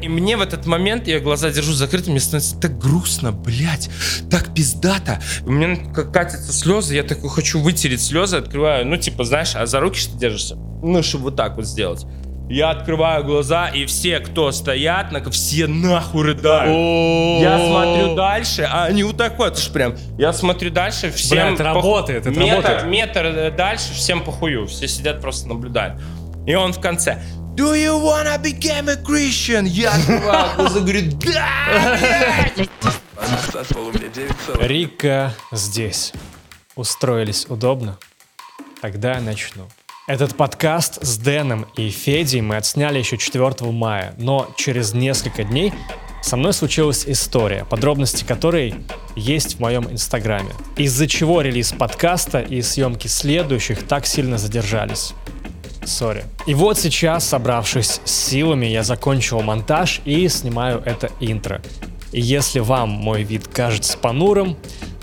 И мне в этот момент, я глаза держу закрытыми, мне становится так грустно, блядь, так пиздато. У меня катятся слезы, я такой хочу вытереть слезы, открываю, ну, типа, знаешь, а за руки что держишься? Ну, чтобы вот так вот сделать. Я открываю глаза, и все, кто стоят, на, все нахуй рыдают. Я смотрю дальше, а они вот так вот, аж прям. Я смотрю дальше, всем... Бля, это работает, это метр, работает. Метр э, дальше, всем похую. Все сидят, просто наблюдают. И он в конце... Do you wanna become a Christian? Я говорю, да! блядь!» Рика здесь. Устроились удобно? Тогда я начну. Этот подкаст с Дэном и Федей мы отсняли еще 4 мая, но через несколько дней со мной случилась история, подробности которой есть в моем инстаграме. Из-за чего релиз подкаста и съемки следующих так сильно задержались. Сори. И вот сейчас, собравшись с силами, я закончил монтаж и снимаю это интро. И если вам мой вид кажется понурым,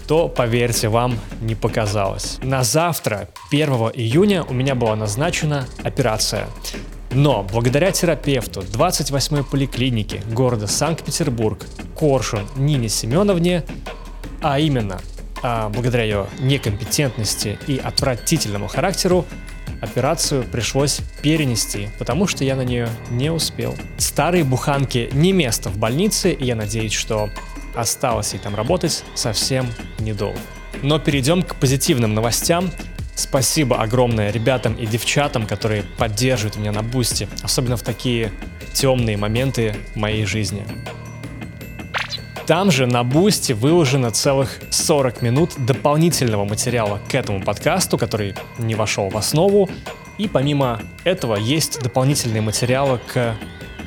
то, поверьте, вам не показалось. На завтра, 1 июня, у меня была назначена операция. Но благодаря терапевту 28-й поликлиники города Санкт-Петербург Коршун Нине Семеновне, а именно а, благодаря ее некомпетентности и отвратительному характеру, операцию пришлось перенести, потому что я на нее не успел. Старой буханке не место в больнице, и я надеюсь, что осталось ей там работать совсем недолго. Но перейдем к позитивным новостям. Спасибо огромное ребятам и девчатам, которые поддерживают меня на Бусти, особенно в такие темные моменты моей жизни. Там же на Бусти выложено целых 40 минут дополнительного материала к этому подкасту, который не вошел в основу. И помимо этого есть дополнительные материалы к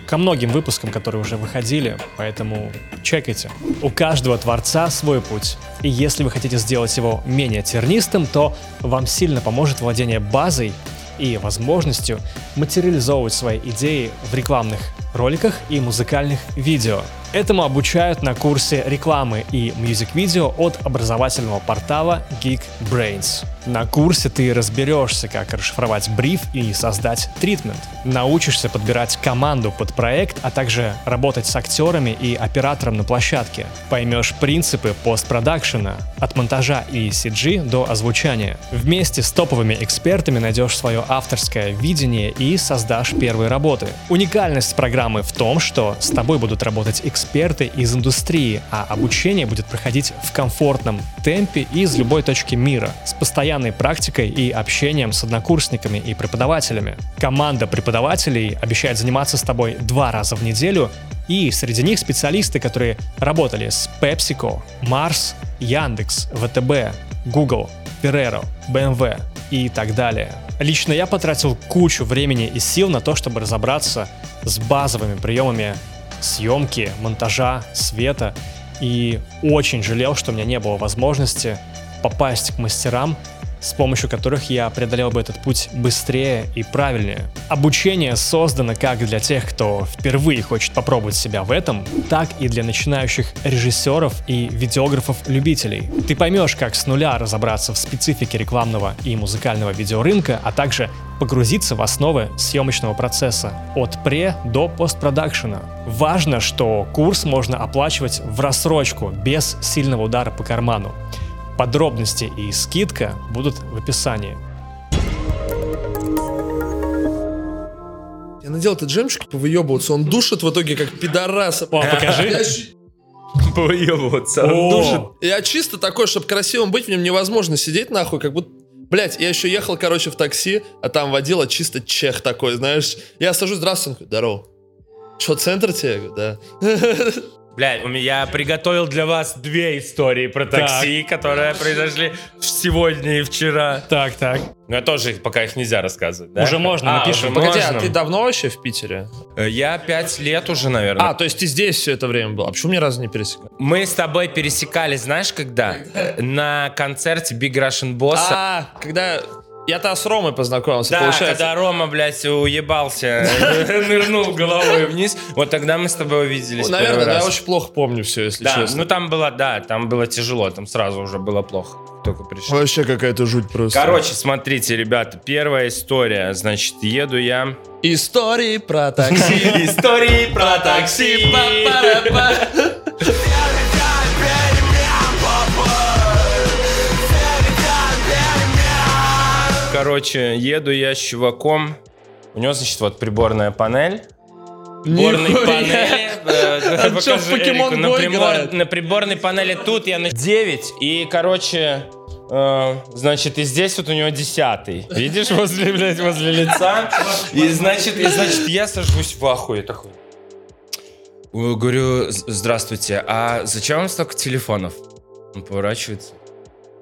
ко многим выпускам, которые уже выходили, поэтому чекайте. У каждого творца свой путь, и если вы хотите сделать его менее тернистым, то вам сильно поможет владение базой и возможностью материализовывать свои идеи в рекламных роликах и музыкальных видео. Этому обучают на курсе рекламы и мьюзик-видео от образовательного портала Geekbrains. На курсе ты разберешься, как расшифровать бриф и создать тритмент. Научишься подбирать команду под проект, а также работать с актерами и оператором на площадке. Поймешь принципы постпродакшена, от монтажа и CG до озвучания. Вместе с топовыми экспертами найдешь свое авторское видение и создашь первые работы. Уникальность программы в том, что с тобой будут работать эксперты из индустрии, а обучение будет проходить в комфортном темпе из любой точки мира, с постоянной практикой и общением с однокурсниками и преподавателями. Команда преподавателей обещает заниматься с тобой два раза в неделю, и среди них специалисты, которые работали с PepsiCo, Mars, Яндекс, ВТБ, Google, Ferrero, BMW и так далее. Лично я потратил кучу времени и сил на то, чтобы разобраться с базовыми приемами съемки, монтажа, света, и очень жалел, что у меня не было возможности попасть к мастерам, с помощью которых я преодолел бы этот путь быстрее и правильнее. Обучение создано как для тех, кто впервые хочет попробовать себя в этом, так и для начинающих режиссеров и видеографов-любителей. Ты поймешь, как с нуля разобраться в специфике рекламного и музыкального видеорынка, а также погрузиться в основы съемочного процесса от пре до постпродакшена. Важно, что курс можно оплачивать в рассрочку, без сильного удара по карману. Подробности и скидка будут в описании. Я надел этот джемчик повыебываться, он душит в итоге как пидораса. О, покажи. Я, щ- Поебываться. О. Душит. я чисто такой, чтобы красивым быть, в нем невозможно сидеть нахуй, как будто... Блять, я еще ехал, короче, в такси, а там водила чисто чех такой, знаешь. Я сажусь, здравствуй, он такой, здорово. Что, центр тебе? Я говорю, да. Блядь, у меня я приготовил для вас две истории про такси, которые произошли сегодня и вчера. Так, так. Но я тоже пока их нельзя рассказывать, да? Уже можно, А, напишем. уже Погоди, а можно. ты давно вообще в Питере? Э, Я пять лет уже, наверное. А, то есть ты здесь все это время был. А почему ни разу не пересекал? Мы с тобой пересекались, знаешь, когда? На концерте Big Russian Boss. А, когда Я-то с Ромой познакомился, Да, получается. когда Рома, блядь, уебался, нырнул головой вниз, вот тогда мы с тобой увиделись Ну, Наверное, но я очень плохо помню все, если Да, честно. ну там было, да, там было тяжело, там сразу уже было плохо, только пришли. Вообще какая-то жуть просто. Короче, смотрите, ребята, первая история. Значит, еду я. Истории про такси. Истории про Такси, Короче, еду я с чуваком. У него, значит, вот приборная панель. Приборной панели. покажи Эрику, на приборной панели тут я на 9. И, короче, э, значит, и здесь вот у него 10. Видишь, возле, блядь, возле лица. И, значит, и, значит, я сажусь в ахуе такой. Э, Говорю, «З- здравствуйте, а зачем вам столько телефонов? Он поворачивается.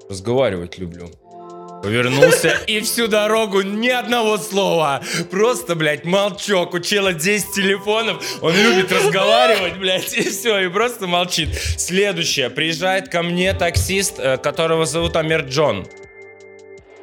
Разговаривать люблю. Повернулся и всю дорогу ни одного слова. Просто, блядь, молчок. У чела 10 телефонов. Он любит разговаривать, блядь, и все, и просто молчит. Следующее. Приезжает ко мне таксист, э, которого зовут Амир Джон.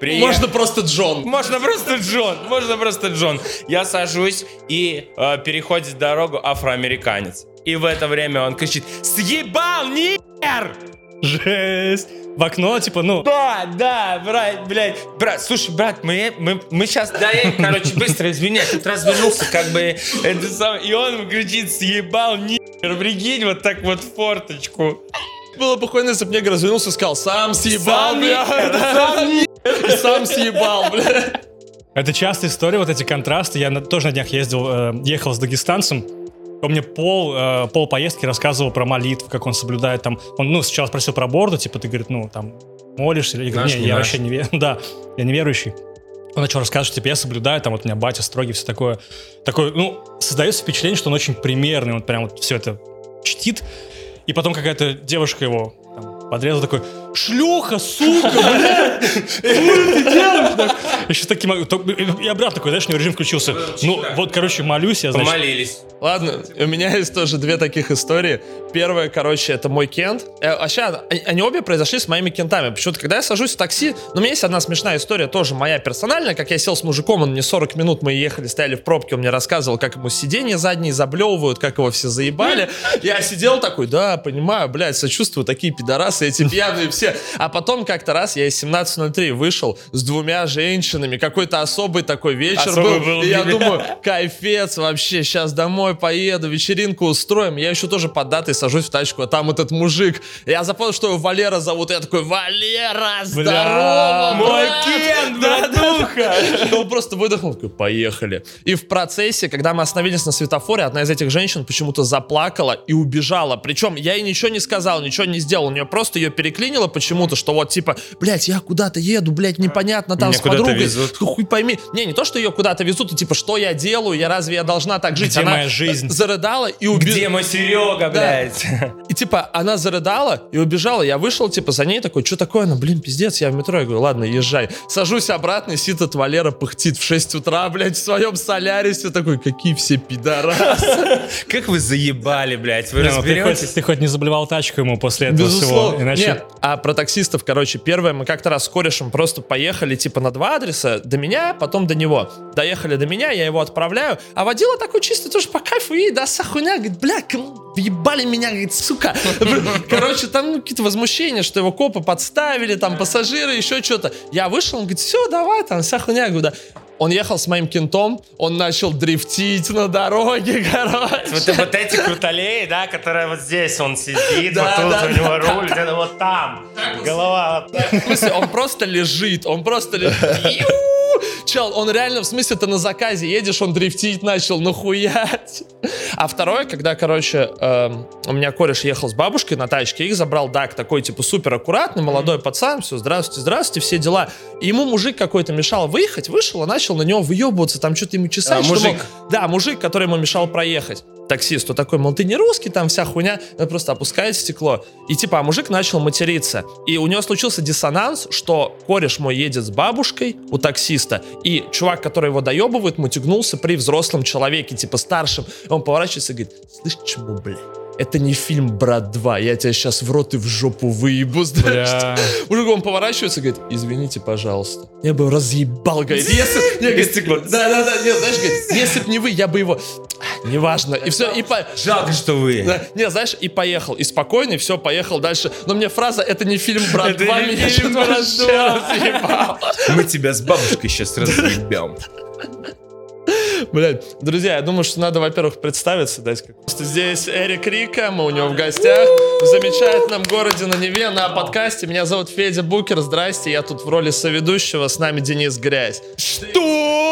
Приехал- Можно просто Джон. можно просто Джон, можно просто Джон. Я сажусь и э, переходит дорогу афроамериканец. И в это время он кричит «Съебал, нихер!» Жесть. В окно, типа, ну, Да, да, брат, блядь, брат, слушай, брат, мы, мы, мы сейчас, да, я, короче, быстро извини, я тут развернулся, как бы, это самое, и он кричит «Съебал, нихер!» Прикинь, вот так вот форточку. Было бы хуйно, если бы негр развернулся и сказал, сам съебал, Сам бля. сам съебал, бля. Это частая история, вот эти контрасты. Я тоже на днях ездил, э, ехал с дагестанцем. Он мне пол, э, пол поездки рассказывал про молитву, как он соблюдает там. Он, ну, сначала спросил про борду, типа, ты, говорит, ну, там, молишься? Я говорю, не, не я наш. вообще не верю. Да, я неверующий. Он начал рассказывать, типа, я соблюдаю, там, вот у меня батя строгий, все такое. Такое, ну, создается впечатление, что он очень примерный, он прям вот все это чтит. И потом какая-то девушка его там, подрезала, такой, шлюха, сука, блядь, что ты делаешь? Еще таким, и обратно такой, знаешь, у него режим включился. Ну, вот, короче, молюсь я, значит, Помолились. Ладно, у меня есть тоже две таких истории. Первая, короче, это мой кент. Э, Вообще, они, они обе произошли с моими кентами. Почему-то, когда я сажусь в такси, ну, у меня есть одна смешная история, тоже моя персональная, как я сел с мужиком, он мне 40 минут, мы ехали, стояли в пробке, он мне рассказывал, как ему сиденья задние заблевывают, как его все заебали. Я сидел такой, да, понимаю, блядь, сочувствую, такие пидорасы, эти пьяные все. А потом как-то раз я из 17.03 вышел с двумя женщинами, какой-то особый такой вечер Особый был. был и я думаю, кайфец вообще, сейчас домой поеду, вечеринку устроим. Я еще тоже под датой сажусь в тачку, а там этот мужик. Я запомнил, что его Валера зовут, и я такой, Валера, здорово, мой брат!» Кен, братуха! да. Он просто выдохнул, такой, поехали. И в процессе, когда мы остановились на светофоре, одна из этих женщин почему-то заплакала и убежала. Причем я ей ничего не сказал, ничего не сделал. У нее просто ее переклинило почему-то, что вот типа, блядь, я куда-то еду, блядь, непонятно там Меня с подругой. Везут. Хуй пойми. Не, не то, что ее куда-то везут, а типа, что я делаю, я разве я должна так жить? Где Она моя жизнь? зарыдала и убежала. Где мой Серега, блядь? И типа она зарыдала и убежала. Я вышел типа за ней такой, что такое? Она, блин, пиздец, я в метро. Я говорю, ладно, езжай. Сажусь обратно, и сидит этот Валера пыхтит в 6 утра, блядь, в своем солярисе. Такой, какие все пидорасы. Как вы заебали, блядь, вы ну, разберетесь? ты хоть не заболевал тачку ему после этого всего. Иначе... Нет, а про таксистов, короче, первое, мы как-то раз с корешем просто поехали, типа, на два адреса, до меня, потом до него. Доехали до меня, я его отправляю, а водила такой чисто тоже по кайфу, и да, сахуня, говорит, бля, въебали меня, говорит, сука. Короче, там ну, какие-то возмущения, что его копы подставили, там пассажиры, еще что-то. Я вышел, он говорит, все, давай, там, вся хуйня, говорю, да. Он ехал с моим кентом, он начал дрифтить на дороге, короче. Вот, вот эти крутолеи, да, которые вот здесь он сидит, Да, вот тут да, у него руль, где-то вот там, голова смысле, он просто лежит, он просто лежит. Чел, он реально, в смысле, ты на заказе едешь, он дрифтить начал, нахуять. А второе, когда, короче, эм, у меня кореш ехал с бабушкой на тачке, их забрал Дак, такой, типа, супер аккуратный, молодой пацан, все, здравствуйте, здравствуйте, все дела. И ему мужик какой-то мешал выехать, вышел и начал на него выебываться, там что-то ему чесать. А, мужик. да, мужик, который ему мешал проехать. Таксист, он такой, мол, ты не русский, там вся хуйня, он просто опускает стекло. И типа, а мужик начал материться. И у него случился диссонанс, что кореш мой едет с бабушкой у таксиста, и чувак, который его доебывает, мутюгнулся при взрослом человеке, типа старшем. И он поворачивается и говорит, слышь, чему, блядь? Это не фильм «Брат 2», я тебя сейчас в рот и в жопу выебу, знаешь. Мужик, он поворачивается и говорит, извините, пожалуйста. Я бы разъебал, говорит, если... Да-да-да, нет, знаешь, говорит, если б не вы, я бы его... «А, Неважно. И все, и по... Жалко, что вы. Не, знаешь, и поехал. И спокойно, и все, поехал дальше. Но мне фраза «это не фильм «Брат Это 2» не меня фильм что-то «Брат вообще 2». разъебало. Мы тебя с бабушкой сейчас разъебем. Блядь, друзья, я думаю, что надо, во-первых, представиться, дать как. Здесь Эрик Рика, мы у него в гостях в замечательном городе на Неве на подкасте. Меня зовут Федя Букер, здрасте, я тут в роли соведущего, с нами Денис Грязь. Что?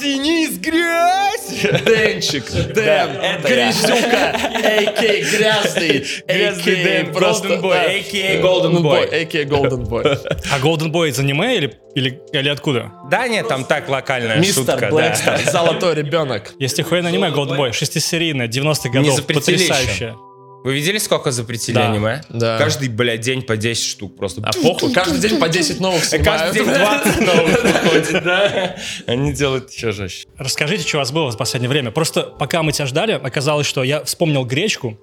Денис Грязь? Денчик, Дэн. Грязюка, а.к.а. Грязный, а.к.а. Дэн, просто, Golden Boy, да. а.к.а. Golden Boy. а.к.а. Golden Boy. А Golden Boy из аниме или, или, или откуда? Да нет, там так локальная Мистер шутка. да. Блэкстер, золотой ребенок. Есть охуенное аниме Golden Boy, шестисерийное, 90-х Не годов, потрясающее. Вы видели, сколько запретили Да. аниме? Да. Каждый, блядь, день по 10 штук просто. А похуй, каждый день по 10 новых снимают. Каждый день 20 новых выходит, да? Они делают еще жестче. Расскажите, что у вас было в последнее время. Просто пока мы тебя ждали, оказалось, что я вспомнил гречку,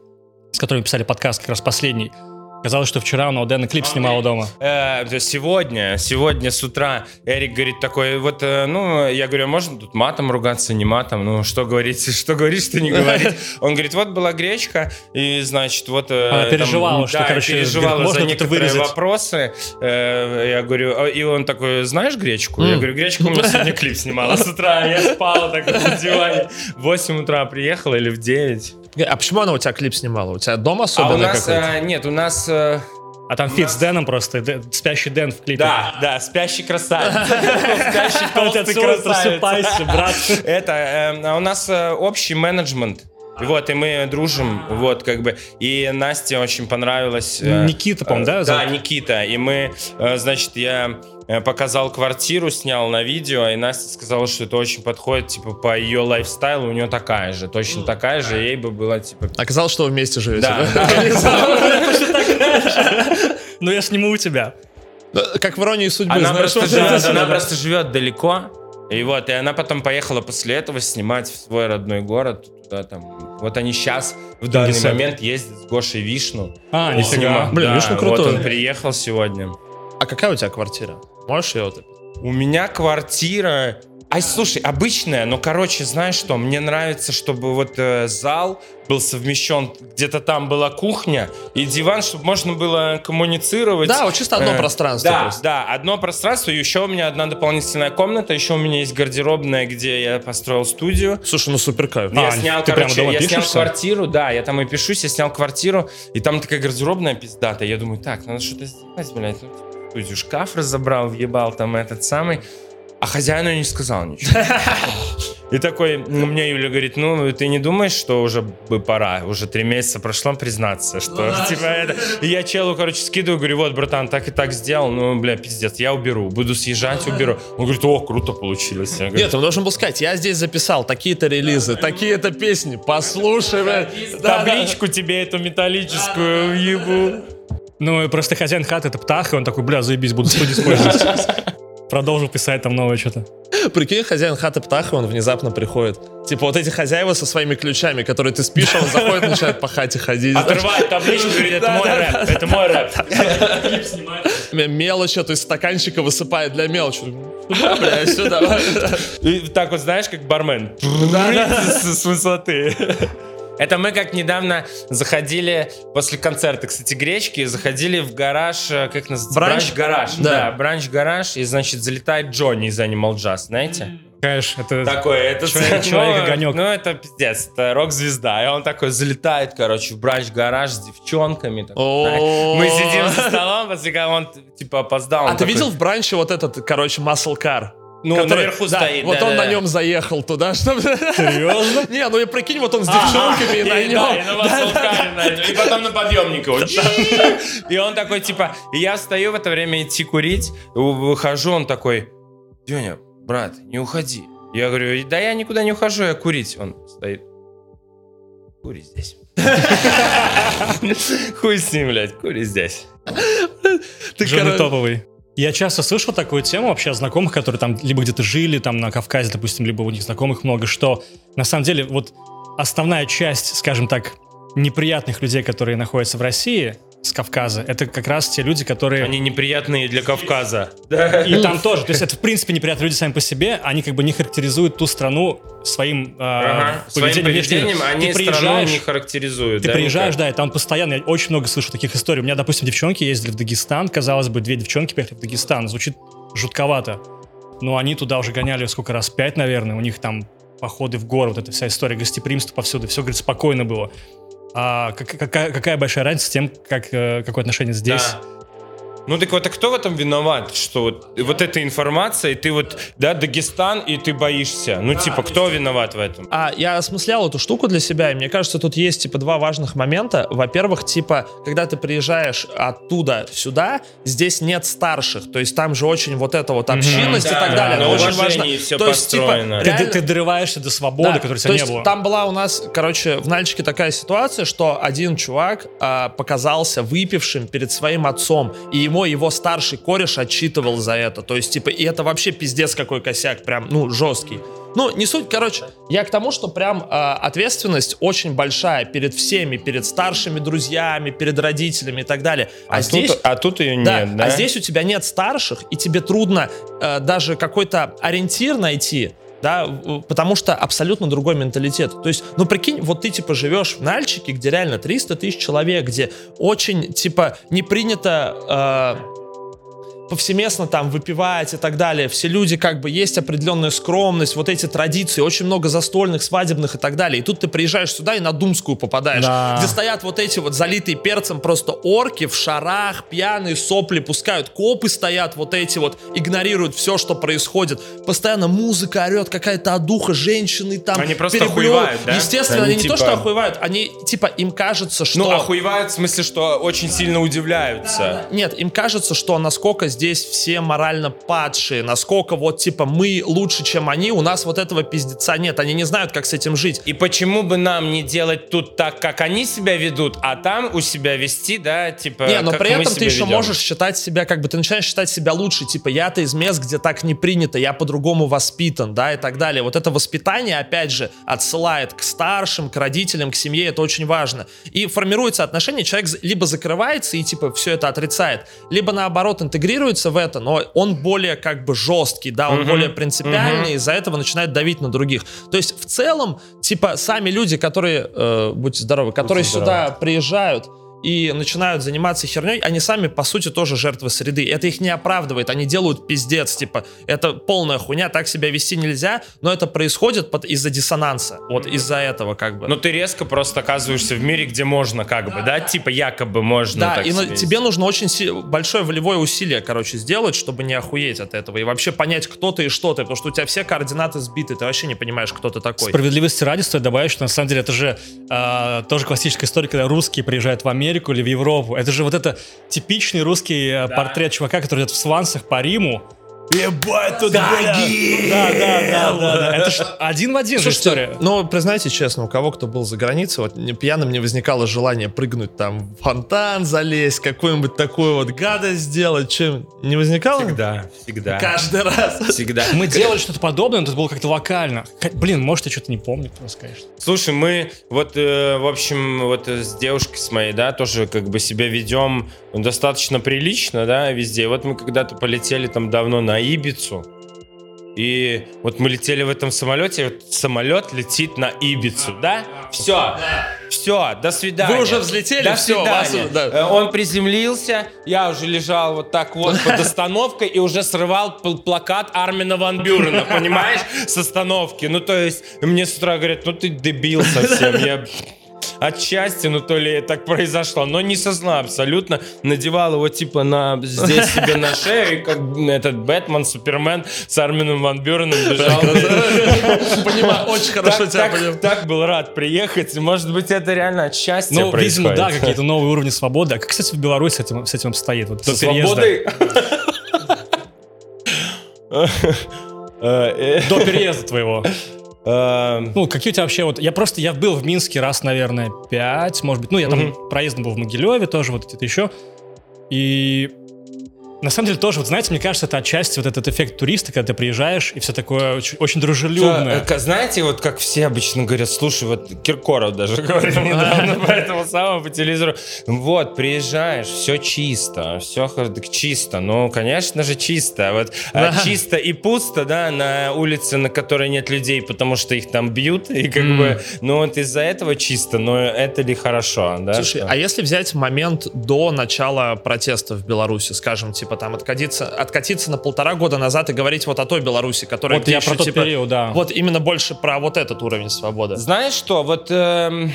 с которой мы писали подкаст как раз последний. Оказалось, что вчера он у Дэна клип снимал дома. Э, то есть сегодня, сегодня с утра Эрик говорит такой, вот, э, ну, я говорю, а можно тут матом ругаться, не матом? Ну, что говорить, что говорить, что не говорить? Он говорит, вот была гречка, и, значит, вот... э, Она там, переживала, что, да, короче, переживала говорит, можно за некоторые вырезать? вопросы. Э, Я говорю, а- и он такой, знаешь Гречку? Я говорю, Гречка у меня сегодня клип снимала с утра, я спала так на диване. В 8 утра приехала или в 9. А почему она у тебя клип снимала? У тебя дом А у нас, э, нет, у нас... э, А там фит с Дэном просто, Дэ- спящий Дэн в клипе. Да, да, спящий красавец. Спящий толстый красавец. просыпайся, брат. Это, э, а у нас э, общий менеджмент. Вот, и мы дружим, вот, как бы. И Насте очень понравилось... Никита, по-моему, да, Да? Никита. И мы, значит, я показал квартиру, снял на видео, и Настя сказала, что это очень подходит, типа, по ее лайфстайлу, у нее такая же, точно такая же, ей бы было, типа... Оказалось, что вы вместе живете, Да, да? Ну я сниму у тебя. Как в иронии судьбы, Она знаешь, просто, вот живет, это- она просто живет далеко. И вот, и она потом поехала после этого снимать в свой родной город. Туда, там. Вот они сейчас в данный Кингисепп. момент ездят с Гошей Вишну. А, И нифига. снимают. Блин, Да, Вишну Вот крутой. он приехал сегодня. А какая у тебя квартира? Можешь ее вот... У меня квартира... Ай, слушай, обычная, но, короче, знаешь что, мне нравится, чтобы вот э, зал был совмещен, где-то там была кухня и диван, чтобы можно было коммуницировать. Да, вот чисто одно Э, пространство Да, просто. да, одно пространство. И еще у меня одна дополнительная комната. Еще у меня есть гардеробная, где я построил студию. Слушай, ну супер кайф. А, я снял, ты прямо короче, дома я снял квартиру, да, я там и пишусь, я снял квартиру, и там такая гардеробная пиздатая. Я думаю, так, надо что-то сделать, блядь. Ну, типа, студию шкаф разобрал, въебал там этот самый. А хозяину не сказал ничего. И такой, ну, мне Юля говорит, ну, ты не думаешь, что уже бы пора? Уже три месяца прошло признаться, что, типа, это... И я челу, короче, скидываю, говорю, вот, братан, так и так сделал, ну, бля, пиздец, я уберу, буду съезжать, уберу. Он говорит, о, круто получилось. Я говорю, Нет, ты должен был сказать, я здесь записал такие-то релизы, такие-то песни, послушай, да. табличку тебе эту металлическую ебу. Ну, и просто хозяин хаты это птах, и он такой, бля, заебись, буду студию использовать. Продолжил писать там новое что-то. Прикинь, хозяин хаты птаха, он внезапно приходит. Типа вот эти хозяева со своими ключами, которые ты спишь, а он заходит, начинает по хате ходить. Отрывает табличку, говорит, это мой рэп, это мой рэп. Мелочь эту из стаканчика высыпает для мелочи. Бля, сюда. И так вот, знаешь, как бармен. С высоты. Это мы как недавно заходили после концерта, кстати, гречки, заходили в гараж, э, как называется? Бранч? гараж. Да. Да, бранч-гараж, и, значит, залетает Джонни из Animal Jazz, знаете? Конечно, это... Такой, это Человек- ну, человек-огонек. Ну, это пиздец, это рок-звезда. И он такой залетает, короче, в бранч-гараж с девчонками. такой. Мы сидим за столом, после он, типа, опоздал. А ты видел в бранче вот этот, короче, muscle car? Ну, Который- наверху да, стоит. Вот да, он да, на да. нем заехал туда, чтобы... Серьезно? Не, ну и прикинь, вот он с девчонками и на нем. И потом на подъемнике. И он такой, типа, я встаю в это время идти курить, выхожу, он такой, Деня, брат, не уходи. Я говорю, да я никуда не ухожу, я курить. Он стоит, кури здесь. Хуй с ним, блядь, кури здесь. Ты, Жены топовый. Я часто слышал такую тему вообще от знакомых, которые там либо где-то жили, там на Кавказе, допустим, либо у них знакомых много, что на самом деле вот основная часть, скажем так, неприятных людей, которые находятся в России, с Кавказа, это как раз те люди, которые... Они неприятные для Кавказа. И там тоже. То есть это, в принципе, неприятные люди сами по себе. Они как бы не характеризуют ту страну своим, э, Ага. Своим поведением они ты страну приезжаешь, не характеризуют. ты да, приезжаешь, никак? да, и там постоянно, я очень много слышу таких историй. У меня, допустим, девчонки ездили в Дагестан, казалось бы, две девчонки поехали в Дагестан. Звучит жутковато. Но они туда уже гоняли сколько раз? Пять, наверное. У них там походы в горы, вот эта вся история гостеприимства повсюду. Все, говорит, спокойно было. А как- какая, какая большая разница с тем, как, э, какое отношение здесь? Да. Ну так вот, а кто в этом виноват? Что вот, вот эта информация, и ты вот, да, Дагестан, и ты боишься. Ну типа, кто виноват в этом? А я осмыслял эту штуку для себя, и мне кажется, тут есть, типа, два важных момента. Во-первых, типа, когда ты приезжаешь оттуда сюда, здесь нет старших, то есть там же очень вот эта вот общинность и Да, так да, далее. Это очень важно. всё То есть, типа, построено. Ты, реально- ты дорываешься до свободы, Да, которой у то тебя не есть было. Там была у нас, короче, в Нальчике такая ситуация, что один чувак а, показался выпившим перед своим отцом, и ему его старший кореш отчитывал за это. То есть, типа, и это вообще пиздец какой косяк, прям, ну, жесткий. Ну, не суть, короче, я к тому, что прям а, ответственность очень большая перед всеми, перед старшими друзьями, перед родителями и так далее. А, А, здесь... тут, а тут ее Да, нет, да? а здесь у тебя нет старших, и тебе трудно э, даже какой-то ориентир найти, да, потому что абсолютно другой менталитет. То есть, ну прикинь, вот ты типа живешь в Нальчике, где реально 300 тысяч человек, где очень типа не принято э, повсеместно там выпивать и так далее. Все люди как бы есть определенная скромность, вот эти традиции, очень много застольных, свадебных и так далее. И тут ты приезжаешь сюда и на Думскую попадаешь, Да. где стоят вот эти вот залитые перцем просто орки в шарах, пьяные сопли пускают, копы стоят вот эти вот, игнорируют все, что происходит. Постоянно музыка орет, какая-то одуха, женщины там Они просто переплевывают. охуевают, да? Естественно, Они они, не то, типа- что охуевают, они типа им кажется, что... Ну, охуевают в смысле, что очень сильно удивляются. Нет, им кажется, что насколько здесь все морально падшие, насколько вот типа мы лучше, чем они, у нас вот этого пиздеца нет, они не знают, как с этим жить. И почему бы нам не делать тут так, как они себя ведут, а там у себя вести, да, типа, Не, но при этом ты еще ведем. можешь считать себя, как бы ты начинаешь считать себя лучше, типа я-то из мест, где так не принято, я по-другому воспитан, да, и так далее. Вот это воспитание, опять же, отсылает к старшим, к родителям, к семье, это очень важно. И формируется отношение, человек либо закрывается и типа все это отрицает, либо наоборот интегрируется в это, но он более как бы жесткий, да, он Мгм, более принципиальный, из-за этого начинает давить на других. То есть в целом, типа сами люди, которые, э, будьте здоровы, которые Будьте сюда приезжают и начинают заниматься херней, они сами, по сути, тоже жертвы среды. Это их не оправдывает, они делают пиздец, типа, это полная хуйня, так себя вести нельзя, но это происходит под- из-за диссонанса, вот из-за этого как бы. Но ты резко просто оказываешься в мире, где можно, как бы, да, типа якобы можно. да, так и на- себя тебе нужно очень си- большое волевое усилие, короче, сделать, чтобы не охуеть от этого и вообще понять, кто ты и что ты, потому что у тебя все координаты сбиты, ты вообще не понимаешь, кто ты такой. Справедливости ради стоит добавить, что на самом деле это же э, тоже классическая история, когда русские приезжают в Америку или в Европу. Это же вот это типичный русский э, портрет чувака, который идет в свансах по Риму. Ебать, тут, бля. Да, да, да, да, да. Это ж один в один же история. Ну, признайте честно, у кого кто был за границей, вот не- пьяным не возникало желания прыгнуть там в фонтан залезть, какую-нибудь такую вот гадость сделать, чем не возникало? Всегда, всегда. Каждый раз. Всегда. Мы делали что-то подобное, но это было как-то локально. Блин, может, я что-то не помню, просто, конечно. Слушай, мы вот, э, в общем, вот с девушкой с моей, да, тоже как бы себя ведем достаточно прилично, да, везде. Вот мы когда-то полетели там давно на Ибицу, и вот мы летели в этом самолете, и вот самолет летит на Ибицу, да? Все, все, до свидания. Вы уже взлетели, До вас свидания. уже- да. Э, Он приземлился, я уже лежал вот так вот под остановкой и уже срывал пл- плакат Армина Ван Бюрена, понимаешь, с остановки. Ну, то есть, мне с утра говорят, ну ты дебил совсем. Я отчасти, ну то ли так произошло, но не со зла абсолютно. Надевал его типа на здесь себе на шею, и как этот Бэтмен, Супермен с Армином Ван Бюреном бежал. Понимаю, очень хорошо тебя понимаю. так был рад приехать. Может быть, это реально от счастья Ну, видимо, да, какие-то новые уровни свободы. А как, кстати, в Беларуси с этим, с этим обстоит? Вот Со свободой. До переезда твоего. Э, Ну, какие у тебя вообще вот... Я просто, я был в Минске раз, наверное, пять, может быть. Ну, я там проездом был в Могилеве тоже, вот где-то еще. И На самом деле тоже, вот знаете, мне кажется, это отчасти вот этот эффект туриста, когда ты приезжаешь, и все такое очень, очень дружелюбное. Э, Знаете, вот как все обычно говорят, слушай, вот Киркоров даже говорил недавно по этому самому по телевизору, вот, приезжаешь, все чисто, все чисто, ну, конечно же, чисто, вот, а Да. чисто и пусто, да, на улице, на которой нет людей, потому что их там бьют, и как бы, ну, вот из-за этого чисто, но это ли хорошо, да? Слушай, что- а если взять момент до начала протестов в Беларуси, скажем, типа там откатиться, откатиться на полтора года назад и говорить вот о той Беларуси, которая Вот я еще, про тот типа, период, да. Вот именно больше про вот этот уровень свободы. Знаешь что, вот эм,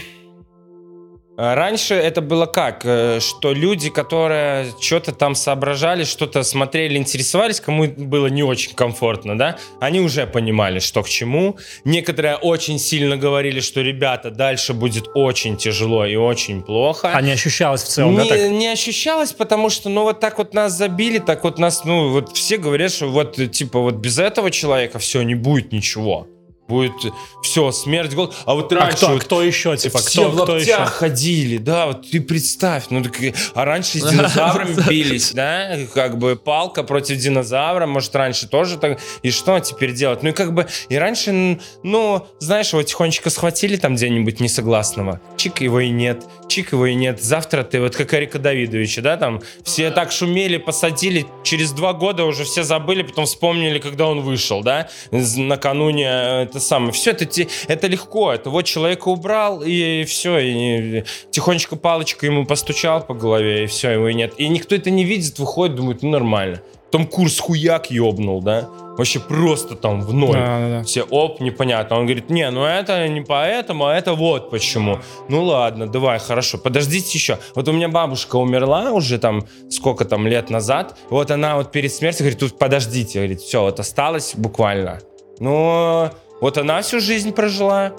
раньше это было как, э, что люди, которые что-то там соображали, что-то смотрели, интересовались, кому было не очень комфортно, да, они уже понимали, что к чему. Некоторые очень сильно говорили, что, ребята, дальше будет очень тяжело и очень плохо. А не ощущалось в целом, да, не, так? не ощущалось, потому что, ну, вот так вот нас забили, так вот нас, ну, вот все говорят, что вот, типа, вот без этого человека все, не будет ничего. Будет все, смерть, голод. А вот А раньше кто, вот кто еще, типа, все кто, в кто еще? ходили, да, вот ты представь, ну, так, а раньше с динозаврами бились, да, как бы палка против динозавра, может, раньше тоже так, и что теперь делать? Ну, и как бы, и раньше, ну, знаешь, его тихонечко схватили там где-нибудь несогласного, чик, его и нет, чик, его и нет, завтра ты, вот как Эрика Давидовича, да, там, все так шумели, посадили, через два года уже все забыли, потом вспомнили, когда он вышел, да, накануне э, это самое, все, это, это легко, это вот человека убрал, и все, и тихонечко палочкой ему постучал по голове, и все, его и нет. И никто это не видит, выходит, думает, ну нормально. Потом курс хуяк ёбнул, да, вообще просто там в ноль. Да, да, да. Все, оп, непонятно. Он говорит, не, ну это не поэтому, а это вот почему. Ну ладно, давай, хорошо, подождите еще. Вот у меня бабушка умерла уже там, сколько там лет назад. Вот она вот перед смертью говорит, тут подождите, говорит, все, вот осталось буквально. Ну, вот она всю жизнь прожила,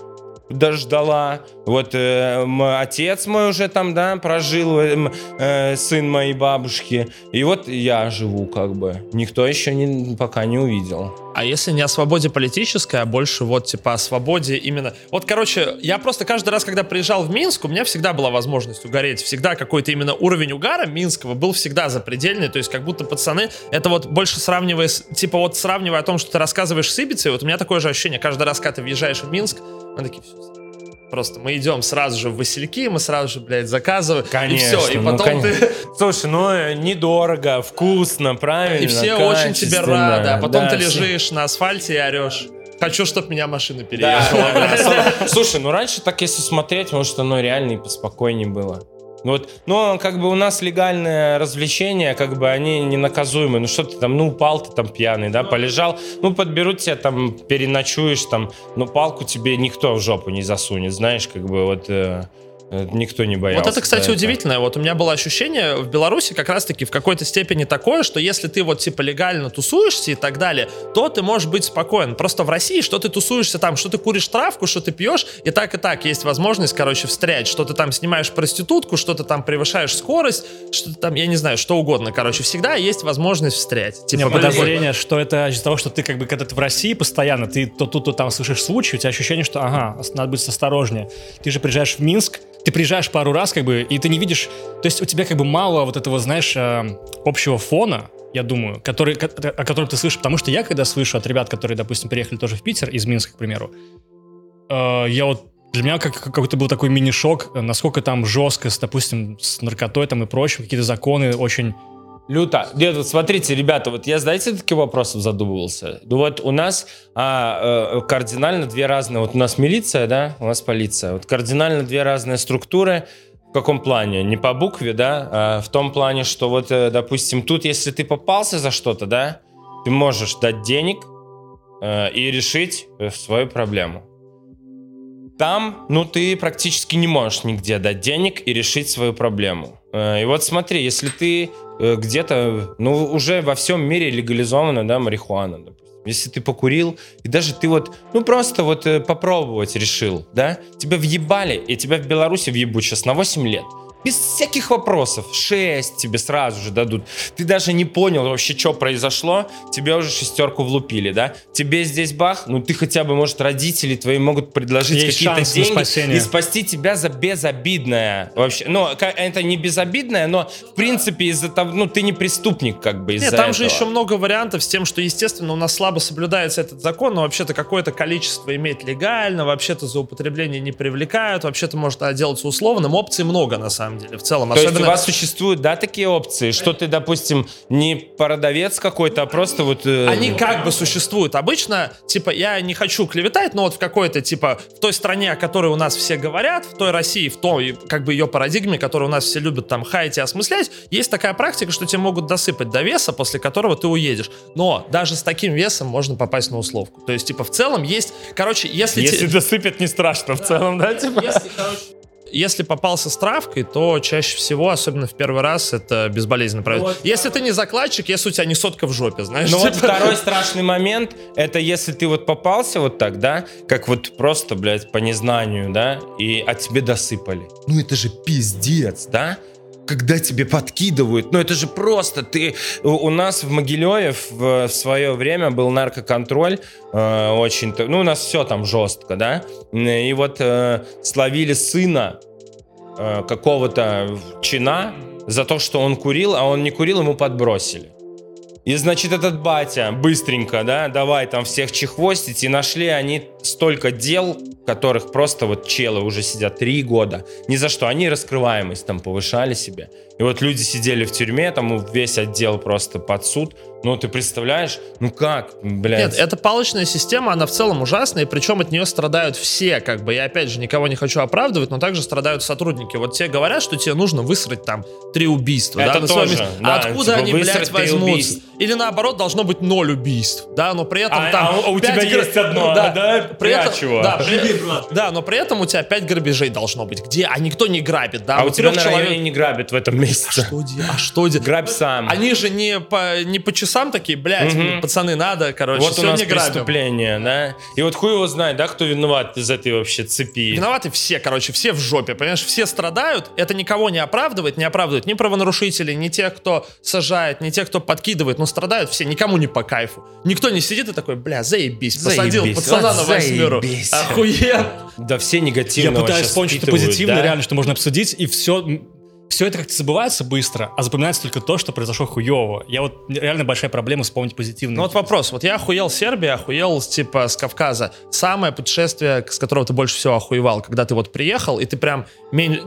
дождала. Вот э, отец мой уже там, да, прожил, э, э, сын моей бабушки. И вот я живу как бы. Никто еще не, пока не увидел. А если не о свободе политической, а больше вот типа о свободе именно... Вот, короче, я просто каждый раз, когда приезжал в Минск, у меня всегда была возможность угореть. Всегда какой-то именно уровень угара минского был всегда запредельный. То есть как будто пацаны... Это вот больше сравнивая... Типа вот сравнивая о том, что ты рассказываешь с Ибицей, вот у меня такое же ощущение. Каждый раз, когда ты въезжаешь в Минск, мы такие, все, Просто мы идем сразу же в Васильки, мы сразу же, блядь, заказываем. и все. И ну, потом конечно. ты... Слушай, ну э, недорого, вкусно, правильно. И все очень тебе рады. А потом Да, ты все- лежишь на асфальте и орешь. Хочу, чтобы меня машина переехала. да, да. Слушай, ну раньше так если смотреть, может оно реально и поспокойнее было. Ну Вот, но как бы у нас легальное развлечение, как бы они не наказуемы. Ну что ты там, ну упал ты там пьяный, да, полежал, ну подберут тебя там, переночуешь там, но палку тебе никто в жопу не засунет, знаешь, как бы вот э, никто не боялся. Вот это, кстати, за удивительно. Вот у меня было ощущение в Беларуси как раз-таки в какой-то степени такое, что если ты вот типа легально тусуешься и так далее, то ты можешь быть спокоен. Просто в России, что ты тусуешься там, что ты куришь травку, что ты пьешь, и так и так есть возможность, короче, встрять, что ты там снимаешь проститутку, что ты там превышаешь скорость, что ты там, я не знаю, что угодно. Короче, всегда есть возможность встрять. У Типа, меня блин, подозрение, что это из-за того, что ты как бы, когда ты в России постоянно, ты то тут, то там слышишь случаи, у тебя ощущение, что, ага, надо быть осторожнее. Ты же приезжаешь в Минск, ты приезжаешь пару раз, как бы, и ты не видишь, то есть у тебя как бы мало вот этого, знаешь, э, общего фона, я думаю, который, ко- о котором ты слышишь, потому что я, когда слышу от ребят, которые, допустим, приехали тоже в Питер, из Минска, к примеру, э, я вот для меня как, какой-то был такой мини-шок, насколько там жестко, с, допустим, с наркотой там и прочим, какие-то законы очень... Люто. Нет, вот смотрите, ребята, вот я, знаете, таких вопросов задумывался. Ну вот у нас а, э, кардинально две разные, вот у нас милиция, да, у нас полиция. Вот кардинально две разные структуры. В каком плане? Не по букве, да, а в том плане, что вот, э, допустим, тут, если ты попался за что-то, да, ты можешь дать денег э, и решить э, свою проблему. Там, ну, ты практически не можешь нигде дать денег и решить свою проблему. Э, И вот смотри, если ты э, где-то, ну, уже во всем мире легализована, да, марихуана, допустим. Если ты покурил, и даже ты вот, ну, просто вот э, попробовать решил, да, тебя въебали, и тебя в Беларуси въебут сейчас на 8 лет. Без всяких вопросов. 6 тебе сразу же дадут. Ты даже не понял вообще, что произошло. Тебе уже шестерку влупили, да? Тебе здесь бах, ну ты хотя бы, может, родители твои могут предложить какие-то деньги и спасти тебя за безобидное. Вообще, ну, это не безобидное, но, в принципе, из-за того, ну, ты не преступник, как бы, из-за Нет, там же этого. еще много вариантов с тем, что, естественно, у нас слабо соблюдается этот закон, но вообще-то какое-то количество иметь легально, вообще-то за употребление не привлекают, вообще-то может отделаться условным. Опций много, на самом деле, в целом. То есть у Особенно- вас существуют, да, такие опции, что ты, допустим, не продавец какой-то, а просто вот... э, Они как бы существуют. Обычно, типа, я не хочу клеветать, но вот в какой-то, типа, в той стране, о которой у нас все говорят, в той России, в той, как бы, ее парадигме, которую у нас все любят там хаять и осмыслять, есть такая практика, что тебе могут досыпать до веса, после которого ты уедешь. Но даже с таким весом можно попасть на условку. То есть, типа, в целом есть... Короче, если... те- Если досыпят, не страшно в целом, да, типа? если, короче, если попался с травкой, то чаще всего, особенно в первый раз, это безболезненно пройдет. Вот. Если ты не закладчик, если у тебя не сотка в жопе, знаешь. Ну вот типа. второй страшный момент, это если ты вот попался вот так, да, как вот просто, блядь, по незнанию, да, и от тебе досыпали. Ну это же пиздец, да? Когда тебе подкидывают, ну это же просто ты... У, нас в Могилеве в, в свое время был наркоконтроль, э, очень... Ну у нас все там жестко, да? И вот э, словили сына э, какого-то чина за то, что он курил, а он не курил, ему подбросили. И, значит, этот батя быстренько, да, давай там всех чехвостить, и нашли они столько дел, которых просто вот челы уже сидят три года. Ни за что. Они раскрываемость там повышали себе. И вот люди сидели в тюрьме, там весь отдел просто под суд. Ну, ты представляешь? Ну как, блядь? Нет, эта палочная система, она в целом ужасная, и причем от нее страдают все, как бы. Я опять же никого не хочу оправдывать, но также страдают сотрудники. Вот тебе говорят, что тебе нужно высрать там три убийства. Это да, тоже, месте. да, а откуда типа, они, блядь, возьмутся? Или наоборот, должно быть ноль убийств, да, но при этом А- там... а у- у тебя есть одно, да? При этом, да, при- да, но при этом у тебя пять грабежей должно быть. Где? А никто не грабит, да? а у тебя на человек- не грабят в этом месяце. Что де- А что де- Грабь сам. Они же не по, не по часам такие, блядь, Мгм. пацаны, надо, короче, Вот у нас грабим. преступление, да? И вот хуй его знает, да, кто виноват из этой вообще цепи. Виноваты все, короче, все в жопе, понимаешь, все страдают, это никого не оправдывает, не оправдывает ни правонарушителей, ни тех, кто сажает, ни тех, кто подкидывает, но страдают все, никому не по кайфу. Никто не сидит и такой, бля, заебись, посадил Заебись, пацана вот на заебись. Охуенно. Да все Я негативно пытаюсь сейчас вспомнить что-то позитивное, да? реально, что можно обсудить, и все, все это как-то забывается быстро, а запоминается только то, что произошло хуево. Я вот реально большая проблема вспомнить позитивное. Ну вот вопрос, вот я охуел с Сербии, охуел типа с Кавказа. Самое путешествие, с которого ты больше всего охуевал, когда ты вот приехал, и ты прям,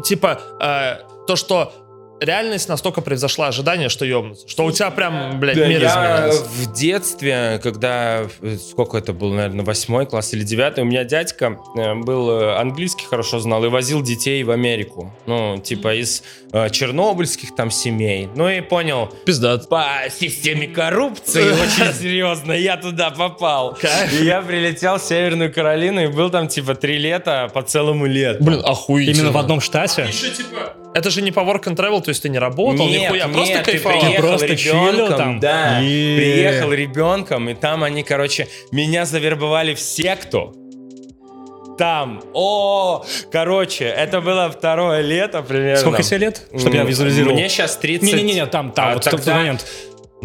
типа, э, то, что реальность настолько превзошла ожидания, что ёбнуться, что у тебя прям, блядь, Да, мир я изменился. в детстве, когда, э, сколько это был, наверное, восьмой класс или девятый, у меня дядька э, был э, английский хорошо знал и возил детей в Америку. Ну, типа из э, чернобыльских там семей. Ну и понял, Пиздат. по системе коррупции очень серьезно я туда попал. И я прилетел в Северную Каролину и был там типа три лета по целому лету. Блин, охуительно. Именно в одном штате. Еще типа... Это же не по work and travel, то есть ты не работал, Нет, нихуя, просто нет, ты кайфовал. приехал Просто ребенком, там? да, Е. приехал ребенком, и там они, короче, меня завербовали в секту. Там, о, короче, это было второе лето примерно. Сколько тебе лет? Чтобы я визуализировал. Мне сейчас 30. Не-не-не, там, там, А вот в тот тогда, момент.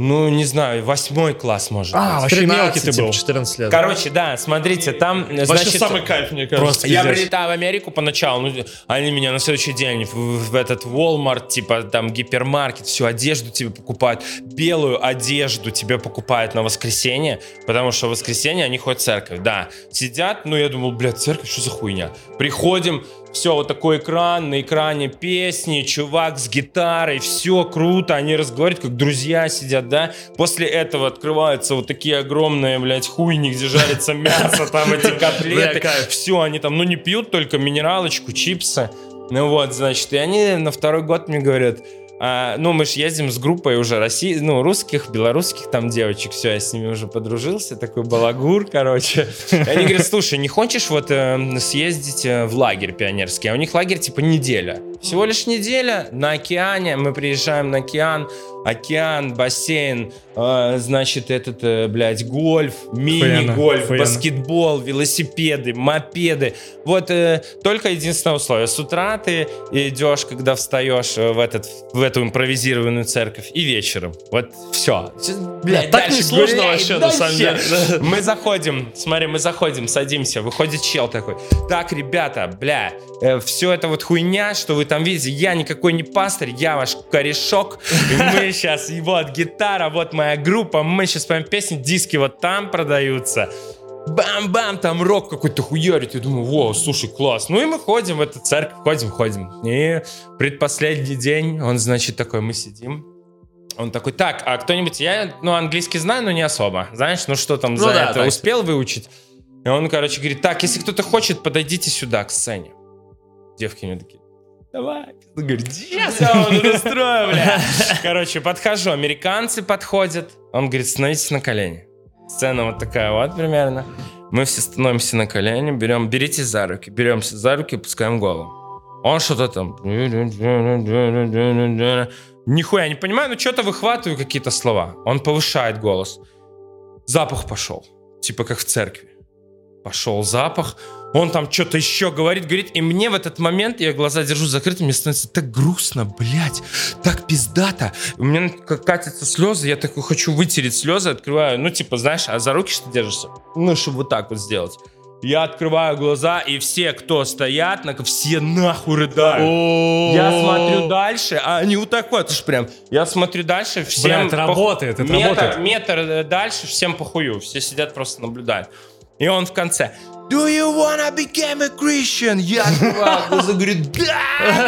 Ну, не знаю, восьмой класс, может А, быть. вообще мелкий ты типа, был. 14 лет. Короче, да, смотрите, там, Вообще значит... самый кайф, мне кажется. Просто Я пиздец. прилетаю в Америку поначалу, ну, они меня на следующий день в, в этот Walmart, типа там гипермаркет, всю одежду тебе покупают, белую одежду тебе покупают на воскресенье, потому что в воскресенье они ходят в церковь, да. Сидят, ну я думал, блядь, церковь, что за хуйня? Приходим, все, вот такой экран, на экране песни, чувак с гитарой, все круто, они разговаривают, как друзья сидят, да. После этого открываются вот такие огромные, блядь, хуйни, где жарится мясо, там эти котлеты. Все, они там, ну, не пьют только минералочку, чипсы. Ну вот, значит, и они на второй год мне говорят, а, ну, мы же ездим с группой уже России, ну, русских, белорусских там девочек, все, я с ними уже подружился, такой балагур, короче. И они говорят, слушай, не хочешь вот э, съездить в лагерь пионерский? А у них лагерь типа неделя. Всего лишь неделя на океане, мы приезжаем на океан, океан, бассейн, э, значит, этот, э, блядь, гольф, мини-гольф, баскетбол, велосипеды, мопеды. Вот э, только единственное условие. С утра ты идешь, когда встаешь э, в, этот, в эту импровизированную церковь, и вечером. Вот все. Блядь, так дальше несложно гуляй, вообще, на самом дальше. деле. Мы заходим, смотри, мы заходим, садимся, выходит чел такой. Так, ребята, бля, все это вот хуйня, что вы там видите, я никакой не пастырь, я ваш корешок. Мы сейчас, вот гитара, вот моя группа, мы сейчас поем песни, диски вот там продаются. Бам-бам, там рок какой-то хуярит. Я думаю, во, слушай, класс. Ну и мы ходим в эту церковь, ходим, ходим. И предпоследний день, он, значит, такой, мы сидим. Он такой, так, а кто-нибудь, я, ну, английский знаю, но не особо. Знаешь, ну что там Ну за да, это так. успел выучить? И он, короче, говорит, так, если кто-то хочет, подойдите сюда, к сцене. Девки мне такие, давай. Он говорит, сейчас я вам устрою, бля. Короче, подхожу, американцы подходят. Он говорит, становитесь на колени. Сцена вот такая вот примерно. Мы все становимся на колени, берем, берите за руки, беремся за руки, пускаем голову. Он что-то там... Нихуя не понимаю, но что-то выхватываю какие-то слова. Он повышает голос. Запах пошел. Типа как в церкви. Пошел запах. Он там что-то еще говорит, говорит. И мне в этот момент, я глаза держу закрытыми, мне становится так грустно, блядь. Так пиздато. У меня катятся слезы, я такой хочу вытереть слезы, открываю. Ну, типа, знаешь, а за руки что держишься? Ну, чтобы вот так вот сделать. Я открываю глаза, и все, кто стоят, на- все нахуй рыдают. Я смотрю дальше, а они вот так вот, аж прям. Я смотрю дальше, всем... Бля, это пох- работает, это метр, работает. Метр э, дальше, всем похую. Все сидят, просто наблюдают. И он в конце... Do you wanna become a Christian? Я открываю глаза, говорю, да,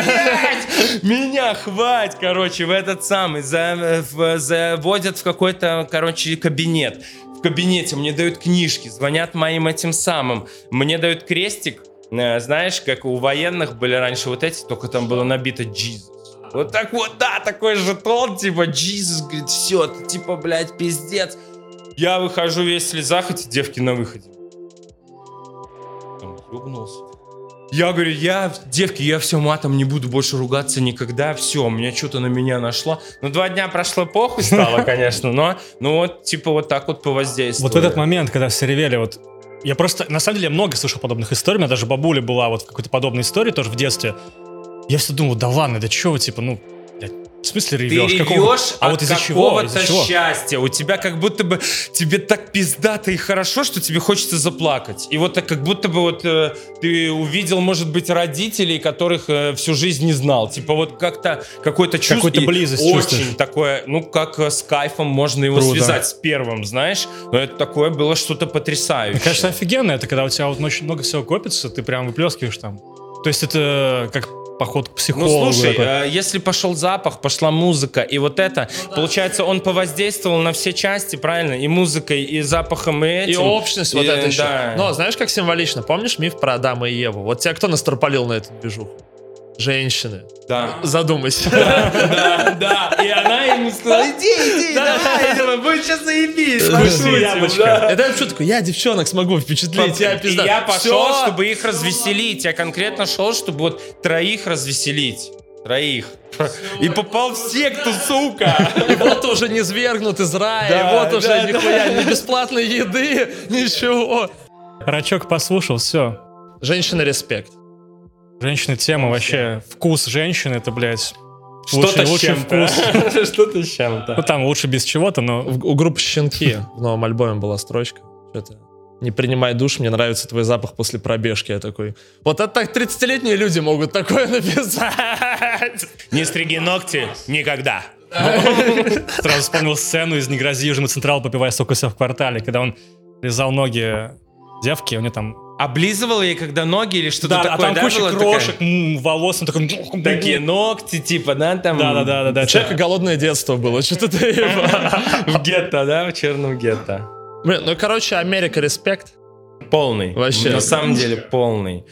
блядь! Меня хватит, короче, в этот самый, за- в- заводят в какой-то, короче, кабинет. В кабинете мне дают книжки, звонят моим этим самым. Мне дают крестик, э, знаешь, как у военных были раньше вот эти, только там было набито Jesus. Вот так вот, да, такой жетон, типа, Jesus, говорит, все, ты типа, блядь, пиздец. Я выхожу весь в слезах, эти девки на выходе. Там ёбнулся. Я говорю, я, девки, я все матом не буду больше ругаться никогда, все, у меня что-то на меня нашло. Ну, два дня прошло, похуй стало, конечно, но, ну вот, типа, вот так вот повоздействовали. Вот в этот момент, когда все ревели, вот я просто, на самом деле, я много слышал подобных историй. У меня даже бабуля была вот в какой-то подобной истории тоже в детстве. Я все думал, да ладно, да чего вы, типа, ну, в смысле Ты ревешь? ревешь Какого- А от вот из-за чего? какого-то Из-за чего? счастья. У тебя как будто бы тебе так пиздато и хорошо, что тебе хочется заплакать. И вот так как будто бы вот э, ты увидел, может быть, родителей, которых э, всю жизнь не знал. Типа вот как-то какое-то чувство. Какую-то и близость Очень чувствуешь. такое, ну как э, с кайфом можно его Круто. связать с первым, знаешь. Но это такое было что-то потрясающее. Кажется, офигенно это, когда у тебя вот очень много всего копится, ты прям выплескиваешь там. То есть это как поход к Ну психологу. слушай, такой. э, если пошел запах, пошла музыка, и вот это, получается, он повоздействовал на все части, правильно? И музыкой, и запахом, и этим. И общность вот И, это еще. да. Но знаешь, как символично? Помнишь миф про Адама и Еву? Вот тебя кто настропалил на эту движуху? Женщины. Да. Задумайся. Да, да. И она ему сказала, иди, иди, давай, будет сейчас заебись. Пошутим, яблочко. Это вообще такой, я девчонок смогу впечатлить, я пизда. я пошел, чтобы их развеселить. Я конкретно шел, чтобы вот троих развеселить. Троих. И попал в секту, сука. И вот уже не свергнут из рая, вот уже нихуя, ни бесплатной еды, ничего. Рачок послушал, все. Женщина респект. Женщина тема вообще. Вкус женщины, это, блядь, Что-то лучший, с чем-то. вкус. Что-то с чем-то. Ну там лучше без чего-то, но У группы «Щенки» в новом альбоме была строчка. Что-то не принимай душ, мне нравится твой запах после пробежки. Я такой, вот это так 30-летние люди могут такое написать. Не стриги ногти никогда. сразу вспомнил сцену из «Не грози Южному Централу, попивая сок в квартале», когда он лизал ноги девки, у нее там... Облизывал ей когда ноги или что-то Да, такое, а там да, куча было крошек, м, волос, он такой... Такие ногти, типа, да, там. Да-да-да. У человека голодное детство было, что-то. В гетто, да, в черном гетто. Блин, ну, короче, Америка респект. Полный. Вообще. На самом деле полный.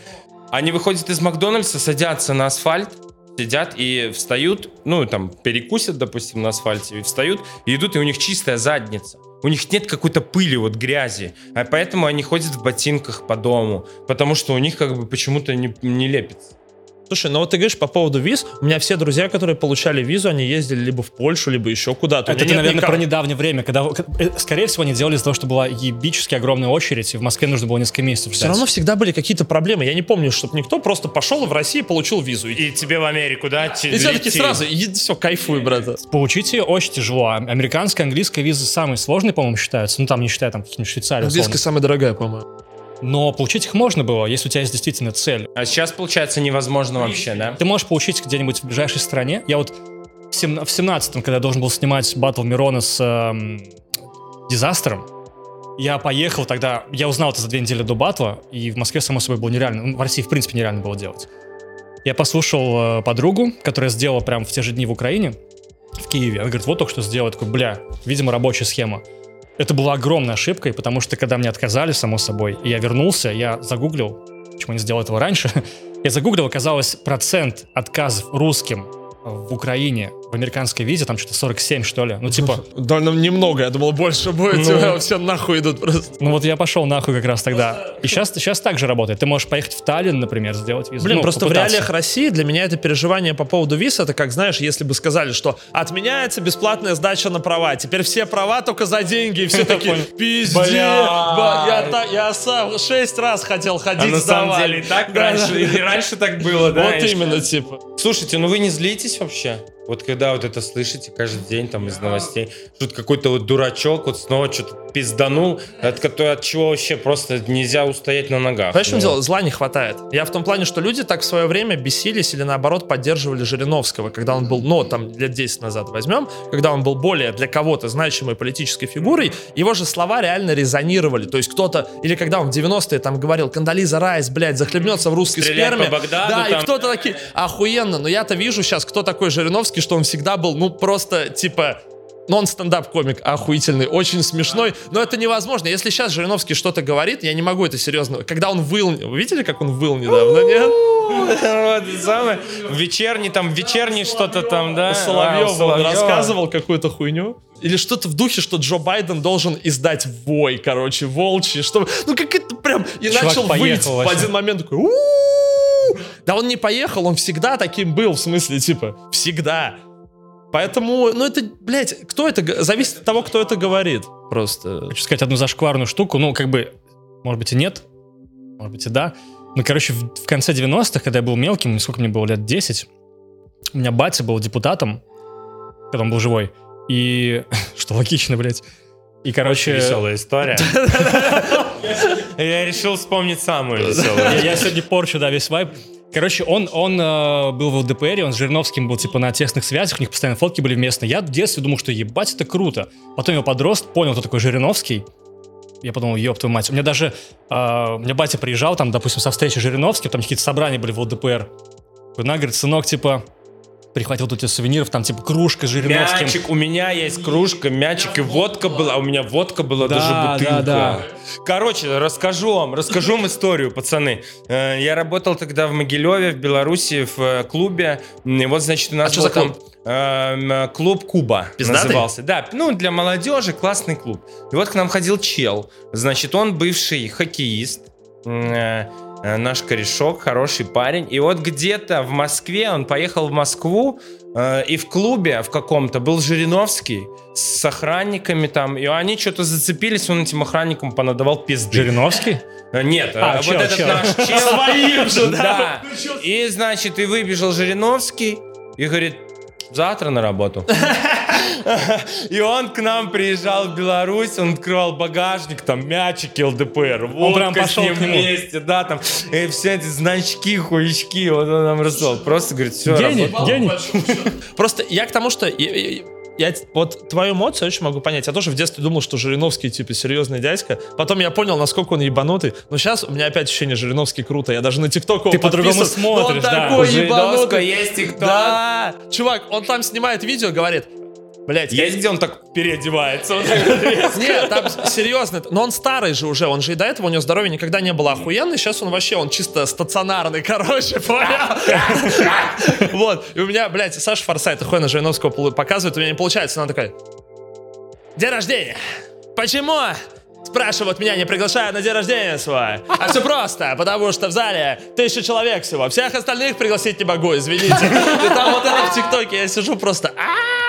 Они выходят из Макдональдса, садятся на асфальт, сидят и встают, ну, там, перекусят, допустим, на асфальте, и встают, и идут, и у них чистая задница. У них нет какой-то пыли, вот грязи. А поэтому они ходят в ботинках по дому. Потому что у них как бы почему-то не, не лепится. Слушай, ну вот ты говоришь по поводу виз, у меня все друзья, которые получали визу, они ездили либо в Польшу, либо еще куда-то. Это ты, наверное, никак- про недавнее время, когда, э, скорее всего, они делали из-за того, что была ебически огромная очередь, и в Москве нужно было несколько месяцев Все равно всегда были какие-то проблемы. Я не помню, чтобы никто просто пошел и в России получил визу. И, И тебе в Америку, да? и все таки сразу, все, кайфуй, брат. Получить ее очень тяжело. А Американская, английская виза самые сложные, по-моему, считаются. Ну, там, не считая там каких-нибудь Швейцарии, условно. Английская самая дорогая, по-моему. Но получить их можно было, если у тебя есть действительно цель. А сейчас, получается, невозможно вообще, да? Ты можешь получить где-нибудь в ближайшей стране. Я вот в семна- в 17-м, когда я должен был снимать батл Мирона с эм, Дизастером, я поехал тогда, я узнал это за две недели до батла, и в Москве, само собой, было нереально, ну, в России, в принципе, нереально было делать. Я послушал э, подругу, которая сделала прям в те же дни в Украине, в Киеве. Она говорит, вот только что сделала. Такой, бля, видимо, рабочая схема. Это была огромной ошибкой, потому что когда мне отказали, само собой, я вернулся, я загуглил, почему не сделал этого раньше. Я загуглил, оказалось, процент отказов русским в Украине в американской визе, там что-то 47, что ли. Ну, типа, Довольно немного, я думал, больше будет. Ну. типа, Все нахуй идут просто. ну вот я пошел нахуй как раз тогда. И сейчас, сейчас так же работает. Ты можешь поехать в Таллин, например, сделать визу. Блин, Ну, просто в попытаться. реалиях России для меня это переживание по поводу виз, это как, знаешь, если бы сказали, что отменяется бесплатная сдача на права, теперь все права только за деньги, и все такие, пиздец, я, сам шесть раз хотел А ходить на самом сдавать». деле и так раньше, и раньше так было, да? Вот именно, типа. Слушайте, ну вы не злитесь вообще? Вот когда вот это слышите каждый день там из новостей, что какой-то вот дурачок вот снова что-то пизданул, от, которого- от чего вообще просто нельзя устоять на ногах. Понимаешь, Ну, дело? Зла не хватает. Я в том плане, что люди так в свое время бесились или наоборот поддерживали Жириновского, когда он был, ну, там, лет 10 назад возьмем, когда он был более для кого-то значимой политической фигурой, его же слова реально резонировали. То есть кто-то, или когда он в 90-е там говорил, Кандализа Райс, блядь, захлебнется в русской Стрелять сперме. по Багдаду да, и там. кто-то такие, охуенно, но я-то вижу сейчас, кто такой Жириновский, что он всегда был, ну, просто, типа, нон-стендап-комик охуительный, очень смешной, но это невозможно. Если сейчас Жириновский что-то говорит, я не могу это серьезно. Когда он выл... Вы видели, как он выл недавно, нет? Вот, самое. Вечерний там, вечерний что-то там, да? Соловьев А, рассказывал какую-то хуйню. Или что-то в духе, что Джо Байден должен издать вой, короче, волчий, чтобы... Ну, как это прям... И Чувак начал выть в один момент такой... «У-у-у». Да он не поехал, он всегда таким был, в смысле, типа, всегда. Поэтому, ну это, блядь, кто это... Зависит от того, кто это говорит. Просто... Хочу сказать одну зашкварную штуку. Ну, как бы, может быть и нет, может быть и да. Ну, короче, в, в конце 90-х, когда я был мелким, сколько мне было, лет 10, у меня батя был депутатом, когда он был живой. И... Что логично, блядь. И, короче... Веселая история. Я решил вспомнить самую веселую. я сегодня порчу, да, весь вайб. Короче, он, он э, был в ЛДПР, он с Жириновским был, типа, на тесных связях, у них постоянно фотки были вместе. Я в детстве думал, что ебать, это круто. Потом я подрос, понял, кто такой Жириновский. Я подумал, ёб твою мать. У меня даже, э, у меня батя приезжал, там, допустим, со встречи Жириновским, там какие-то собрания были в ЛДПР. Она говорит, сынок, типа, прихватил тут сувениров, там, типа, кружка с Жириновским. Мячик, у меня есть кружка, мячик и водка была, у меня водка была Да, даже да, бутылка. да. Короче, расскажу вам, расскажу вам историю, пацаны. Э, Я работал тогда в Могилеве, в Беларуси, в э, клубе. И вот, значит, у нас А что был за клуб? там эм, э, клуб Куба Пиздатый? назывался. Да, ну, для молодежи классный клуб. И вот к нам ходил чел. Значит, он бывший хоккеист. Э, Наш корешок, хороший парень. И вот где-то в Москве, он поехал в Москву, э, и в клубе в каком-то был Жириновский с охранниками там, и они что-то зацепились, он этим охранникам понадавал пизды. Жириновский? Э, Нет, А, э, чел, вот этот чел. наш чел. Своим же, Да. И, значит, и выбежал Жириновский и говорит, завтра на работу. И он к нам приезжал в Беларусь, он открывал багажник, там мячики ЛДПР, водка прям пошел с ним к нему. вместе, да, там, и все эти значки, хуячки, вот он нам рассказал. Просто говорит, все, Гений, гений. Просто я к тому, что я, вот твою эмоцию очень могу понять. Я тоже в детстве думал, что Жириновский, типа, серьезный дядька. Потом я понял, насколько он ебанутый. Но сейчас у меня опять ощущение, Жириновский круто. Я даже на ТикТок его Ты по-другому. Но он смотришь, да. такой У ебанутый. есть ТикТок. Да. Чувак, он там снимает видео, говорит, блядь, я Есть, где он так переодевается. Нет, там серьезно. Но он старый же уже. Он же и до этого у него здоровье никогда не было охуенный. Сейчас он вообще, он чисто стационарный, короче, понял? Вот. И у меня, блядь, Саша Форсайт охуенно Жириновского показывает. У меня не получается. Она такая, день рождения. Почему спрашивают меня, не приглашают на день рождения свой. А все просто, потому что в зале тысяча человек всего. Всех остальных пригласить не могу, извините. И там вот это в ТикТоке я сижу просто... «А-а-а!»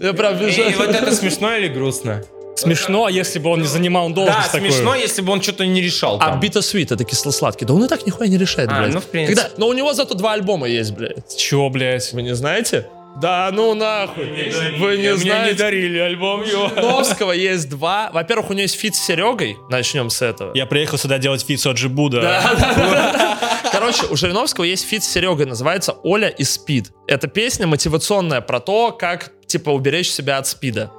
Я прям И бежу. вот это смешно или грустно? Смешно, если бы он не занимал Да, должность такую. смешно, если бы он что-то не решал А там. Bittersweet, это кисло-сладкий. Да он и так нихуя не решает, А, блядь. ну, в принципе. Когда- Но у него зато два альбома есть, блядь. Чё, блядь? Вы не знаете? Да ну нахуй. Вы не знаете. дарили альбом его. Жириновского есть два. Во-первых, у него есть фит с Серегой. Начнем с этого. Я приехал сюда делать фит с OG Buda. Короче, у Жириновского есть фит с Серегой, называется «Оля и СПИД». Это песня мотивационная про то, как, типа, уберечь себя от СПИДа.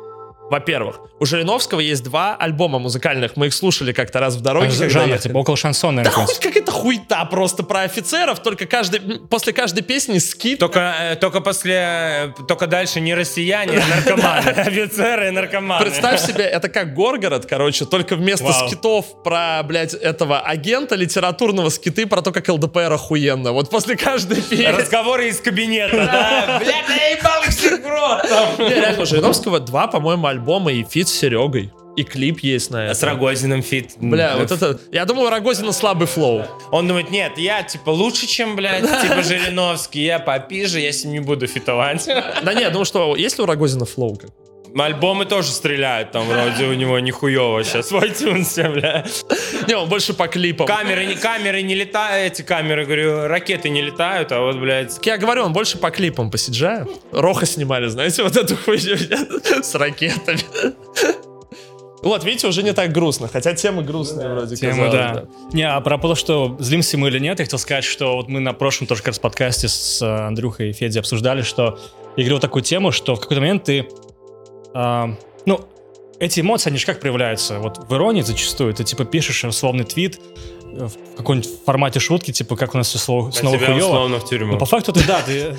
Во-первых, у Жириновского есть два альбома музыкальных. Мы их слушали как-то раз в дороге. когда Жанр, ехали. типа около шансона, Да хоть какая-то хуйня просто про офицеров, только каждый, после каждой песни скит. Только, э, только после, э, только дальше не россияне, а наркоманы. Офицеры и наркоманы. Представь себе, это как Горгород, короче, только вместо скитов про, блядь, этого агента литературного скиты про то, как ЛДПР охуенно. Вот после каждой песни. Разговоры из кабинета, да? Блядь, наебал их всех в рот реально, Жириновского два, по-моему, альбома и фит с Серегой. И клип есть на это. С Рогозиным фит. Бля, вот это... Я думаю, у Рогозина слабый flow. Он думает, нет, я типа лучше, чем, блядь, типа Жириновский, я попизже, я с ним не буду фитовать. Да нет, ну что, есть ли у Рогозина flow? Альбомы тоже стреляют там вроде у него нихуево сейчас в iTunes, бля. Не, он больше по клипам. Камеры не, камеры не летают, эти камеры, говорю, ракеты не летают, а вот, блядь, Так Я говорю, он больше по клипам по CGI. Роха снимали, знаете, вот эту хуйню с ракетами. Вот, видите, уже не так грустно, хотя темы грустные вроде Тема, казалось, да. Не, а про то, что злимся мы или нет, я хотел сказать, что вот мы на прошлом тоже как раз подкасте с э, Андрюхой и Федей обсуждали, что я говорил такую тему, что в какой-то момент ты, а, ну, эти эмоции, они же как проявляются? Вот в иронии зачастую ты типа пишешь условный твит э, в каком-нибудь формате шутки, типа как у нас все слово, снова тебя хуёво. условно в Но тюрьму. по факту ты, да, ты,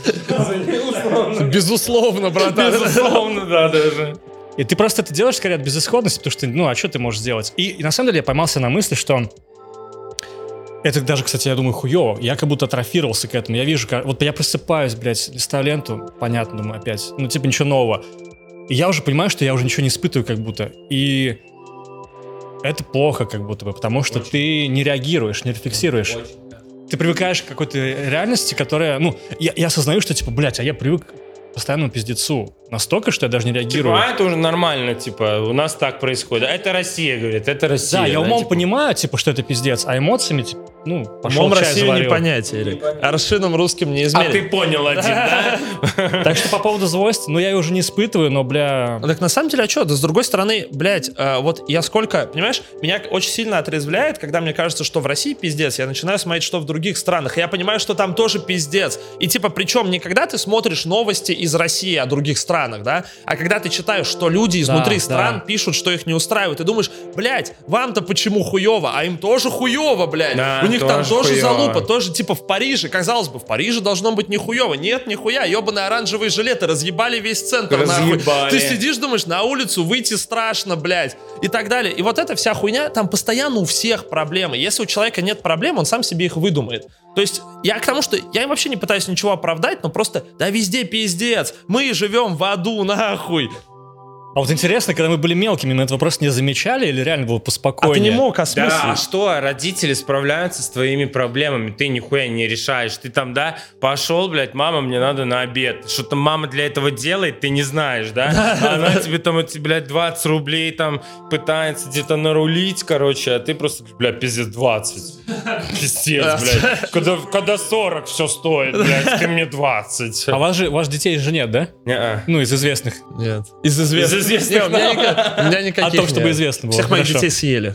Безусловно, братан. Безусловно, да, даже. И ты просто это делаешь скорее от безысходности, потому что, ну, а что ты можешь сделать? И, и на самом деле я поймался на мысли, что это даже, кстати, я думаю, хуево. Я как будто атрофировался к этому. Я вижу, как... Вот я просыпаюсь, блядь, листаю ленту, понятно, думаю, опять. Ну, типа, ничего нового. И я уже понимаю, что я уже ничего не испытываю, как будто. И это плохо, как будто бы, потому что ты не реагируешь, не рефлексируешь. Ты привыкаешь к какой-то реальности, которая, ну, я, я осознаю, что, типа, блядь, а я привык к постоянному пиздецу. Настолько, что я даже не реагирую. Типа, а это уже нормально, типа, у нас так происходит. Это Россия, говорит, это Россия. Да, я да, умом типа. понимаю, типа, что это пиздец, а эмоциями, типа, ну, пошел Умом чай Россию не заварил. понять, Эрик. Аршином русским не А измерить. ты понял один, да? Так что по поводу злости, ну, я ее уже не испытываю, но, бля... Так на самом деле, а что? Да с другой стороны, блядь, э, вот я сколько, понимаешь, меня очень сильно отрезвляет, когда мне кажется, что в России пиздец, я начинаю смотреть, что в других странах, и я понимаю, что там тоже пиздец. И типа, причем не когда ты смотришь новости из России о других странах, да, а когда ты читаешь, что люди изнутри Да, стран да. пишут, что их не устраивает, ты думаешь, блядь, вам-то почему хуево, а им тоже хуево, блядь. Да, У них там тоже тоже хуёво. залупа, тоже типа в Париже, казалось бы, в Париже должно быть нихуево. Нет, нихуя, ебаные оранжевые жилеты разъебали весь центр, нахуй. Разъебали. Ты сидишь, думаешь, на улицу выйти страшно, блядь, и так далее. И вот эта вся хуйня, там постоянно у всех проблемы. Если у человека нет проблем, он сам себе их выдумает. То есть я к тому, что я вообще не пытаюсь ничего оправдать, но просто, да везде пиздец, мы живем в аду, нахуй. А вот интересно, когда мы были мелкими, мы этот вопрос не замечали или реально было А ты поспокойнее? не мог Да, осмыслить. а что, родители справляются с твоими проблемами, ты нихуя не решаешь. Ты там, да, пошел, блядь, мама, мне надо на обед. Что-то мама для этого делает, ты не знаешь, да? А Она тебе там, эти, блядь, 20 рублей там пытается где-то нарулить, короче, а ты просто, блядь, пиздец, 20. Пиздец, блядь. Когда, когда 40 все стоит, блядь, ты мне 20. А у вас же, у вас детей же нет, да? Не-а. Ну, из известных. Нет. Из известных. Из известных, у меня, у меня никаких А то, чтобы известно было, Всех моих детей съели.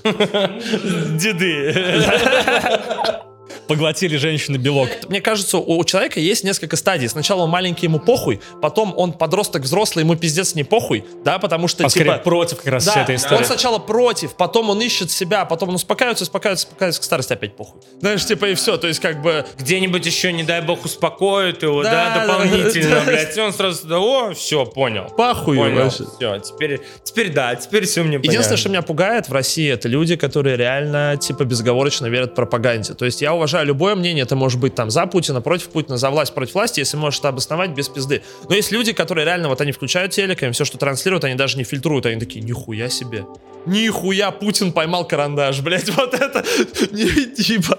Деды. Поглотили женщины белок. Мне кажется, у, человека есть несколько стадий. Сначала он маленький, ему похуй, потом он подросток взрослый, ему пиздец не похуй, да, потому что А скорее типа... против как раз Да, вся эта он сначала против, потом он ищет себя, потом он успокаивается, успокаивается, успокаивается, к старости опять похуй. Знаешь, типа и все, то есть как бы... Где-нибудь еще, не дай бог, успокоят его, Да, да, дополнительно, да. блядь. И он сразу, да, о, все, понял. Похуй Понял, вообще. все, теперь, теперь да, теперь все мне Единственное, понятно. что меня пугает в России, это люди, которые реально, типа, безоговорочно верят пропаганде. То есть я уважаю уважаю любое мнение, ты можешь быть там за Путина, против Путина, за власть, против власти, если можешь это обосновать без пизды. Но есть люди, которые реально, вот они включают телек, им все, что транслируют, они даже не фильтруют, они такие, нихуя себе. Нихуя Путин поймал карандаш, блядь, вот это, не, типа.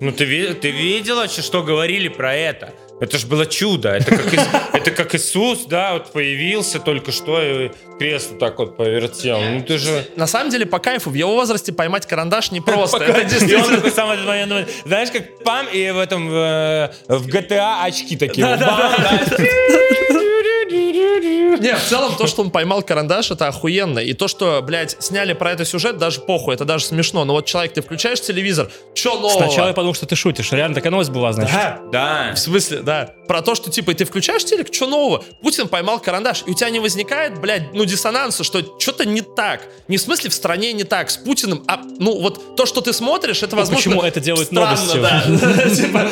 Ну ты, ты видела, что говорили про это? Это ж было чудо. Это как, Ис- это как Иисус, да, вот появился только что и кресло так вот повертел. Ну ты же... На самом деле, по кайфу, в его возрасте поймать карандаш непросто. Это действительно... такой этот момент знаешь, как пам, и в этом э, в GTA очки такие. вот, да. Не, в целом, то, что он поймал карандаш, это охуенно. И то, что, блядь, сняли про это сюжет, даже похуй, это даже смешно. Но вот человек, ты включаешь телевизор, чё нового? Сначала я подумал, что ты шутишь. Реально такая новость была, значит. Да, Да. в смысле, да. Про то, что, типа, ты включаешь телек, что нового? Путин поймал карандаш, и у тебя не возникает, блядь, ну, диссонанса, что что-то не так. Не в смысле в стране не так, с Путиным, а, ну, вот то, что ты смотришь, это, возможно... почему это делает странно, новостью? Типа,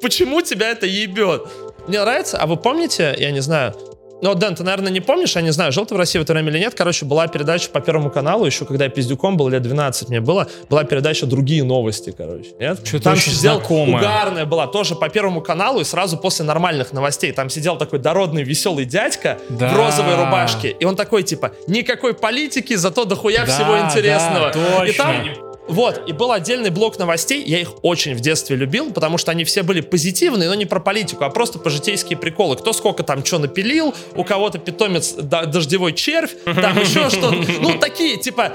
Почему тебя это ебет? Мне нравится, а вы помните, я не знаю, ну, Дэн, ты, наверное, не помнишь, я не знаю, жил ты в России в это время или нет. Короче, была передача по Первому каналу, еще когда я пиздюком был, лет 12 мне было, была передача «Другие новости», короче, нет? Что-то Там очень сидел знакомое. угарная была, тоже по Первому каналу и сразу после нормальных новостей. Там сидел такой дородный, веселый дядька Да. в розовой рубашке, и он такой, типа, никакой политики, зато дохуя Да, всего интересного. да, И там точно. Вот, и был отдельный блок новостей, я их очень в детстве любил, потому что они все были позитивные, но не про политику, а просто по житейские приколы. Кто сколько там что напилил, у кого-то питомец дождевой червь, там еще что-то. Ну, такие, типа,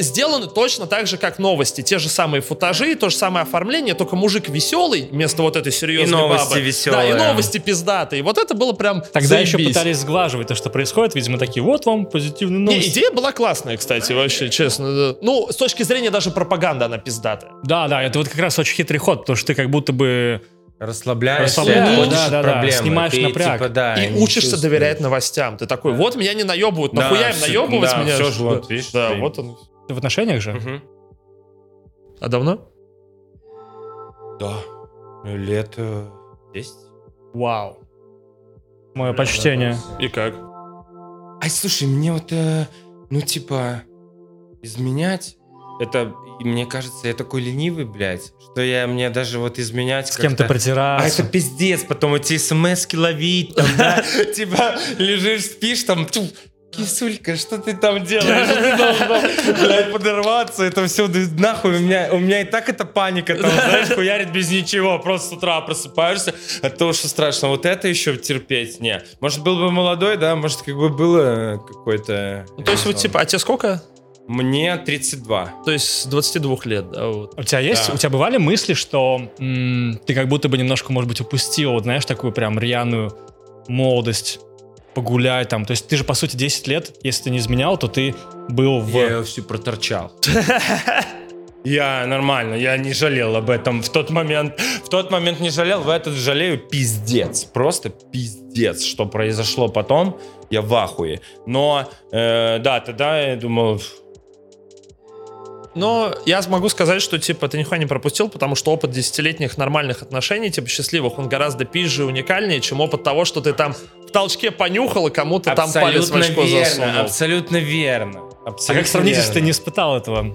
сделаны точно так же, как новости. Те же самые футажи, то же самое оформление, только мужик веселый вместо вот этой серьезной И новости бабы. веселые. Да, и новости пиздатые. Вот это было прям Тогда еще заебись. пытались сглаживать то, что происходит. Видимо, такие, вот вам позитивные Не, новости. идея была классная, кстати, вообще, честно. да. Ну, с точки зрения даже пропаганды она пиздатая. Да, да, это вот как раз очень хитрый ход, потому что ты как будто бы... Расслабляешься, Расслабляешься, да, да, да, проблемы. снимаешь Ты, напряг. типа, да, и не учишься чувствуешь. доверять новостям. Ты такой, вот меня не наебывают, Да, нахуя им всё- наебывать да, меня? всё ж- же вот, видишь, да, ты- вот он. Ты в отношениях же? Мгм. А давно? Да. Лет э, 10. Вау. Мое почтение. И как? Ай, слушай, мне вот, э, ну, типа, изменять, это, мне кажется, я такой ленивый, блядь, что я, мне даже вот изменять С кем ты как-то- А протираться. это пиздец, потом эти смс ловить, там, да, типа, лежишь, спишь, там, кисулька, что ты там делаешь? Ты должна, блядь, подорваться, это все, нахуй, у меня, у меня и так эта паника, там, знаешь, хуярит без ничего, просто с утра просыпаешься от того, что страшно. Вот это еще терпеть, не. Может, был бы молодой, да, может, как бы было какой-то... Ну, то есть, вот, типа, а тебе сколько? Мне 32. То есть, с 22 лет, да, вот. У тебя есть, Да. у тебя бывали мысли, что м, ты как будто бы немножко, может быть, упустил, вот знаешь, такую прям рьяную молодость, погулять там. То есть ты же, по сути, 10 лет, если ты не изменял, то ты был в... Я ее всю проторчал. Я нормально, я не жалел об этом в тот момент. В тот момент не жалел, в этот жалею пиздец. Просто пиздец, что произошло потом. Я в ахуе. Но, э, да, тогда я думал, Но я могу сказать, что, типа, ты нихуя не пропустил, потому что опыт десятилетних нормальных отношений, типа, счастливых, он гораздо пизже и уникальнее, чем опыт того, что ты там в толчке понюхал и кому-то там палец в абсолютно очко верно, засунул. абсолютно верно. А Абсолютно как сравнить, если ты не испытал этого?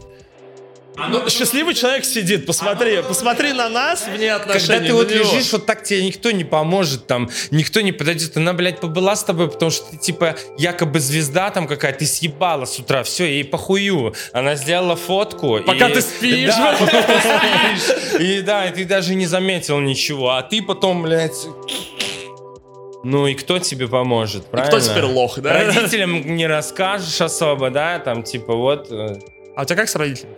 Ну, счастливый человек сидит, посмотри, посмотри на нас вне отношений. Когда ты вот него. лежишь, вот так тебе никто не поможет, там, никто не подойдет. Она, блядь, побыла с тобой, потому что ты, типа, якобы звезда там какая-то, ты съебала с утра, все, ей похую. Она сделала фотку. Пока и- ты спишь, Да, пока ты спишь. И да, и ты даже не заметил ничего. А ты потом, блядь... Ну и кто тебе поможет, И правильно? кто теперь лох, да? Родителям не расскажешь особо, да, там, типа, вот... э, А у тебя как с родителями?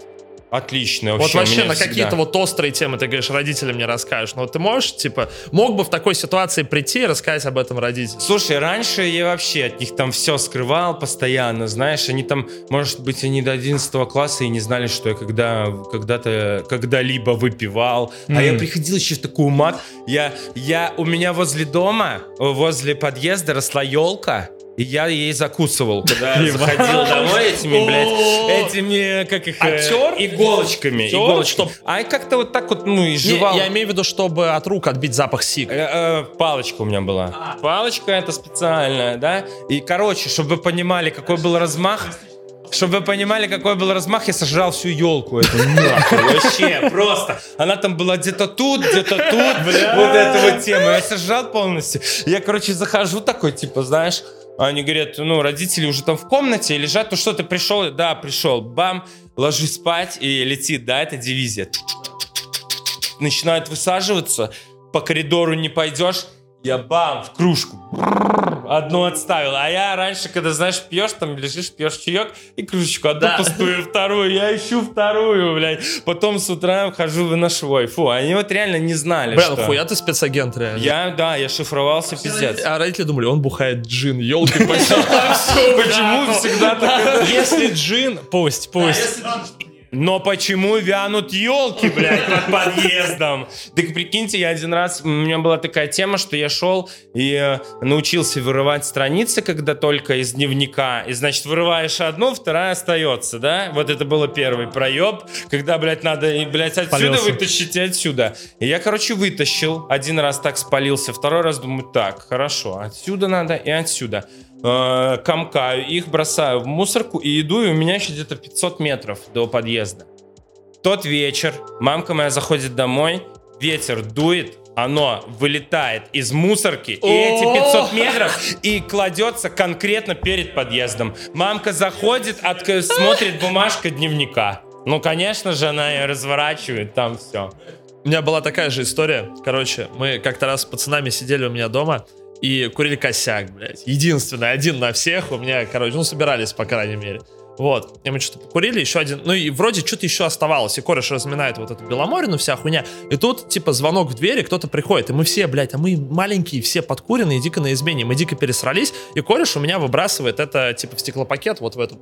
Отлично Вот вообще. вообще у меня на всегда. какие-то вот острые темы ты говоришь, родителям не расскажешь. Но вот ты можешь, типа, мог бы в такой ситуации прийти и рассказать об этом родителям? Слушай, раньше я вообще от них там все скрывал постоянно, знаешь, они там, может быть, они до 11 класса и не знали, что я когда, когда-то, когда-либо выпивал, а я приходил еще в такую мат, я, я, у меня возле дома, возле подъезда росла елка, и я ей закусывал, когда заходил домой этими, блядь, этими, как их, э, Актер? иголочками, иголочками. А как-то вот так вот, ну, и жевал. я имею в виду, чтобы от рук отбить запах сик. Э, э, Палочка у меня была. Палочка это специальная, да? И, короче, чтобы вы понимали, какой был размах. Чтобы вы понимали, какой был размах, я сожрал всю елку эту нахуй. Вообще, просто. Она там была где-то тут, где-то тут. Вот эта вот тема. Я сожрал полностью. Я, короче, захожу такой, типа, знаешь, они говорят, ну, родители уже там в комнате лежат, ну что, ты пришел? Да, пришел. Бам, ложись спать и летит, да, это дивизия. Начинают высаживаться, по коридору не пойдешь, я бам, в кружку. Одну отставил. А я раньше, когда, знаешь, пьешь, там лежишь, пьешь чаек и кружечку. Одну Да. пустую, вторую. Я ищу вторую, блядь. Потом с утра хожу выношевой. Фу, они вот реально не знали, Бля, что... хуя ты спецагент реально. Я, да, я шифровался, пиздец. А родители думали, он бухает джин, елки Почему всегда так? Если джин, пусть, пусть. Но почему вянут елки, блядь, под подъездом? Так прикиньте, я один раз, у меня была такая тема, что я шел и э, научился вырывать страницы, когда только из дневника. И, значит, вырываешь одну, вторая остается, да? Вот это было первый проеб, когда, блядь, надо, и, блядь, отсюда Спалился. вытащить и отсюда. И я, короче, вытащил. Один раз так спалился, второй раз думаю, так, хорошо, отсюда надо и отсюда. Э, комкаю их, бросаю в мусорку и иду, и у меня еще где-то 500 метров до подъезда. Тот вечер мамка моя заходит домой, ветер дует, оно вылетает из мусорки, и эти 500 метров и кладется конкретно перед подъездом. Мамка заходит, смотрит бумажка дневника. Ну, конечно же, она ее разворачивает, там все. У меня была такая же история. Короче, мы как-то раз с пацанами сидели у меня дома и курили косяк, блядь. Единственный, один на всех. У меня, короче, ну, собирались, по крайней мере. Вот. И мы что-то покурили, еще один. Ну и вроде что-то еще оставалось. И кореш разминает вот эту Беломорину, вся хуйня. И тут, типа, звонок в двери, кто-то приходит. И мы все, блядь, а мы маленькие, все подкуренные, дико на измене. Мы дико пересрались. И кореш у меня выбрасывает это, типа, в стеклопакет, вот в эту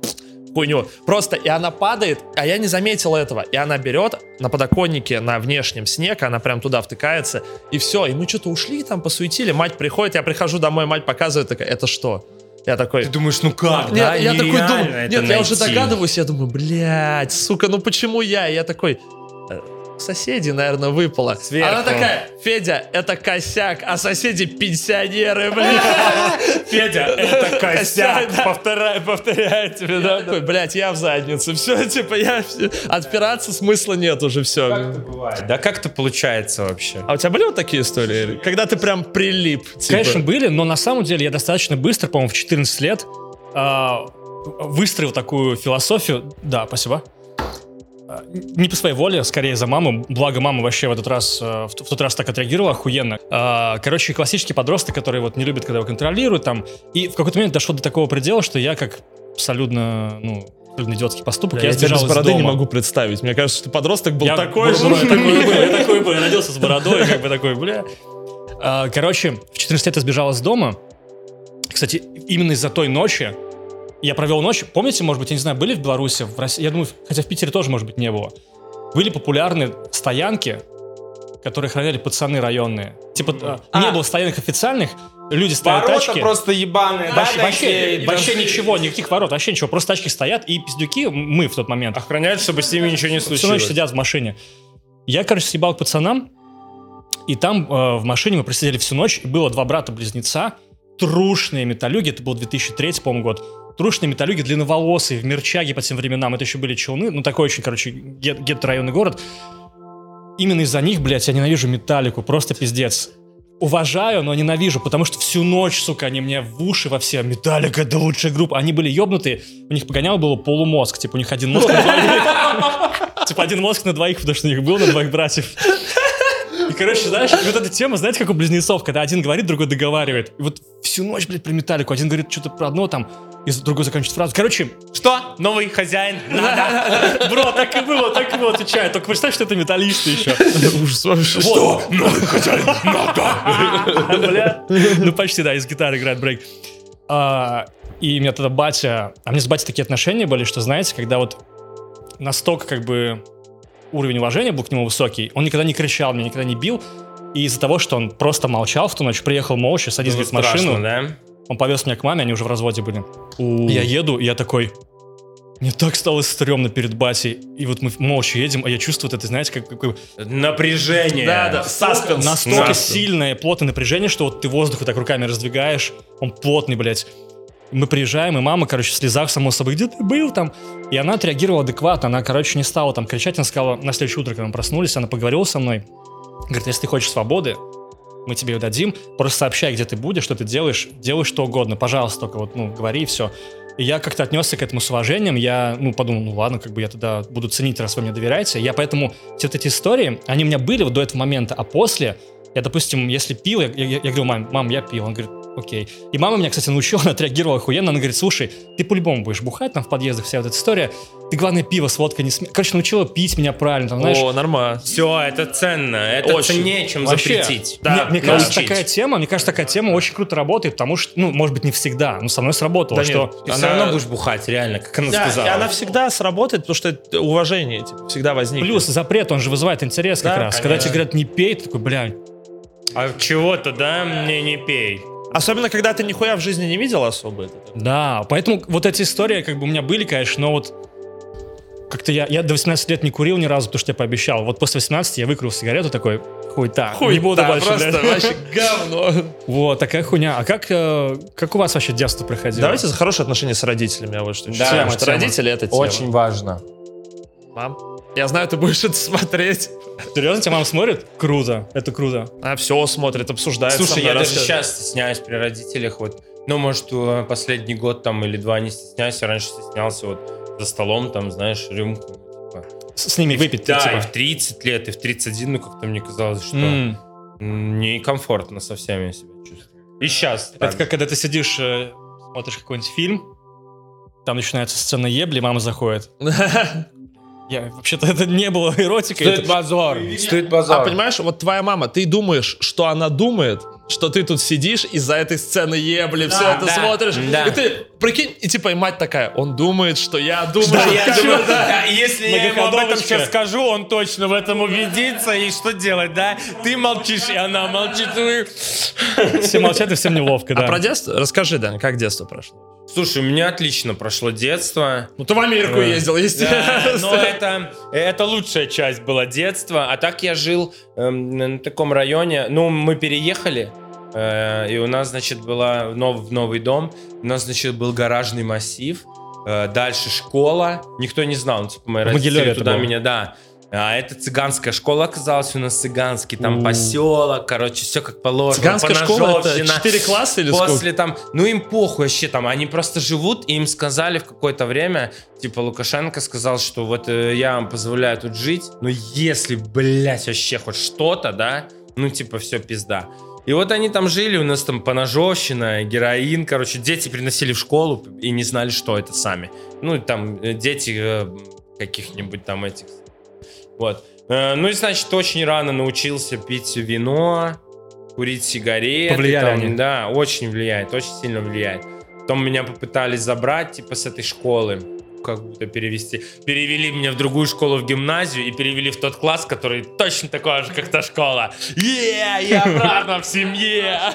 хуйню. Просто, и она падает, а я не заметил этого. И она берет на подоконнике, на внешнем снег, она прям туда втыкается, и все. И мы что-то ушли там, посуетили, мать приходит, я прихожу домой, мать показывает, такая, это что? Я такой... Ты думаешь, ну как, Нет, да? я такой думаю, нет, я уже найти. догадываюсь, я думаю, блядь, сука, ну почему я? И я такой, «Э, соседи, наверное, выпало. Сверху. Она такая, Федя, это косяк, а соседи пенсионеры, блядь. Федя, это Косяк. Повторяю, повторяю тебе, да? такой, блядь, я в задницу. Все, типа, я... Отпираться смысла нет уже, все. Как это бывает? Да как это получается вообще? А у тебя были вот такие истории? Когда ты прям прилип? типа? Конечно, были, но на самом деле я достаточно быстро, по-моему, в 14 лет а, выстроил такую философию. Да, спасибо. А, Не по своей воле, скорее за маму. Благо мама вообще в этот раз, э, в тот раз так отреагировала охуенно. А, Короче, классический подросток, который вот не любит, когда его контролируют там. И в какой-то момент дошло до такого предела, что я как абсолютно, ну, абсолютно идиотский поступок, Бля, я я сбежал без бороды не дома. могу представить. Мне кажется, что подросток был Я такой же. Я такой был, я такой был, я родился с бородой, как бы такой, бля. А, Короче, в 14 лет я сбежал из дома. Кстати, именно из-за той ночи я провел ночь. Помните, может быть, я не знаю, были в Беларуси, в России? Я думаю, хотя в Питере тоже, может быть, не было. Были популярны стоянки, которые охраняли пацаны районные. Типа, а, не было стоянок официальных, люди ставят Ворота тачки. просто ебаные, да, Вообще, вообще, такие, вообще ничего, никаких ворот, вообще ничего. Просто тачки стоят, и пиздюки, мы в тот момент, Охраняют, чтобы с ними ничего не всю ночь случилось. сидят в машине. Я, короче, съебал к пацанам, и там э, в машине мы просидели всю ночь, и было два брата-близнеца, трушные металюги, это был 2003, по-моему, год, трушные металюги, длинноволосые, в Мерчаге по тем временам, это еще были челны, ну, такой очень, короче, гет- гетто-районный город. Именно из-за них, блядь, я ненавижу металлику, просто пиздец. Уважаю, но ненавижу, потому что всю ночь, сука, они мне в уши во все. Металлика, это лучшая группа. Они были ебнутые, у них погонял было полумозг, типа у них один мозг на двоих. Типа один мозг на двоих, потому что у них был на двоих братьев. И, короче, знаешь, вот эта тема, знаете, как у близнецов, когда один говорит, другой договаривает. И вот всю ночь, блядь, про металлику. Один говорит что-то про одно там, и другой заканчивает фразу. Короче, Что? Новый хозяин? Надо. бро, так и было, так и было, отвечаю. Только представь, что это металлисты еще. Ужас вообще. Вот. Бля. Ну, почти, да, из гитары играет брейк. А, И меня тогда батя... А мне с батей такие отношения были, что, знаете, когда вот настолько как бы уровень уважения был к нему высокий, он никогда не кричал, меня никогда не бил, и из-за того, что он просто молчал в ту ночь, приехал молча, садись говорит, в машину, да? Он повез меня к маме, они уже в разводе были. Я еду, и я такой... Мне так стало стрёмно перед батей. И вот мы молча едем, а я чувствую вот это, знаете, как, как- Напряжение. Да, да, саспенс. настолько Да. сильное, плотное напряжение, что вот ты воздух вот так руками раздвигаешь, он плотный, блядь. Мы приезжаем, и мама, короче, в слезах, само собой, где ты был там? И она отреагировала адекватно, она, короче, не стала там кричать, она сказала, на следующее утро, когда мы проснулись, она поговорила со мной, говорит, если ты хочешь свободы, мы тебе ее дадим, просто сообщай, где ты будешь, что ты делаешь, делай что угодно, пожалуйста, только вот, ну, говори и все. И я как-то отнесся к этому с уважением, я, ну, подумал, ну, ладно, как бы я тогда буду ценить, раз вы мне доверяете. Я поэтому, все вот эти истории, они у меня были вот до этого момента, а после, я, допустим, если пил, я, я, я говорю, мам, мам, я пил. Он говорит, окей. И мама меня, кстати, научила, она отреагировала охуенно. Она говорит, слушай, ты по-любому будешь бухать там в подъездах, вся вот эта история. Ты, главное, пиво с водкой не сме... Короче, научила пить меня правильно, там, знаешь. О, нормально. Все, это ценно. Это Очень. ценнее, чем Вообще, запретить. мне, мне кажется, научить. такая тема, мне кажется, такая тема очень круто работает, потому что, ну, может быть, не всегда, но со мной сработало, Да что... нет, Ты Она- все равно будешь бухать, реально, как она Да, сказала. и она всегда сработает, потому что это уважение типа, всегда возникнет. Плюс запрет, он же вызывает интерес как Да, раз. Когда конечно. тебе говорят, не пей, ты такой, бля, А чего-то, да, мне не пей. Особенно, когда ты нихуя в жизни не видел особо это. Да, поэтому вот эти истории как бы у меня были, конечно, но вот как-то я, я до 18 лет не курил ни разу, потому что я пообещал. Вот после 18 я выкурил сигарету такой, хуй так, не буду да, больше, просто блядь. вообще говно. Вот, такая хуйня. А как, э, как у вас вообще детство проходило? Давайте за хорошие отношения с родителями, а вот что. Да, тема, что тема. родители это тема. Очень важно. Мам, я знаю, ты будешь это смотреть. Серьезно, тебя мама смотрит? Круто, это круто. А все смотрит, обсуждает. Слушай, я даже сейчас стесняюсь при родителях. Вот, ну, может, э, последний год там или два не стесняюсь. Я раньше стеснялся вот за столом, там, знаешь, рюмку. типа. С, с ними выпить, Да, типа. и в 30 лет, и в 31, ну, как-то мне казалось, что м, некомфортно со всеми себя чувствую. И сейчас. Это как когда ты сидишь, э, смотришь какой-нибудь фильм, там начинается сцена ебли, мама заходит. Я, вообще-то это не было эротикой. Стоит это- базар. Стоит базар. А понимаешь, вот твоя мама, ты думаешь, что она думает, что ты тут сидишь из-за этой сцены ебли, все это да, смотришь, да. и ты, прикинь, и типа и мать такая, он думает, что я думаю, Да, что я думаю, да. да, если я ему об этом сейчас скажу, он точно в этом убедится. И что делать, да? Ты молчишь, и она молчит. и- Все молчат и всем неловко, да. А про детство? Расскажи, Дэн, как детство прошло? Слушай, у меня отлично прошло детство. Ну ты в Америку Да. ездил, Да, естественно. но это, это лучшая часть была детства. А так я жил эм, на таком районе. Ну, мы переехали. Э, и у нас, значит, была нов- новый дом. У нас, значит, был гаражный массив. э, дальше школа. Никто не знал. Ну, типа, мои родители туда было? меня, да. А это цыганская школа оказалась у нас цыганский, там У. поселок, короче, все как положено. Цыганская школа это поножовщина. 4 класса или сколько? После там, ну им похуй вообще там, они просто живут, и им сказали в какое-то время, типа Лукашенко сказал, что вот э, я вам позволяю тут жить, но если, блядь, вообще хоть что-то, да, ну типа все пизда. И вот они там жили, у нас там поножовщина, героин, короче, дети приносили в школу и не знали, что это сами. Ну, там э, дети э, каких-нибудь там этих. Вот. Э, Ну и, значит, очень рано научился пить вино, курить сигареты. Повлияли там, они? Да, очень влияет, очень сильно влияет. Потом меня попытались забрать, типа, с этой школы. Как будто перевести. Перевели меня в другую школу, в гимназию, и перевели в тот класс, который точно такой же, как та школа. Е, я обратно в семье.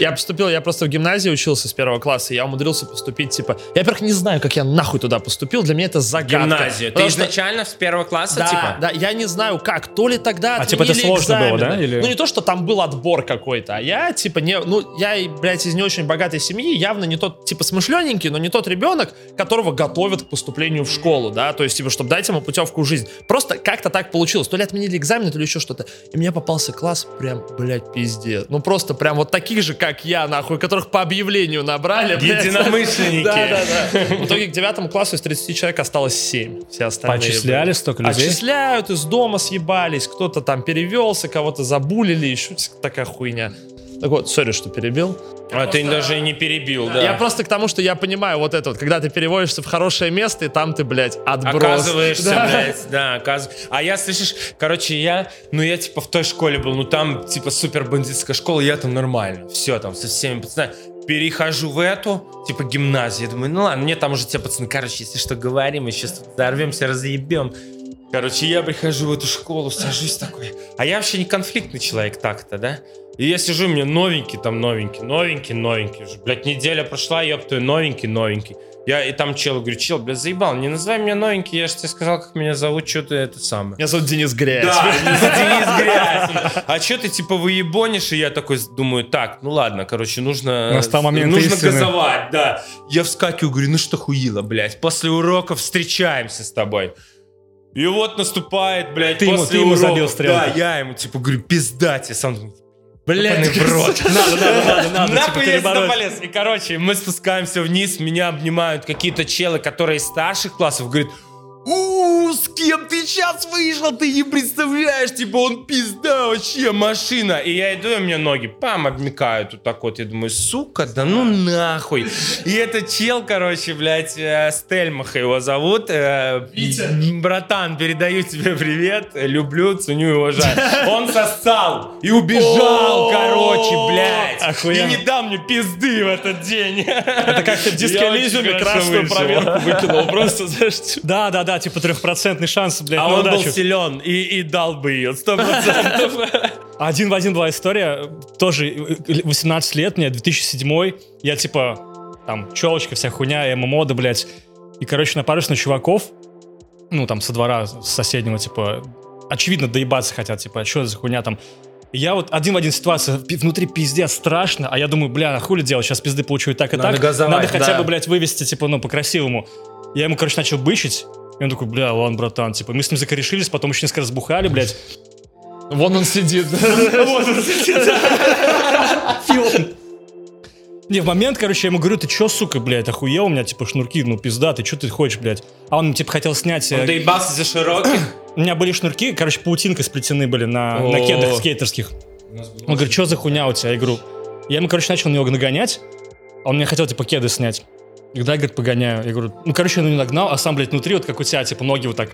Я поступил, я просто в гимназии учился с первого класса, и я умудрился поступить, типа... Я, во-первых, не знаю, как я нахуй туда поступил, для меня это загадка. Гимназию. Ты изначально с первого класса, Да, типа? да, я не знаю как. То ли тогда А, типа, это сложно было, да, или- Ну не то, что там был отбор какой-то, а я типа не, ну я, блядь, из не очень богатой семьи, явно не тот, типа смышлененький, но не тот ребенок, которого готовят к поступлению в школу, да, то есть типа, чтобы дать ему путевку в жизнь. Просто как-то так получилось. То ли отменили экзамены, то ли еще что-то. И мне попался класс прям, блядь, пиздец. Ну просто прям вот таких же, как я, нахуй, которых по объявлению набрали. блядь. Единомышленники. Да, да, да. В итоге к девятому классу из 30 человек осталось 7. Все остальные. Поотчисляли блядь. столько людей? Отчисляют, из дома съебались, кто-то там перевелся, кого-то забулили, еще такая хуйня. Так вот, сори, что перебил. А ты даже и не перебил, да. Я просто к тому, что я понимаю вот это вот, когда ты переводишься в хорошее место, и там ты, блядь, отброс. Оказываешься, Да. блядь, да, оказ... А я, слышишь, короче, я, ну я типа в той школе был, ну там типа супер бандитская школа, я там нормально, все там со всеми пацанами. Перехожу в эту, типа гимназию, я думаю, ну ладно, мне там уже те пацаны, короче, если что говорим, мы сейчас взорвемся, разъебем. Короче, я прихожу в эту школу, сажусь такой. А я вообще не конфликтный человек так-то, да? И я сижу, мне новенький там, новенький, новенький, новенький уже. Блядь, неделя прошла, ёптую, новенький, новенький. Я и там чел говорю, чел, бля, заебал, не называй меня новенький, я же тебе сказал, как меня зовут, что ты это самое. Меня зовут Денис Грязь. Да, Денис Грязь. А что ты типа выебонишь? И я такой думаю, так, ну ладно, короче, нужно... Настал момент Нужно истины. газовать, да. Я вскакиваю, говорю, ну что хуило, блядь, после уроков встречаемся с тобой. И вот наступает, блядь, Ты ему- после ты ему уроков. забил стрелку. Да, я ему типа говорю, пиздать, я сам думаю, «Ебаный в рот. Надо, надо, надо, надо, типа, Нахуй я сюда перебороть. полез. И, короче, мы спускаемся вниз, меня обнимают какие-то челы, которые из старших классов, говорят, у с кем ты сейчас вышел, ты не представляешь, типа он пизда вообще, машина. И я иду, и у меня ноги, пам, обмекают вот так вот. Я думаю, сука, да ну нахуй. И этот чел, короче, блядь, э, Стельмаха его зовут. э, Братан, передаю тебе привет, люблю, ценю и уважаю. Он сосал и убежал, короче, блядь. Охуенно. И не дам мне пизды в этот день. Это как ты в красную проверку выкинул. Просто, знаешь, типа, Да, да, да, типа трехпроцентный шанс, блядь, А на он был удачу. силен и, и дал бы ее, сто процентов. Один в один была история, тоже э, 18 лет мне, 2007 я типа, там, челочка, вся хуйня, эмо-мода, блядь. И, короче, напарюсь на чуваков, ну, там, со двора, с соседнего, типа, очевидно, доебаться хотят, типа, а что за хуйня там? И Я вот один в один ситуация, пи- внутри пиздец страшно, а я думаю, бля, а хули делать, сейчас пизды получу и так, и Надо так. газовать, Надо хотя да. бы, блядь, вывести, типа, ну, по-красивому. Я ему, короче, начал бычить, и он такой, бля, ладно, братан, типа, мы с ним закорешились, потом еще несколько раз бухали, блядь. вон он сидит. Вот он сидит. Фион. Не, в момент, короче, я ему говорю, ты чё, сука, блядь, охуел, у меня, типа, шнурки, ну, пизда, ты чё ты хочешь, блядь? А он, типа, хотел снять... э, доебался за широких. У меня были шнурки, короче, паутинкой сплетены были на, на кедах скейтерских. Он говорит, что за хуйня у тебя? Я говорю, я ему, короче, начал на него нагонять, а он мне хотел, типа, кеды снять. Да, говорит, погоняю. Я говорю, ну, короче, он не нагнал, а сам, блядь, внутри, вот как у тебя, типа, ноги вот так.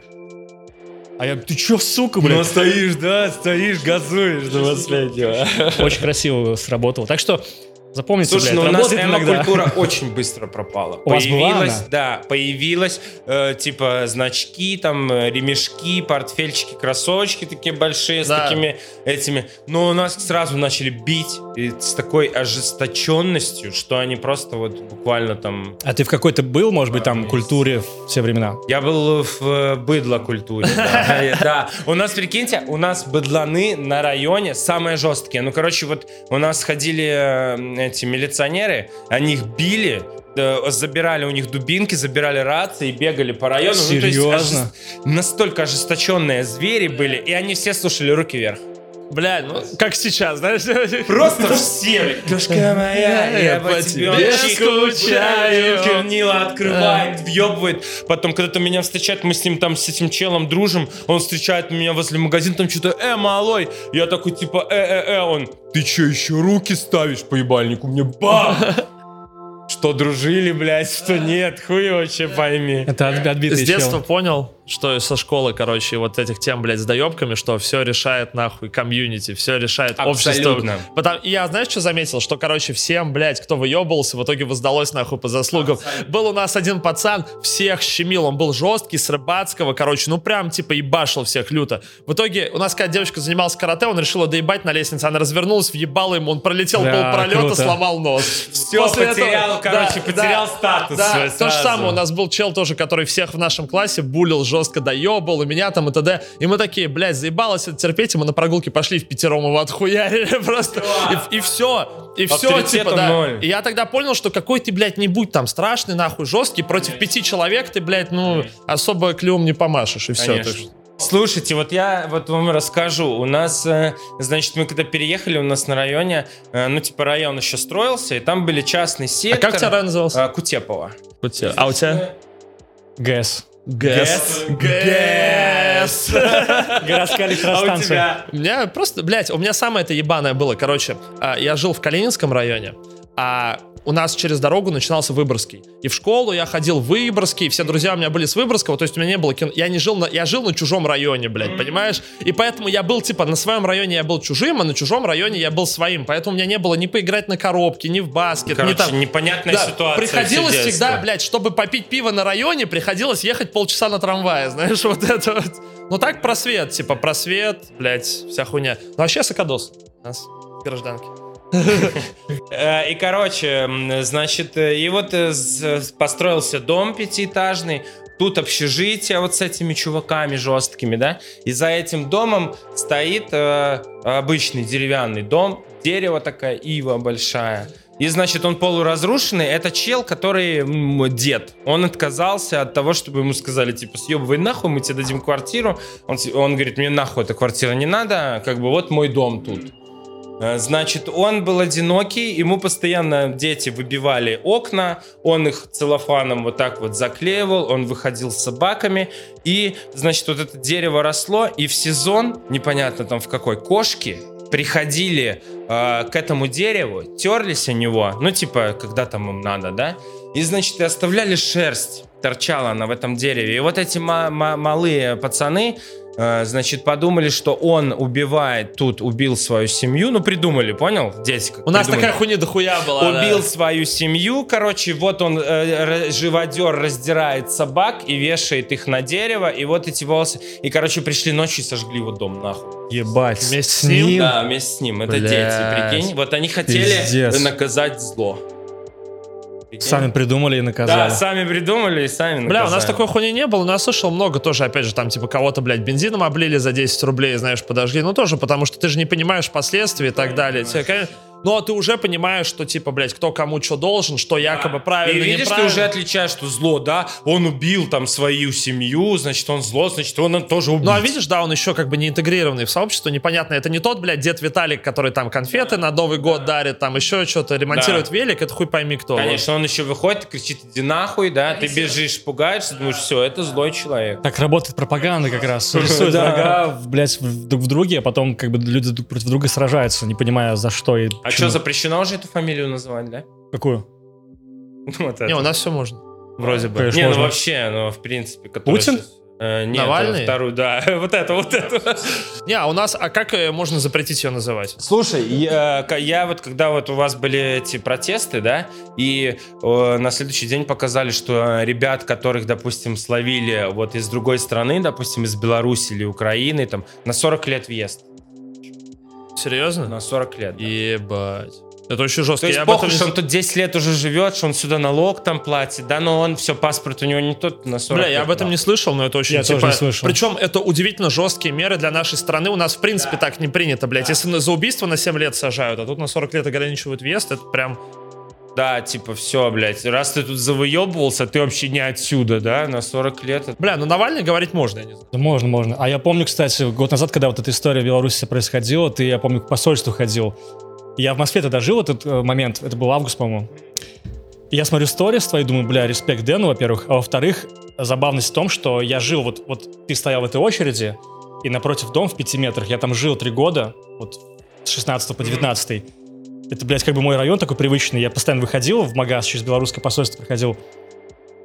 А я, ты чё, сука, блядь? Ну, стоишь, да, стоишь, газуешь до последнего. Очень красиво сработало. Так что запомните, Слушай, блядь, ну у нас эмо-культура очень быстро пропала. У вас была Появилась, она? да, появилась, э, типа, значки, там, э, ремешки, портфельчики, кроссовочки такие большие, с Да. такими этими. Но у нас сразу начали бить и с такой ожесточенностью, что они просто вот буквально там... А ты в какой-то был, может быть, там, культуре в все времена? Я был в э, быдло-культуре, да. Да. У нас, прикиньте, у нас быдланы на районе самые жесткие. Ну, короче, вот у нас ходили э, эти милиционеры, они их били, э, забирали у них дубинки, забирали рации и бегали по району. Ну, то есть Серьезно? ожест- настолько ожесточенные звери были, и они все слушали руки вверх. Блядь, ну, как сейчас, знаешь? Просто все. Кошка моя, я по тебе скучаю. Чернила открывает, въебывает. Потом, когда-то меня встречает, мы с ним там, с этим челом дружим, он встречает меня возле магазина, там что-то, э, малой. Я такой, типа, э, э, э, он, ты че, еще руки ставишь по ебальнику? Мне бам! Что дружили, блядь, что нет, хуй вообще пойми. Это отби- отбитый С детства понял, что со школы, короче, вот этих тем, блядь, с доебками, что все решает нахуй комьюнити, все решает общество. Абсолютно. Потому, и я, знаешь, что заметил? Что, короче, всем, блядь, кто выебывался, в итоге воздалось нахуй по заслугам. Был у нас один пацан, всех щемил, он был жесткий, с рыбацкого, короче, ну прям, типа, ебашил всех люто. В итоге у нас какая девочка занималась карате, он решил доебать на лестнице, она развернулась, въебала ему, он пролетел Да, пол пролета, круто. сломал нос. Всё, потерял, короче, потерял статус Да, то же самое, у нас был чел тоже, который всех в нашем классе булил, жестко доебал, и меня там, и т.д. И мы такие, блядь, заебалось это терпеть, и мы на прогулке пошли в пятером его отхуярили просто. И, и все, и все, типа, да. ноль. И я тогда понял, что какой ты, блядь, не будь там страшный, нахуй, жесткий, против пяти человек ты, блядь, ну, особо клювом не помашешь, и все. Конечно. Слушайте, вот я вот вам расскажу. У нас, э, значит, мы когда переехали, у нас на районе, э, ну, типа, район еще строился, и там были частный А сектор. как у тебя район назывался? Э, Кутепова. А у тебя? ГЭС. ГЭС. ГЭС. Городская А у электростанция. тебя? У меня просто, блядь, у меня самое это ебаное было. Короче, а, я жил в Калининском районе, а у нас через дорогу начинался Выборгский. И в школу я ходил в Выборгский, все друзья у меня были с Выборгского, то есть у меня не было кино. Я не жил на, я жил на чужом районе, блядь, понимаешь? И поэтому я был, типа, на своем районе я был чужим, а на чужом районе я был своим. Поэтому у меня не было ни поиграть на коробке, ни в баскет, ни Короче, там... непонятная Да, ситуация. приходилось всегда, блядь, чтобы попить пиво на районе, приходилось ехать полчаса на трамвае, знаешь, вот это вот. Ну так просвет, типа просвет, блядь, вся хуйня. Ну вообще Сакадос у нас гражданки. Э, И, короче, значит, э, и вот э, построился дом пятиэтажный, тут общежитие вот с этими чуваками жесткими, да, и за этим домом стоит обычный деревянный дом, дерево такая, ива большая. И, значит, он полуразрушенный. Это чел, который дед. Он отказался от того, чтобы ему сказали, типа, съебывай нахуй, мы тебе дадим квартиру. Он, он говорит, мне нахуй эта квартира не надо, как бы вот мой дом тут. Э, Значит, он был одинокий, ему постоянно дети выбивали окна, он их целлофаном вот так вот заклеивал, он выходил с собаками, и, значит, вот это дерево росло, и в сезон, непонятно там в какой, кошки приходили э, к этому дереву, терлись о него, ну, типа, когда там им надо, да, и, значит, и оставляли шерсть, торчала она в этом дереве. И вот эти ма- ма- малые пацаны, значит, подумали, что он убивает тут, убил свою семью. Ну, придумали, понял? Дети как У нас придумали. такая хуйня дохуя была. да. Убил свою семью, короче, вот он, э, живодер, раздирает собак и вешает их на дерево, и вот эти волосы. И, короче, пришли ночью и сожгли его дом нахуй. Ебать. Вместе с ним? Да, вместе с ним. Это Блядь. дети, прикинь. Вот они хотели Пиздец. наказать зло. Прикинь? Сами придумали и наказали. Да, сами придумали и сами Бля, у нас наказали. такой хуйни не было, но я слышал много тоже, опять же, там, типа, кого-то, блядь, бензином облили за 10 рублей, знаешь, подожгли. Ну, тоже потому, что ты же не понимаешь последствий и так далее. Тебе, конечно, Но ты уже понимаешь, что, типа, блядь, кто кому что должен, что якобы И правильно, видишь, ты неправильно. уже отличаешь, что зло, да, он убил там свою семью, значит, он зло, значит, он тоже убил. Ну, а видишь, да, он еще как бы не интегрированный в сообщество, непонятно. Это не тот, блядь, дед Виталик, который там конфеты на Новый год дарит, там еще что-то, ремонтирует Да. велик, это хуй пойми кто. Конечно, он еще выходит, кричит, иди нахуй, да, ты бежишь, пугаешься, думаешь, все, это злой человек. Так работает пропаганда как раз. Рисует Да. врага, в- блядь, в- друг в друге, а потом как бы люди друг против друга сражаются, не понимая за что и А что, запрещено уже эту фамилию называть, да? Какую? Вот Не, у нас все можно. Вроде бы. Конечно. Не, ну можно. вообще, ну, в принципе, который Путин? щас- Э, нет, Навальный? вторую, да, вот это, вот это. Не, а у нас, а как э, можно запретить ее называть? Слушай, я, ка- я вот, когда вот у вас были эти протесты, да, и э, на следующий день показали, что э, ребят, которых, допустим, словили вот из другой страны, допустим, из Беларуси или Украины, там, на 40 лет въезд. Серьезно? На 40 лет. да. Ебать. Это очень жестко. То есть Я похуй, этом что он тут 10 лет уже живет, что он сюда налог там платит, да, но он все, паспорт у него не тот на 40 Бля, я об этом да. не слышал, но это очень Я типа... тоже не слышал. Причем это удивительно жесткие меры для нашей страны. У нас, в принципе, так не принято, блядь. Если на- за убийство на 7 лет сажают, а тут на 40 лет ограничивают въезд, это прям... Да, типа, все, блядь, раз ты тут завыебывался, ты вообще не отсюда, да, на 40 лет. Бля, ну Навальный говорить можно, я не знаю. Да можно, можно. А я помню, кстати, год назад, когда вот эта история в Беларуси происходила, ты, я помню, к посольству ходил. Я в Москве тогда жил, этот э, момент, это был август, по-моему. И я смотрю сторис твои, думаю, бля, респект Дэну, во-первых. А во-вторых, забавность в том, что я жил, вот, вот ты стоял в этой очереди, и напротив дом в пяти метрах, я там жил три года, вот с 16 по 19 Это, блядь, как бы мой район такой привычный. Я постоянно выходил в магаз, через белорусское посольство проходил.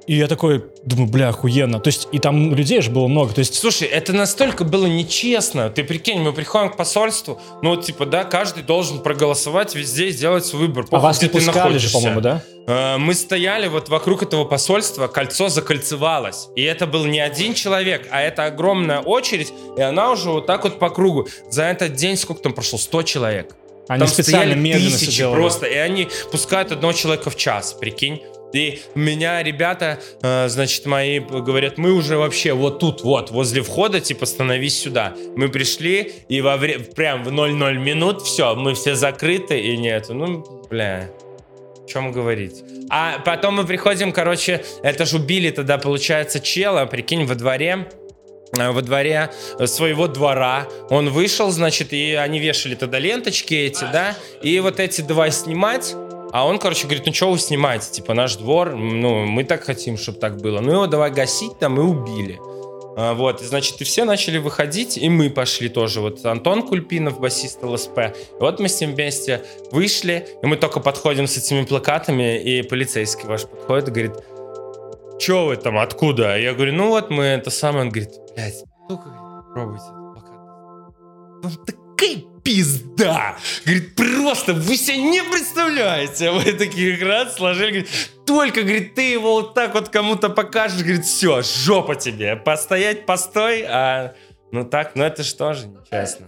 И я такой, думаю, бля, охуенно. То есть, и там людей же было много. То есть, Слушай, это настолько было нечестно. Ты прикинь, мы приходим к посольству, ну, вот, типа, да, каждый должен проголосовать везде и сделать свой выбор. а Похуй, вас где не ты пускали же, по-моему, да? Э, Мы стояли вот вокруг этого посольства, кольцо закольцевалось. И это был не один человек, а это огромная очередь, и она уже вот так вот по кругу. За этот день сколько там прошло? 100 человек. Они Там специально медленно тысячи делали. просто, и они пускают одного человека в час, прикинь. И меня ребята, э, значит, мои говорят, мы уже вообще вот тут, вот, возле входа, типа, становись сюда. Мы пришли, и во вре- прям в 00 минут, все, мы все закрыты, и нету. Ну, бля, о чем говорить. А потом мы приходим, короче, это ж убили тогда, получается, чела, прикинь, во дворе, во дворе своего двора. Он вышел, значит, и они вешали тогда ленточки эти, да, и вот эти давай снимать. А он, короче, говорит, ну что вы снимаете? Типа, наш двор, ну, мы так хотим, чтобы так было. Ну, его давай гасить там, и убили. А, Вот, и, значит, и все начали выходить, и мы пошли тоже. Вот Антон Кульпинов, басист ЛСП. И вот мы с ним вместе вышли, и мы только подходим с этими плакатами, и полицейский ваш подходит и говорит, Че вы там, откуда? Я говорю, ну вот мы это самое. Он говорит, блядь, говорит, пробуйте. Там такая пизда! Говорит, просто вы себе не представляете. Вы такие раз сложили, говорит, только, говорит, ты его вот так вот кому-то покажешь, говорит, все, жопа тебе. Постоять, постой, а ну так, ну это же тоже нечестно.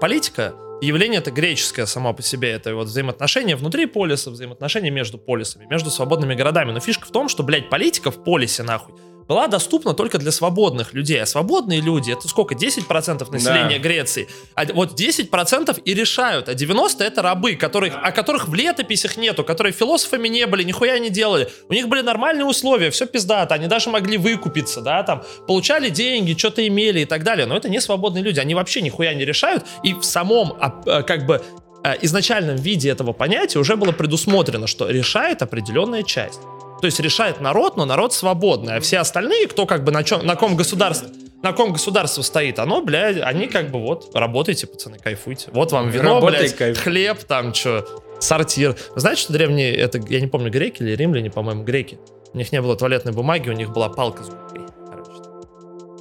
Политика явление это греческое само по себе. Это вот взаимоотношения внутри полиса, взаимоотношения между полисами, между свободными городами. Но фишка в том, что, блядь, политика в полисе, нахуй, была доступна только для свободных людей. А свободные люди, это сколько? 10% населения Да. Греции. А вот 10% и решают, а 90% это рабы, которых, о которых в летописях нету, которые философами не были, нихуя не делали. У них были нормальные условия, все пиздато, они даже могли выкупиться, да, там, получали деньги, что-то имели и так далее. Но это не свободные люди, они вообще нихуя не решают. И в самом, а, а, как бы, а, изначальном виде этого понятия уже было предусмотрено, что решает определенная часть. То есть решает народ, но народ свободный, а все остальные, кто как бы на, чем, на ком государство на ком государство стоит, оно, блядь, они как бы вот, работайте, пацаны, кайфуйте. Вот вам вино, Работай, блядь, кайф. хлеб, там, что, сортир. Знаете, что древние, это, я не помню, греки или римляне, по-моему, греки. У них не было туалетной бумаги, у них была палка с губкой, короче.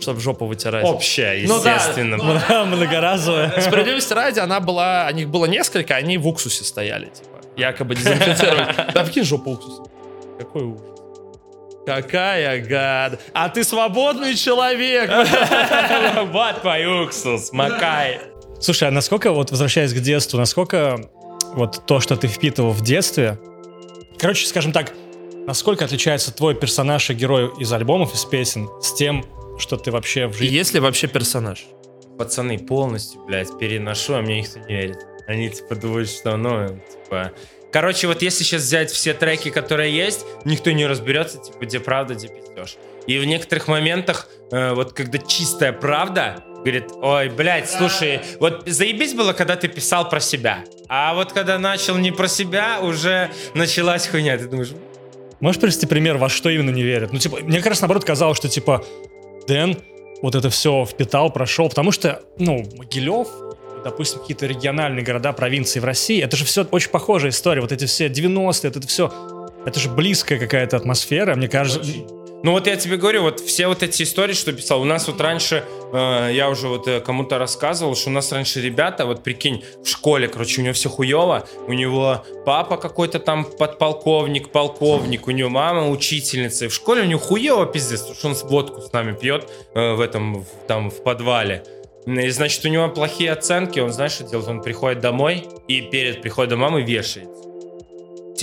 Чтобы жопу вытирать. Общая, Ну да. естественно. Многоразовая. Справедливости ради, она была, о них было несколько, они в уксусе стояли, типа, якобы дезинфицировали. Да вкинь жопу уксус. Какой ужас. Какая гад. А ты свободный человек. Вот твой уксус, макай. Слушай, а насколько, вот возвращаясь к детству, насколько вот то, что ты впитывал в детстве, короче, скажем так, насколько отличается твой персонаж и герой из альбомов, из песен с тем, что ты вообще в И жизни... если вообще персонаж? Пацаны, полностью, блядь, переношу, а мне никто не верит. Они, типа, думают, что, ну, типа... Короче, вот если сейчас взять все треки, которые есть, никто не разберется, типа, где правда, где пиздешь. И в некоторых моментах, э, вот когда чистая правда, говорит, ой, блядь, слушай, вот заебись было, когда ты писал про себя. А вот когда начал не про себя, уже началась хуйня. Ты думаешь, Можешь привести пример, во что именно не верят? Ну, типа, мне как раз наоборот казалось, что, типа, Дэн вот это все впитал, прошел, потому что, ну, Могилев, допустим, какие-то региональные города, провинции в России, это же все очень похожая история, вот эти все 90-е, вот это все, это же близкая какая-то атмосфера, мне кажется. Ну вот я тебе говорю, вот все вот эти истории, что писал, у нас вот раньше, э, я уже вот э, кому-то рассказывал, что у нас раньше ребята, вот прикинь, в школе, короче, у него все хуево, у него папа какой-то там подполковник, полковник, у него мама учительница, и в школе у него хуево пиздец, потому что он водку с нами пьет э, в этом, в- там, в подвале. И, значит, у него плохие оценки, он, знаешь, что делает? Он приходит домой и перед приходом мамы вешается.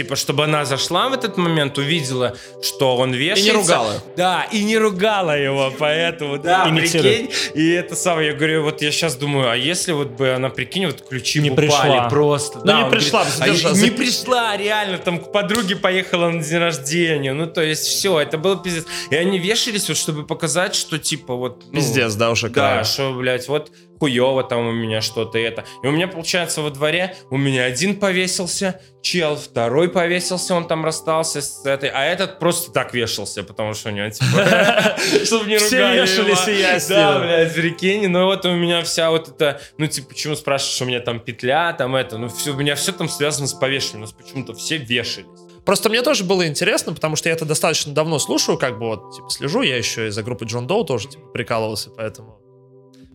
Типа, чтобы она зашла в этот момент, увидела, что он вешается. ругала. Да, и не ругала его, поэтому, да, Имитирует. прикинь. И это самое, я говорю, вот я сейчас думаю, а если вот бы она, прикинь, вот ключи Не упали пришла. просто. Ну, да, не пришла, говорит, а Не пришла, реально, там к подруге поехала на день рождения. Ну, то есть все, это было пиздец. И они вешались, вот, чтобы показать, что типа вот... ну, Пиздец, да, уже да, что, блядь, вот хуево там у меня что-то это. И у меня, получается, во дворе у меня один повесился, чел, второй повесился, он там расстался с этой, а этот просто так вешался, потому что у него, типа, чтобы не Все ругали вешались, его. и я Да, блядь, прикинь, ну вот у меня вся вот эта, ну типа, почему спрашиваешь, у меня там петля, там это, ну все, у меня все там связано с повешением, у нас почему-то все вешались. Просто мне тоже было интересно, потому что я это достаточно давно слушаю, как бы вот, типа, слежу, я еще из-за группы Джон Доу тоже, типа, прикалывался, поэтому...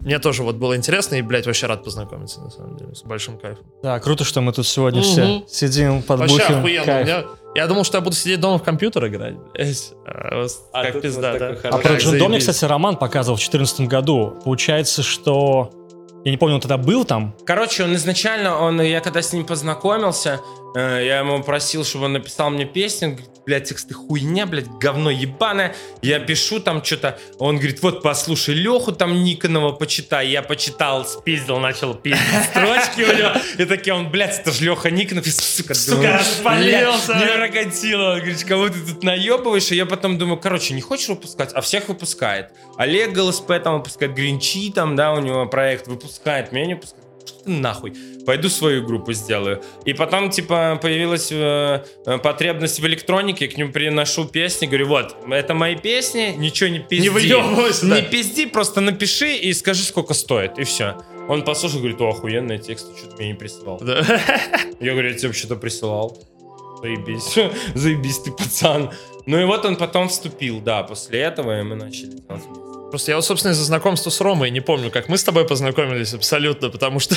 Мне тоже вот было интересно, и, блядь, вообще рад познакомиться, на самом деле, с большим кайфом. Да, круто, что мы тут сегодня Мгм. все сидим, Вообще подбухиваем. охуенно. Кайф. Я, я думал, что я буду сидеть дома в компьютер играть, блядь. А, вот как пизда, вот да? А про Джон Дом мне, заебись. кстати, Роман показывал в 2014 году. Получается, что... Я не помню, он тогда был там. Короче, он изначально, он, я когда с ним познакомился, э, я ему просил, чтобы он написал мне песню, он говорит, блядь, тексты хуйня, блядь, говно ебаное. Я пишу там что-то, он говорит, вот послушай Леху там Никонова, почитай. Я почитал, спиздил, начал пиздить строчки у него. И такие, он, блядь, это же Леха Никонов, и, сука, Сука, распалился. Не арагантило. Он говорит, кого ты тут наебываешь? И я потом думаю, короче, не хочешь выпускать? А всех выпускает. Олег ГЛСП там выпускает, Гринчи там, да, у него проект выпускает, меня не нахуй? Пойду свою группу сделаю. И потом, типа, появилась э, э, потребность в электронике, к нему приношу песни, говорю, вот, это мои песни, ничего не пизди. выебывайся, да. Не пизди, просто напиши и скажи, сколько стоит, и все. Он послушал, говорит, о, охуенный текст, что ты мне не присылал. Да. Я говорю, я тебе что-то присылал. Заебись. Заебись ты, пацан. Ну и вот он потом вступил, да, после этого и мы начали делать. Просто я вот, собственно, из-за знакомства с Ромой не помню, как мы с тобой познакомились абсолютно, потому что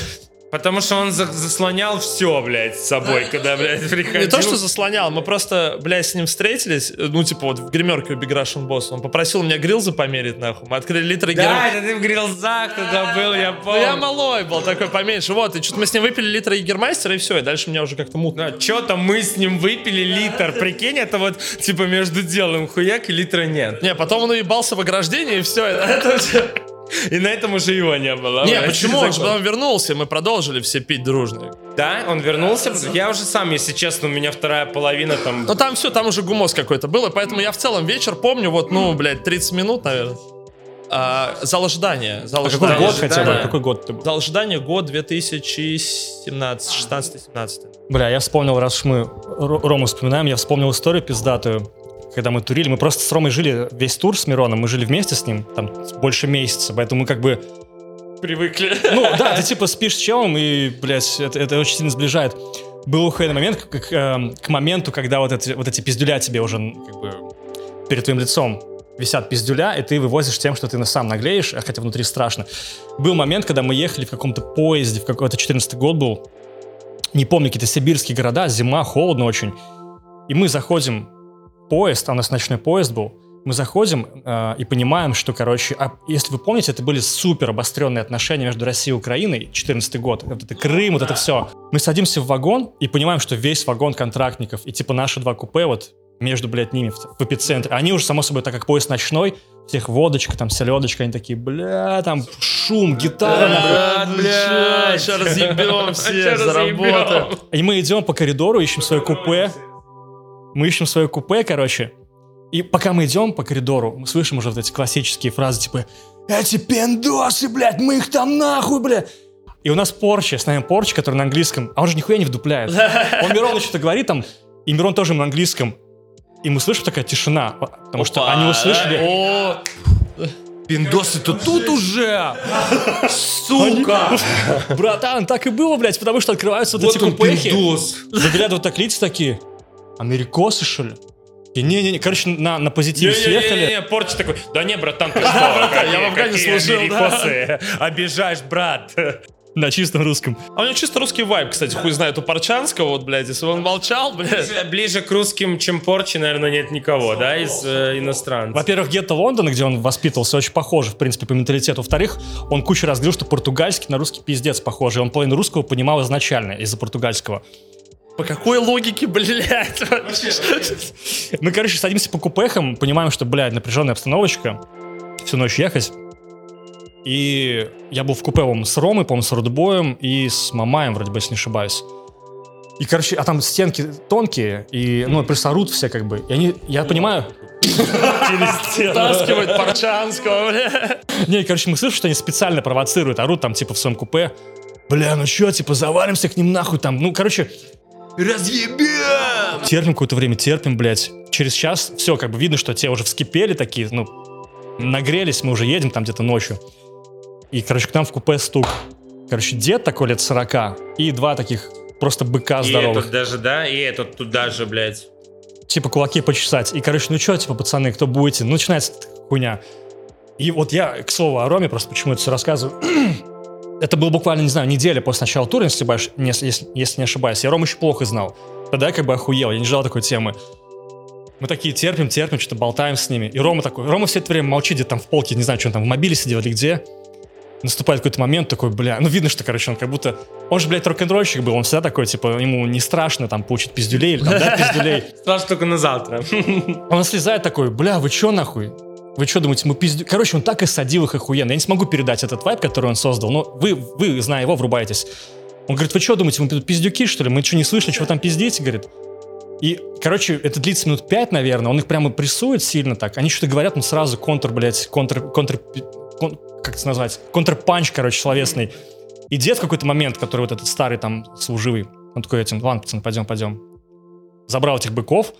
Потому что он за- заслонял все, блядь, с собой, когда, блядь, приходил. Не то, что заслонял, мы просто, блядь, с ним встретились, ну, типа, вот в гримерке у Big Russian Boss. Он попросил меня грилзы померить, нахуй. Мы открыли литры Да, герм- это ты в грилзах тогда был, я Ну, помню. я малой был, такой поменьше. Вот, и что-то мы с ним выпили литр Егермастера, и все, и дальше меня уже как-то мутно. Что-то мы с ним выпили литр, прикинь, это вот, типа, между делом хуяк и литра нет. Не, потом он уебался в ограждении, и все. Это... И на этом уже его не было. Не, почему? Он же потом вернулся, и мы продолжили все пить дружно. Да, он вернулся. Я уже сам, если честно, у меня вторая половина там... Ну там все, там уже гумос какой-то был, и поэтому я в целом вечер помню, вот, ну, блядь, 30 минут, наверное. А, зал ожидания. Зал А какой год хотя бы? Какой год ты был? Зал ожидания год 2017, 16-17. Бля, я вспомнил, раз уж мы Ро- Рому вспоминаем, я вспомнил историю пиздатую, когда мы турили. Мы просто с Ромой жили весь тур с Мироном, мы жили вместе с ним, там, больше месяца, поэтому мы как бы... Привыкли. Ну, да, ты типа спишь с челом, и, блядь, это, это очень сильно сближает. Был охуенный момент к, к, эм, к моменту, когда вот эти, вот эти пиздюля тебе уже, как бы, перед твоим лицом висят пиздюля, и ты вывозишь тем, что ты на сам наглеешь, а хотя внутри страшно. Был момент, когда мы ехали в каком-то поезде, в какой-то 14 год был, не помню, какие-то сибирские города, зима, холодно очень. И мы заходим поезд, а у нас ночной поезд был, мы заходим э, и понимаем, что, короче, а если вы помните, это были супер обостренные отношения между Россией и Украиной, 14 год, вот это Крым, вот это все. Мы садимся в вагон и понимаем, что весь вагон контрактников и типа наши два купе вот между, блядь, ними в, в эпицентре. Они уже, само собой, так как поезд ночной, у всех водочка, там, селедочка, они такие, бля, там шум, гитара. Брат, блядь. Сейчас разъебем разъебем. заработаем. И мы идем по коридору, ищем свое купе. Мы ищем свое купе, короче. И пока мы идем по коридору, мы слышим уже вот эти классические фразы, типа «Эти пиндосы, блядь, мы их там нахуй, блядь!» И у нас Порче, с нами Порче, который на английском, а он же нихуя не вдупляет. Он Мирону что-то говорит там, и Мирон тоже на английском. И мы слышим такая тишина, потому что они услышали... О, Пиндосы-то тут уже! Сука! Братан, так и было, блядь, потому что открываются вот, эти он, купехи. Заглядывают так лица такие. Америкосы, что ли? И не-не-не, короче, на, на позитиве съехали. Не-не-не, Порчи такой, да не, братан, ты что? я в Афгане служил, да. Обижаешь, брат. На чистом русском. А у него чисто русский вайб, кстати, хуй знает у Парчанского, вот, блядь, если бы он молчал, блядь. Ближе к русским, чем Порчи, наверное, нет никого, да, из э, иностранцев. Во-первых, гетто Лондона, где он воспитывался, очень похоже, в принципе, по менталитету. Во-вторых, он кучу раз говорил, что португальский на русский пиздец похожий. Он половину русского понимал изначально из-за португальского. По какой логике, блядь? Мы, короче, садимся по купехам, понимаем, что, блядь, напряженная обстановочка. Всю ночь ехать. И я был в купе, по с Ромой, по-моему, с Рудбоем и с Мамаем, вроде бы, если не ошибаюсь. И, короче, а там стенки тонкие, и, ну, плюс орут все, как бы. И они, я понимаю... Таскивает Парчанского, блядь. Не, короче, мы слышим, что они специально провоцируют, орут там, типа, в своем купе. Бля, ну чё, типа, завалимся к ним нахуй там. Ну, короче, Разъебем! терпим какое-то время, терпим, блядь. Через час все, как бы видно, что те уже вскипели такие, ну, нагрелись, мы уже едем там где-то ночью. И, короче, к нам в купе стук. Короче, дед такой лет 40 и два таких просто быка И здоровых. этот даже, да, и этот туда же, блядь. Типа кулаки почесать. И, короче, ну чё, типа, пацаны, кто будете? Ну, начинается хуйня. И вот я, к слову о Роме, просто почему это все рассказываю. это было буквально, не знаю, неделя после начала тура, если, не- если, если не ошибаюсь. Я Рому еще плохо знал. Тогда я как бы охуел, я не ждал такой темы. Мы такие терпим, терпим, что-то болтаем с ними. И Рома такой, Рома все это время молчит, где-то там в полке, не знаю, что он там, в мобиле сидел или где. Наступает какой-то момент такой, бля, ну видно, что, короче, он как будто... Он же, блядь, рок-н-ролльщик был, он всегда такой, типа, ему не страшно там получить пиздюлей или там дать пиздюлей. Страшно только на завтра. Он слезает такой, бля, вы чё нахуй? Вы что думаете, мы пиздю... Короче, он так и садил их охуенно. Я не смогу передать этот вайб, который он создал, но вы, вы, зная его, врубаетесь. Он говорит, вы что думаете, мы пиздюки, что ли? Мы что, не слышали, что вы там пиздите? Говорит. И, короче, это длится минут пять, наверное. Он их прямо прессует сильно так. Они что-то говорят, он сразу контр, блядь, контр, контр, кон- как это назвать? Контрпанч, короче, словесный. И дед в какой-то момент, который вот этот старый там служивый, он такой этим, ладно, пацаны, пойдем, пойдем. Забрал этих быков.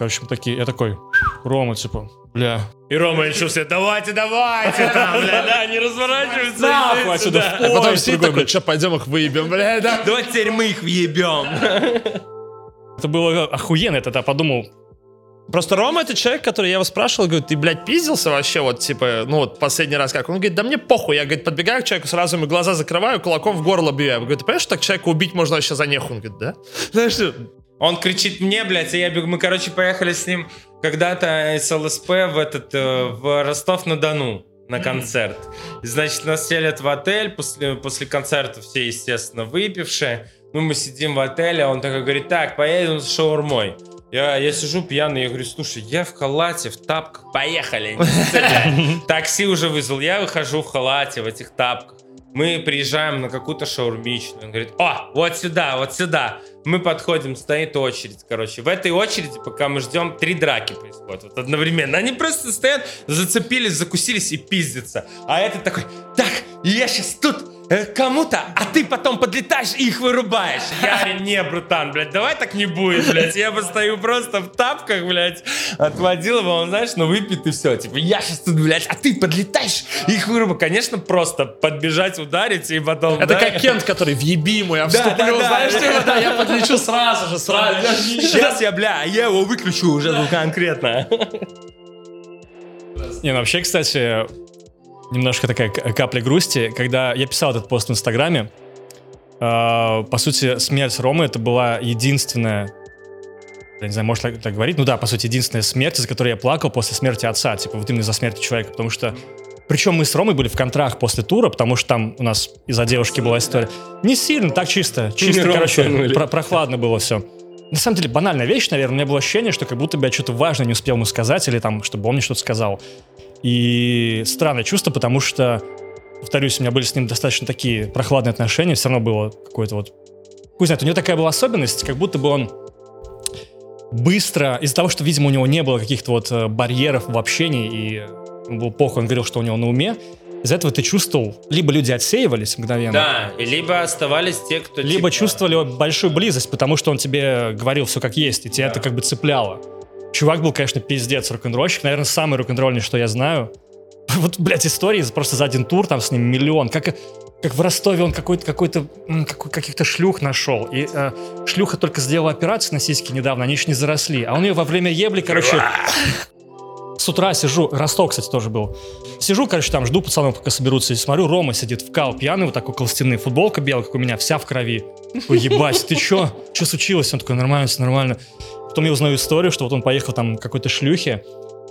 Короче, мы такие, я такой, Рома, типа, бля, И Рома решил себе, давайте, давайте, там, бля, да, не разворачиваются. Нахуй отсюда, сюда. в А потом другой, такой, блядь. что, пойдем их выебем, блядь, да? Давайте теперь мы их въебем. Это было охуенно, я тогда подумал, Просто Рома это человек, который я его спрашивал, говорит, ты, блядь, пиздился вообще, вот, типа, ну, вот, последний раз как? Он говорит, да мне похуй. Я, говорит, подбегаю к человеку, сразу ему глаза закрываю, кулаком в горло бью. Я говорю, ты понимаешь, что так человека убить можно вообще за нехуй? Он говорит, да? Знаешь, что- Он кричит мне, блядь, а я бегу. Мы, короче, поехали с ним когда-то из ЛСП в этот, э, в Ростов-на-Дону на концерт. И, значит, нас селят в отель, после, после концерта все, естественно, выпившие. Ну, мы сидим в отеле, а он такой говорит, так, поедем с шаурмой. Я, я сижу пьяный, я говорю, слушай, я в халате, в тапках, поехали. Такси уже вызвал, я выхожу в халате, в этих тапках. Мы приезжаем на какую-то шаурмичную. Он говорит, о, вот сюда, вот сюда. Мы подходим, стоит очередь, короче. В этой очереди, пока мы ждем, три драки происходят вот одновременно. Они просто стоят, зацепились, закусились и пиздятся. А этот такой, так, я сейчас тут кому-то, а ты потом подлетаешь и их вырубаешь. Я не, братан, блядь, давай так не будет, блядь. Я постою просто в тапках, блядь, отводил его, он, знаешь, ну выпит и все. Типа, я сейчас тут, блядь, а ты подлетаешь и их вырубаешь. Конечно, просто подбежать, ударить и потом... Это да. как Кент, который въеби ему, я Да, вступлю, да, знаешь, да. типа, да, я подлечу сразу же, сразу. Сейчас я, бля, я его выключу уже ну, конкретно. Не, ну вообще, кстати, немножко такая капля грусти. Когда я писал этот пост в Инстаграме, э, по сути, смерть Ромы это была единственная я не знаю, может так, так говорить, ну да, по сути, единственная смерть, из-за которой я плакал после смерти отца, типа вот именно за смерть человека, потому что причем мы с Ромой были в контрах после тура, потому что там у нас из-за девушки была история. Не сильно, так чисто. Чисто, Рому короче, про- прохладно было все. На самом деле, банальная вещь, наверное. У меня было ощущение, что как будто бы я что-то важное не успел ему сказать, или там, чтобы он мне что-то сказал. И странное чувство, потому что, повторюсь, у меня были с ним достаточно такие прохладные отношения, все равно было какое-то вот... Хуй знает, у него такая была особенность, как будто бы он быстро, из-за того, что, видимо, у него не было каких-то вот э, барьеров в общении, и было похуй, он говорил, что у него на уме, из-за этого ты чувствовал, либо люди отсеивались мгновенно, Да, либо оставались те, кто... либо типа, чувствовали большую близость, потому что он тебе говорил все как есть, и тебя это как бы цепляло. Чувак был, конечно, пиздец рок-н-ролльщик, наверное, самый рок-н-ролльный, что я знаю. Вот, блядь, истории просто за один тур, там с ним миллион. Как, как в Ростове он какой-то, какой-то, какой- каких-то шлюх нашел. И э, шлюха только сделала операцию на сиськи недавно, они еще не заросли. А он ее во время ебли, короче, с утра сижу, Ростов, кстати, тоже был. Сижу, короче, там жду пацанов, пока соберутся, и смотрю, Рома сидит в кал пьяный, вот так около стены, футболка белая, как у меня, вся в крови. Ой, ебать, ты чё? Что случилось? Он такой, нормально, все нормально. Потом я узнаю историю, что вот он поехал там к какой-то шлюхе,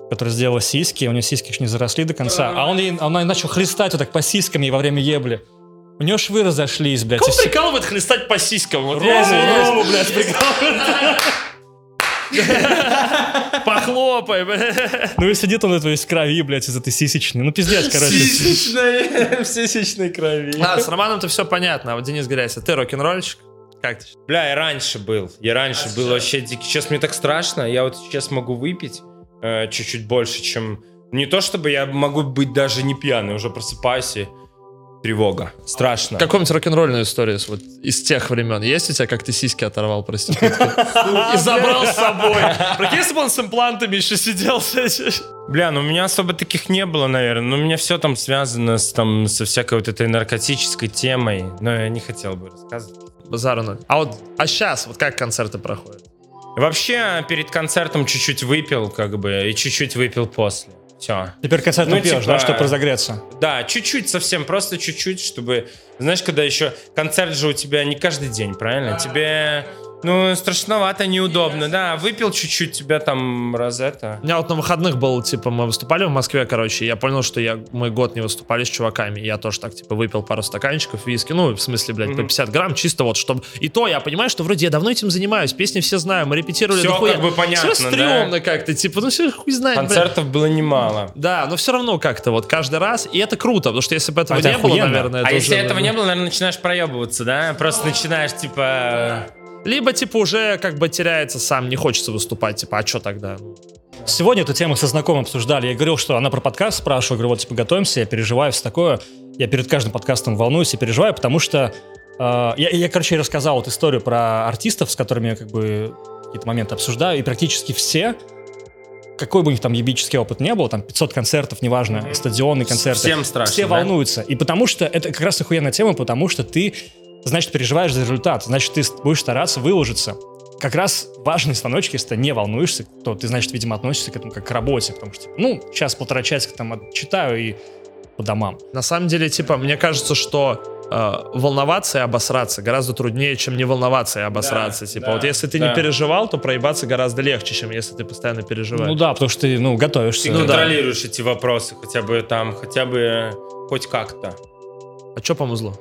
которая сделала сиськи, у нее сиськи ж не заросли до конца, а он ей, он ей начал хлестать вот так по сискам ей во время ебли. У него швы разошлись, блядь. Кого прикалывает хлестать по сиськам? Вот извиняюсь. Рому, блядь, прикалывает. Похлопай, бля. Ну и сидит он это весь в крови, блядь, из этой сисечной. Ну пиздец, короче. Сисечной, в сисечной крови. А, с Романом-то все понятно. А вот Денис Горяйся, ты рок-н-ролльщик? Как ты? Бля, я раньше был. Я раньше был вообще дикий. Сейчас мне так страшно. Я вот сейчас могу выпить э, чуть-чуть больше, чем... Не то чтобы я могу быть даже не пьяный, уже просыпаюсь и тревога. Страшно. Какую-нибудь рок-н-ролльную историю вот из тех времен есть у тебя, как ты сиськи оторвал проститутке? И забрал с собой. Прикинь, если бы он с имплантами еще сидел. Бля, ну у меня особо таких не было, наверное. Но у меня все там связано с, там, со всякой вот этой наркотической темой. Но я не хотел бы рассказывать. Базару ноль. А вот, а сейчас, вот как концерты проходят? Вообще, перед концертом чуть-чуть выпил, как бы, и чуть-чуть выпил после. Все. Теперь концерт Ну, пьешь, типа, да, чтобы разогреться. Да, чуть-чуть, совсем просто чуть-чуть, чтобы... Знаешь, когда еще концерт же у тебя не каждый день, правильно? Тебе, ну, страшновато, неудобно, да. Выпил чуть-чуть, тебя там раз это... У меня вот на выходных был, типа, мы выступали в Москве, короче, я понял, что я, мы год не выступали с чуваками, я тоже так, типа, выпил пару стаканчиков виски, ну, в смысле, блядь, по 50 грамм, чисто вот, чтобы... И то я понимаю, что вроде я давно этим занимаюсь, песни все знаю, мы репетировали дохуя. как бы понятно, Все стрёмно как-то, типа, ну все хуй знает, блядь. Концертов было немало. Да, но все равно как-то вот каждый раз, и это круто, потому что если бы этого А не было, охуенно. наверное, А это если уже, этого да. не было, наверное, начинаешь проебываться, да? Просто начинаешь, типа... Либо, типа, уже как бы теряется сам, не хочется выступать, типа, а что тогда? Сегодня эту тему со знакомым обсуждали. Я говорил, что она про подкаст спрашивала. Говорю, вот, типа, готовимся, я переживаю, все такое. Я перед каждым подкастом волнуюсь и переживаю, потому что... э, я, я, короче, рассказал вот историю про артистов, с которыми я, как бы, какие-то моменты обсуждаю, и практически все, какой бы у них там ебический опыт не был, там 500 концертов, неважно, стадионы, концерты. Всем страшно, Все да? волнуются. И потому что это как раз охуенная тема, потому что ты, значит, переживаешь за результат, значит, ты будешь стараться выложиться. как раз важный звоночек, если ты не волнуешься, то ты, значит, видимо, относишься к этому как к работе, потому что, ну, сейчас полтора часика там отчитаю и по домам. На самом деле, типа, мне кажется, что э, волноваться и обосраться гораздо труднее, чем не волноваться и обосраться. Да, типа, да, вот если ты да. не переживал, то проебаться гораздо легче, чем если ты постоянно переживаешь. Ну да, потому что ты, ну, готовишься. Ты контролируешь эти вопросы, хотя бы там, хотя бы хоть как-то. А что по музлу?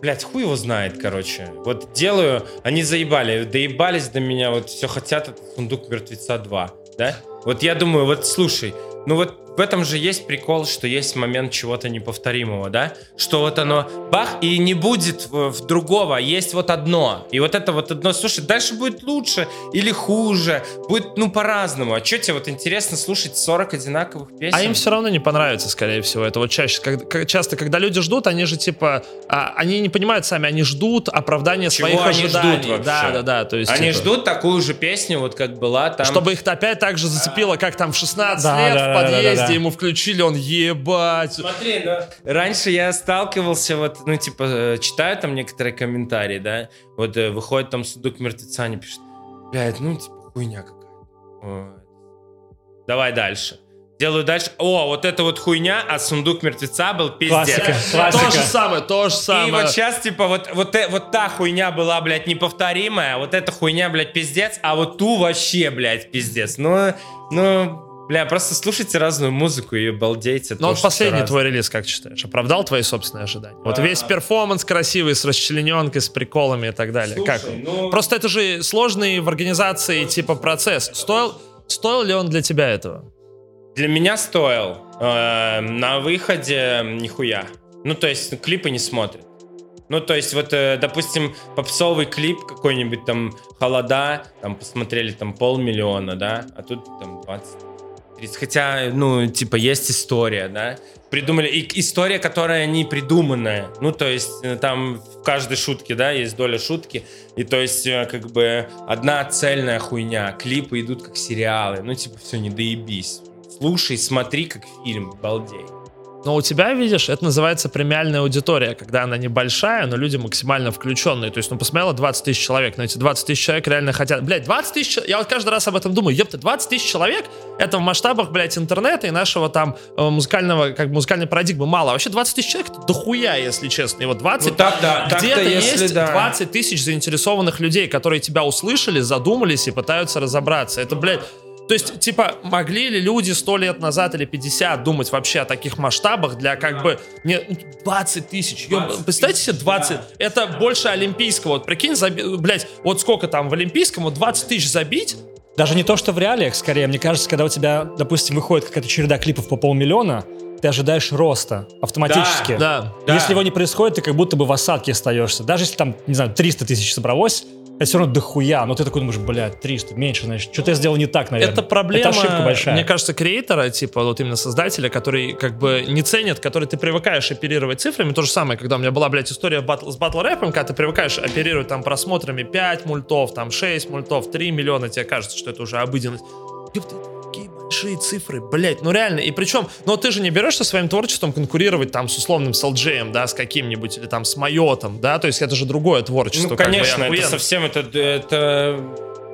Блять, хуй его знает, короче. Вот делаю, они заебали, доебались до меня, вот все хотят этот сундук мертвеца 2, да? Вот я думаю, вот слушай, ну вот в этом же есть прикол, что есть момент чего-то неповторимого, да? Что вот оно бах, и не будет в, в другого, есть вот одно. И вот это вот одно, слушай, дальше будет лучше или хуже, будет, ну, по-разному. А что тебе вот интересно слушать 40 одинаковых песен? А им все равно не понравится, скорее всего. Это вот чаще, как- как- часто, когда люди ждут, они же типа, а, они не понимают сами, они ждут оправдания Чего своих они ожиданий. ждут вообще? Да, да, да. То есть, Они типа, ждут такую же песню, вот как была там. Чтобы их опять так же зацепило, как там в 16 Да, лет да, в да, подъезде да, да. ему включили, он ебать. Смотри, ну, раньше я сталкивался, вот, ну, типа, э, читаю там некоторые комментарии, да, вот э, выходит там сундук мертвеца, они пишут, блядь, ну, типа, хуйня какая-то. Вот. Давай дальше. Делаю дальше. О, вот это вот хуйня, а сундук мертвеца был пиздец. Классика, То же классика. самое, то же И самое. вот сейчас, типа, вот, вот, э- вот та хуйня была, блядь, неповторимая, а вот эта хуйня, блядь, пиздец, а вот ту вообще, блядь, пиздец. Ну, ну, бля, просто слушайте разную музыку и балдейте. Ну вот последний твой релиз, как считаешь, оправдал твои собственные ожидания? Вот весь перформанс красивый, с расчлененкой, с приколами и так далее. Слушай, как? ну- Просто это же сложный в организации типа процесс. Стоил, стоил ли он для тебя этого? Для меня стоил. Э, на выходе нихуя. Ну, то есть, ну, клипы не смотрят. Ну, то есть, вот, э, допустим, попсовый клип какой-нибудь там «Холода», там посмотрели там полмиллиона, да, а тут там 20 30. Хотя, ну, типа, есть история, да. Придумали. И история, которая не придуманная. Ну, то есть, э, там в каждой шутке, да, есть доля шутки. И то есть, э, как бы, одна цельная хуйня. Клипы идут как сериалы. Ну, типа, все, не доебись. Слушай, смотри, как фильм, балдей. Но у тебя, видишь, это называется премиальная аудитория, когда она небольшая, но люди максимально включенные. То есть, ну, посмотрело 20 тысяч человек, но эти 20 тысяч человек реально хотят... Блядь, 20 тысяч... Я вот каждый раз об этом думаю. Ёпта, 20 тысяч человек — это в масштабах, блядь, интернета и нашего там э, музыкального, как музыкальной парадигмы мало. А вообще 20 тысяч человек — это дохуя, если честно. И вот 20... Ну, так, да, Где-то если есть да. 20 тысяч заинтересованных людей, которые тебя услышали, задумались и пытаются разобраться. Это, блядь, то есть, типа, могли ли люди 100 лет назад или 50 думать вообще о таких масштабах для как бы... Не, 20 тысяч. Ёб- 20 представьте себе, тысяч, 20. да. Это больше олимпийского. Вот прикинь, заби- блядь, вот сколько там в олимпийском, вот 20 тысяч забить, Даже не то, что в реалиях, скорее, мне кажется, когда у тебя, допустим, выходит какая-то череда клипов по полмиллиона, ты ожидаешь роста автоматически. да. Да. Если его не происходит, ты как будто бы в осадке остаешься. Даже если там, не знаю, 300 тысяч собралось, это все равно дохуя. Но ты такой думаешь, блядь, 300, меньше, значит, что-то я сделал не так, наверное. Это проблема, Это ошибка большая. мне кажется, креатора, типа вот именно создателя, который как бы не ценит, который ты привыкаешь оперировать цифрами. То же самое, когда у меня была, блядь, история батл- с батл рэпом, когда ты привыкаешь оперировать там просмотрами 5 мультов, там 6 мультов, 3 миллиона, тебе кажется, что это уже обыденность. Большие цифры, блядь, ну реально. И причем, но ты же не берешь со своим творчеством конкурировать там с условным Солджеем, да, с каким-нибудь, или там с Майотом, да, то есть это же другое творчество. Ну, как бы, конечно, это совсем, это, это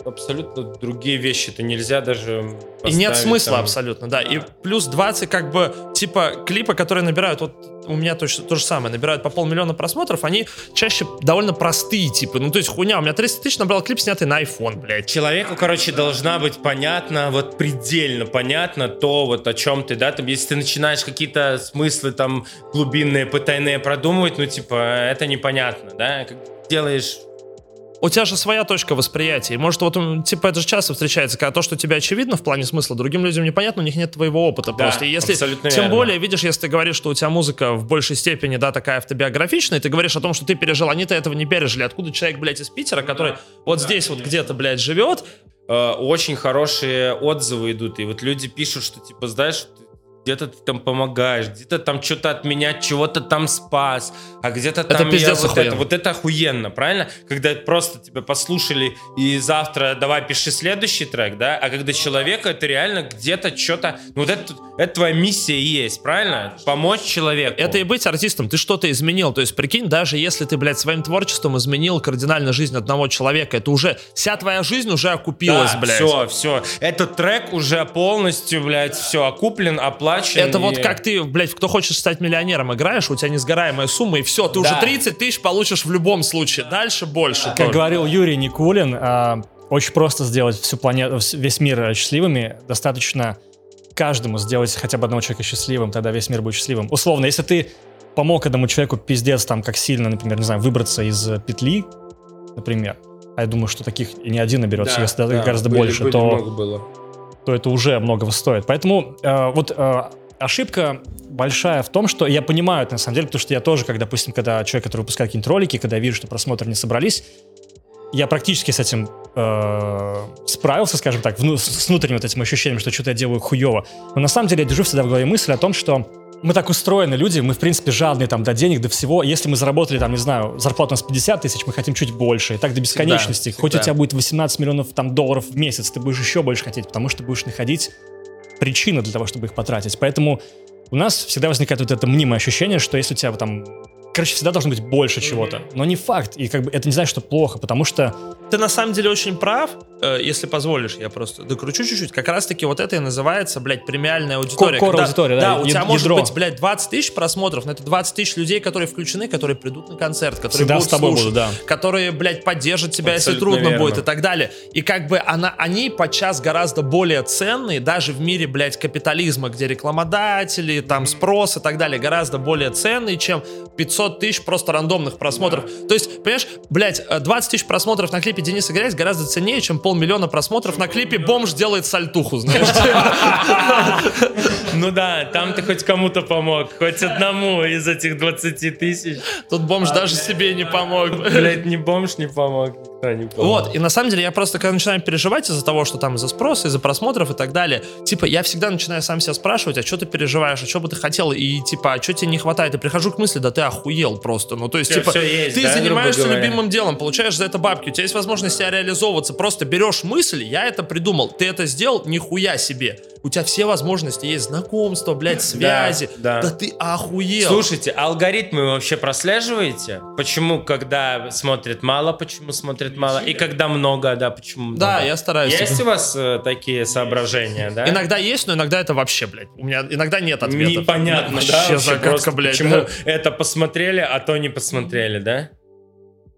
абсолютно другие вещи. Это нельзя даже И нет смысла там- абсолютно, да. И плюс 20, как бы, типа, клипы, которые набирают, вот у меня точно то же самое, набирают по полмиллиона просмотров, они чаще довольно простые, типа, ну, то есть хуйня, у меня 300 тысяч набрал клип, снятый на iPhone, блядь. Человеку, короче, должна быть понятно, вот предельно понятно то, вот о чем ты, да, там, если ты начинаешь какие-то смыслы там глубинные, потайные продумывать, ну, типа, это непонятно, да, как делаешь У тебя же своя точка восприятия. И может, вот, типа, это же часто встречается, когда то, что тебе очевидно в плане смысла, другим людям непонятно, у них нет твоего опыта Да, просто. И если, абсолютно тем верно. более, видишь, если ты говоришь, что у тебя музыка в большей степени, да, такая автобиографичная, и ты говоришь о том, что ты пережил, они-то этого не пережили. Откуда человек, блядь, из Питера, который вот здесь вот где-то, блядь, живет, э, очень хорошие отзывы идут, и вот люди пишут, что, типа, знаешь, где-то ты там помогаешь, где-то там что-то от меня, чего-то там спас, а где-то Это там я пиздец вот охуенно. это, вот это охуенно, правильно? Когда просто тебя послушали и завтра давай пиши следующий трек, да, а когда человека это реально где-то что-то, ну вот это, это твоя миссия и есть, правильно? Помочь человеку. Это и быть артистом, ты что-то изменил. То есть, прикинь, даже если ты, блядь, своим творчеством изменил кардинально жизнь одного человека, это уже, вся твоя жизнь уже окупилась, блядь. Все, все. Этот трек уже полностью, блядь, все окуплен, оплачен. Это вот и- как ты, блядь, кто хочет стать миллионером, играешь, у тебя несгораемая сумма, и все, ты уже Да. 30 тысяч получишь в любом случае. Дальше больше. Как тоже. говорил Юрий Никулин, а, очень просто сделать всю планету, весь мир э, счастливыми. Достаточно каждому сделать хотя бы одного человека счастливым, тогда весь мир будет счастливым. Условно, если ты помог этому человеку пиздец там как сильно, например, не знаю, выбраться из э, петли, например, а я думаю, что таких и не один наберется, Да, если да, гораздо были- больше, были, то много было. То это уже многого стоит. Поэтому э, вот э, ошибка большая в том, что я понимаю это на самом деле, потому что я тоже, когда, допустим, когда человек, который выпускает какие-нибудь ролики, когда я вижу, что просмотры не собрались, я практически с этим э, справился, скажем так, вну- с внутренним вот этим ощущением, что что-то я делаю хуево. Но на самом деле я держу всегда в голове мысль о том, что мы так устроены, люди, мы, в принципе, жадные там до денег, до всего. Если мы заработали, там, не знаю, зарплату у нас 50 тысяч, мы хотим чуть больше. И так до бесконечности. Всегда, Хоть у всегда. тебя будет 18 миллионов там, долларов в месяц, ты будешь еще больше хотеть, потому что будешь находить причины для того, чтобы их потратить. Поэтому у нас всегда возникает вот это мнимое ощущение, что если у тебя там... Короче, всегда должно быть больше чего-то. Но не факт. И как бы это не значит, что плохо, потому что Ты на самом деле очень прав, э, если позволишь, я просто докручу чуть-чуть. Как раз-таки вот это и называется, блядь, премиальная аудитория. Когда- аудитория, да, Да, у тебя может быть, блядь, 20 тысяч просмотров, но это 20 тысяч людей, которые включены, которые придут на концерт, которые Всегда будут с тобой слушать, будут, да. которые, блядь, поддержат тебя, если Абсолютно трудно верно. будет и так далее. И как бы она, они подчас гораздо более ценные, даже в мире, блядь, капитализма, где рекламодатели, там спрос и так далее, гораздо более ценные, чем 500 тысяч просто рандомных просмотров. То есть, понимаешь, блядь, э, 20 тысяч просмотров на клипе Дениса Грязь гораздо ценнее, чем полмиллиона просмотров на клипе «Бомж делает сальтуху», знаешь? Ну да, там ты хоть кому-то помог, хоть одному из этих 20 тысяч. Тут бомж даже себе не помог. Блять, ни бомж не помог, никто не помог. Вот, и на самом деле я просто, когда начинаю переживать из-за того, что там из-за спроса, из-за просмотров и так далее, типа, я всегда начинаю сам себя спрашивать, а что ты переживаешь, а что бы ты хотел, и типа, а что тебе не хватает, и прихожу к мысли, да ты охуел просто, ну то есть, тебя типа, всё есть, ты да, занимаешься любимым делом, получаешь за это бабки, у тебя есть возможность себя реализовываться, просто берешь мысль, я это придумал, ты это сделал, нихуя себе. У тебя все возможности есть, знакомства, блядь, связи, да. да ты охуел. Слушайте, алгоритмы вы вообще прослеживаете? Почему, когда смотрят мало, почему смотрят мало? И когда много, да, почему много? Да, я стараюсь. Есть у вас э, такие соображения, да? Иногда есть, но иногда это вообще, блядь. У меня иногда нет ответов. Непонятно, Вообще да? вообще загадка, просто блядь. Почему да. это посмотрели, а то не посмотрели, да?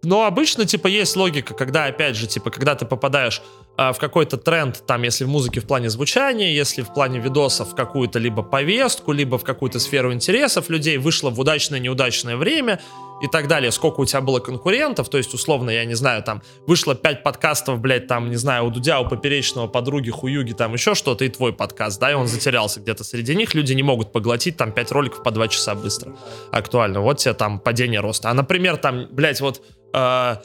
Но обычно, типа, есть логика, когда, опять же, типа, когда ты попадаешь а, в какой-то тренд, там, если в музыке в плане звучания, если в плане видосов в какую-то либо повестку, либо в какую-то сферу интересов людей, вышло в удачное, неудачное время и так далее, сколько у тебя было конкурентов, то есть, условно, я не знаю, там, вышло 5 подкастов, блядь, там, не знаю, у Дудя, у Поперечного, подруги, Хуюги, там, еще что-то, и твой подкаст, да, и он затерялся где-то среди них, люди не могут поглотить, там, 5 роликов по 2 часа быстро, актуально, вот тебе там падение роста. А, например, там, блядь, вот э,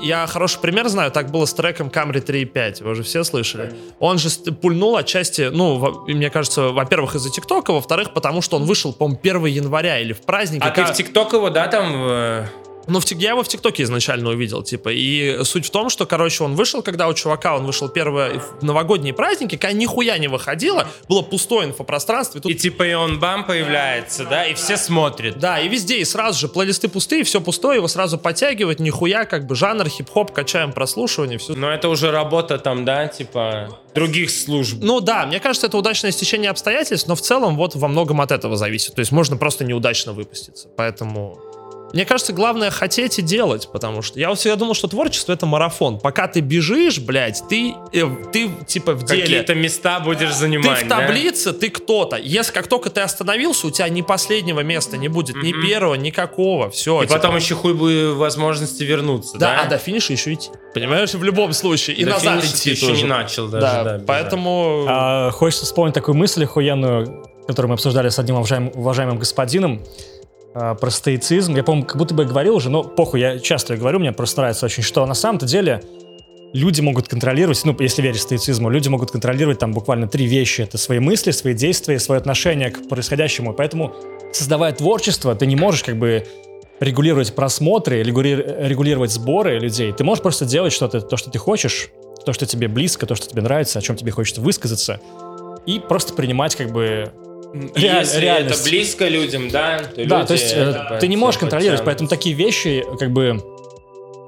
я хороший пример знаю, так было с треком Camry 3.5, вы же все слышали. Он же пульнул отчасти, ну, во- мне кажется, во-первых, из-за ТикТока, во-вторых, потому что он вышел, по-моему, 1 января или в праздник. А и ты в ТикТок его, да, там... ну, в я его в ТикТоке изначально увидел, типа, и суть в том, что, короче, он вышел, когда у чувака, он вышел первые новогодние праздники, когда нихуя не выходило, было пустое инфопространство, и тут И типа и он бам появляется, да, и все смотрят. Да, и везде, и сразу же плейлисты пустые, все пустое, его сразу подтягивать, нихуя, как бы жанр, хип-хоп, качаем прослушивание, все. Но это уже работа там, да, типа других служб. Ну да, мне кажется, это удачное стечение обстоятельств, но в целом вот во многом от этого зависит. То есть можно просто неудачно выпуститься. Поэтому мне кажется, главное хотеть и делать, потому что я всегда думал, что творчество это марафон. Пока ты бежишь, блядь, ты, э, ты типа в деле. Какие-то места будешь Ты занимать, в да? таблице, ты кто-то. Если как только ты остановился, у тебя ни последнего места не будет, ни первого, никакого. Все. И потом еще хуй бы возможности вернуться, Да, да? а до финиша еще идти. Понимаешь, в любом случае. И До назад финиша идти ты еще тоже. не начал даже, Да, да, поэтому... А, хочется вспомнить такую мысль охуенную, которую мы обсуждали с одним уважаемым, уважаемым господином, про стоицизм. Я, по-моему, как будто бы говорил уже, но похуй, я часто говорю, мне просто нравится очень, что на самом-то деле люди могут контролировать, ну, если верить стоицизму, люди могут контролировать там буквально три вещи. Это свои мысли, свои действия, свое отношение к происходящему. Поэтому, создавая творчество, ты не можешь как бы регулировать просмотры, регули- регулировать сборы людей. Ты можешь просто делать что-то, то, что ты хочешь, то, что тебе близко, то, что тебе нравится, о чем тебе хочется высказаться, и просто принимать как бы Реаль- Если реальность. это близко людям, да, то да, люди то есть э, это ты не можешь контролировать, поэтому такие вещи как бы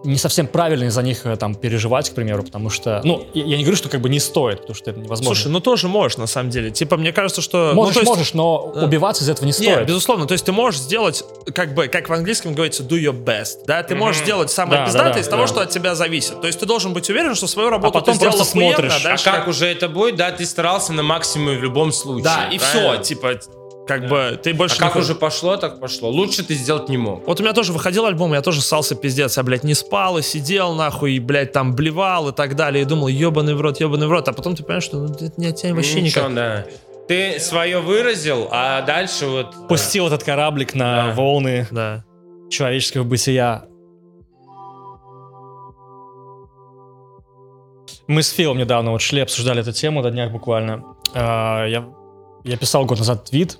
не совсем правильно за них э, там переживать, к примеру, потому что, ну, я я не говорю, что как бы не стоит, потому что это невозможно. Слушай, ну тоже можешь, на самом деле. Типа, мне кажется, что... ну, можешь, то есть- можешь, но э, убиваться из этого не стоит. безусловно, то есть ты можешь сделать, как бы, как в английском говорится, do your best, да, ты можешь сделать самое Да, пиздатое да, из да, того, да. что от тебя зависит. То есть ты должен быть уверен, что свою работу потом ты сделал просто охуенно, смотришь. а А дальше как уже это будет, да, ты старался на максимум в любом случае. Да, и все, правильно? типа, как бы, ты больше А как не- уже пошло, так пошло. Лучше ты сделать не мог. Вот у меня тоже выходил альбом, я тоже ссался пиздец. Я, блядь, не спал и сидел, нахуй, и, блядь, там блевал и так далее. И думал, ебаный в рот, ебаный в рот. А потом ты понимаешь, что ну, это не от тебя вообще Ничего, никак. да. Ты свое выразил, а дальше вот... Пустил этот кораблик на Да. волны Да. человеческого бытия. Мы с Филом недавно вот шли, обсуждали эту тему на днях буквально. А, Я, я писал год назад твит.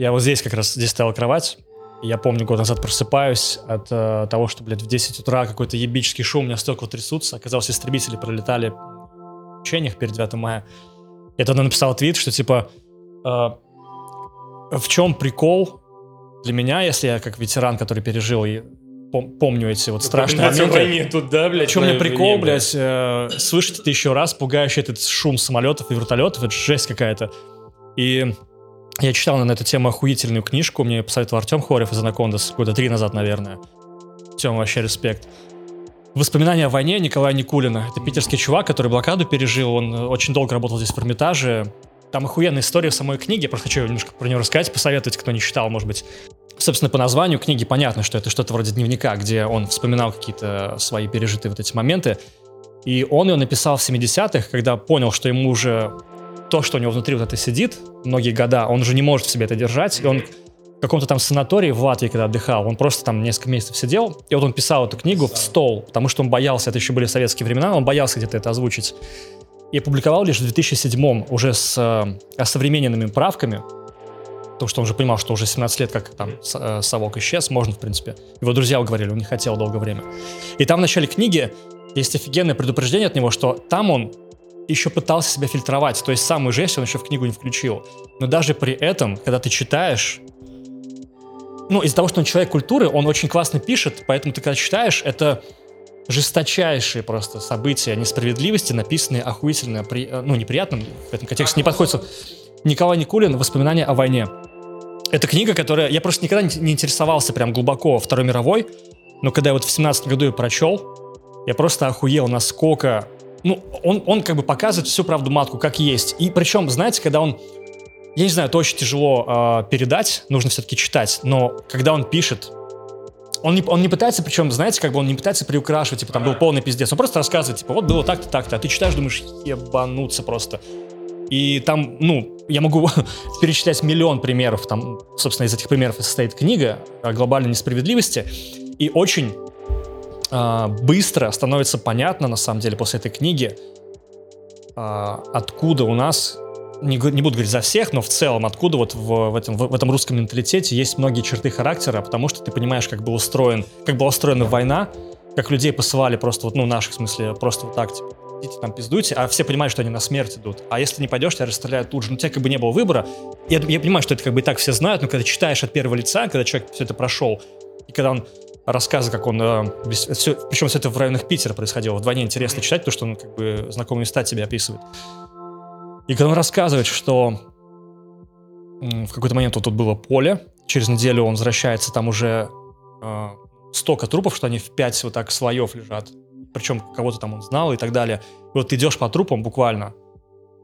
Я вот здесь как раз, здесь стояла кровать. Я помню, год назад просыпаюсь от э, того, что, блядь, в 10 утра какой-то ебический шум, у меня стекла трясутся. Оказалось, истребители пролетали в учениях перед 9 мая. Я тогда написал твит, что типа э, в чем прикол для меня, если я как ветеран, который пережил и пом- помню эти вот страшные На моменты. войне тут, да, блядь? В чем мне прикол, войне, блядь, э, слышать это еще раз, пугающий этот шум самолетов и вертолетов, это жесть какая-то. И я читал на эту тему охуительную книжку, мне посоветовал Артем Хорев из Анакондас года три назад, наверное. Тем вообще респект. Воспоминания о войне Николая Никулина. Это питерский чувак, который блокаду пережил. Он э, очень долго работал здесь в Эрмитаже. Там охуенная история в самой книге. Просто хочу немножко про нее рассказать, посоветовать, кто не читал, может быть. Собственно, по названию книги понятно, что это что-то вроде дневника, где он вспоминал какие-то свои пережитые вот эти моменты. И он ее написал в 70-х, когда понял, что ему уже то, что у него внутри вот это сидит, многие года, он уже не может в себе это держать, и он в каком-то там санатории в Латвии, когда отдыхал, он просто там несколько месяцев сидел, и вот он писал эту книгу в стол, потому что он боялся, это еще были советские времена, он боялся где-то это озвучить. И опубликовал лишь в 2007 уже с э, осовремененными правками, потому что он уже понимал, что уже 17 лет, как там э, совок исчез, можно, в принципе. Его друзья уговорили, он не хотел долгое время. И там в начале книги есть офигенное предупреждение от него, что там он еще пытался себя фильтровать, то есть самую жесть он еще в книгу не включил. Но даже при этом, когда ты читаешь, ну, из-за того, что он человек культуры, он очень классно пишет, поэтому ты когда читаешь, это жесточайшие просто события несправедливости, написанные охуительно, при, э, ну, неприятным, в этом контексте не подходит. Николай Никулин «Воспоминания о войне». Это книга, которая... Я просто никогда не интересовался прям глубоко Второй мировой, но когда я вот в 17 году ее прочел, я просто охуел, насколько... Ну, он, он как бы показывает всю правду матку, как есть. И причем, знаете, когда он... Я не знаю, это очень тяжело э, передать, нужно все-таки читать, но когда он пишет, он не, он не пытается, причем, знаете, как бы он не пытается приукрашивать, типа, там был полный пиздец. Он просто рассказывает, типа, вот было так-то, так-то. А ты читаешь, думаешь, ебануться просто. И там, ну, я могу перечислять миллион примеров. Там, собственно, из этих примеров и состоит книга о глобальной несправедливости. И очень быстро становится понятно, на самом деле, после этой книги, а, откуда у нас, не, не буду говорить за всех, но в целом, откуда вот в, в этом, в этом русском менталитете есть многие черты характера, потому что ты понимаешь, как был устроен, как была устроена война, как людей посылали просто вот, ну, наших, в смысле, просто вот так, типа, идите там пиздуйте, а все понимают, что они на смерть идут. А если не пойдешь, тебя расстреляют тут же. Ну, у тебя как бы не было выбора. Я, я понимаю, что это как бы и так все знают, но когда читаешь от первого лица, когда человек все это прошел, и когда он рассказы, как он... э, весь- всё- причем все это в районах Питера происходило. Вдвойне интересно читать, потому что он как бы знакомые места тебе описывает. И когда он рассказывает, что в какой-то момент вот тут было поле, через неделю он возвращается, там уже э, столько трупов, что они в пять вот так слоев лежат. Причем кого-то там он знал и так далее. И вот ты идешь по трупам буквально,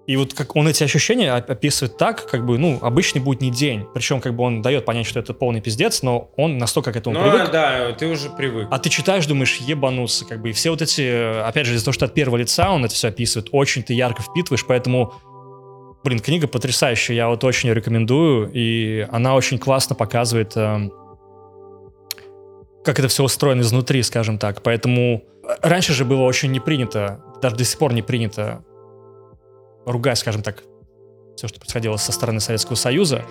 и вот как он эти ощущения оп- описывает так, как бы, ну, обычный будет не день. Причем, как бы он дает понять, что это полный пиздец, но он настолько к этому Ну, привык. да, ты уже привык. А ты читаешь, думаешь, ебануться, как бы, и все вот эти, э, опять же, из-за того, что от первого лица он это все описывает, очень ты ярко впитываешь, поэтому, блин, книга потрясающая, я вот очень ее рекомендую, и она очень классно показывает, эм, как это все устроено изнутри, скажем так. Поэтому раньше же было очень не принято, даже до сих пор не принято ругать, скажем так, все, что происходило со стороны Советского Союза.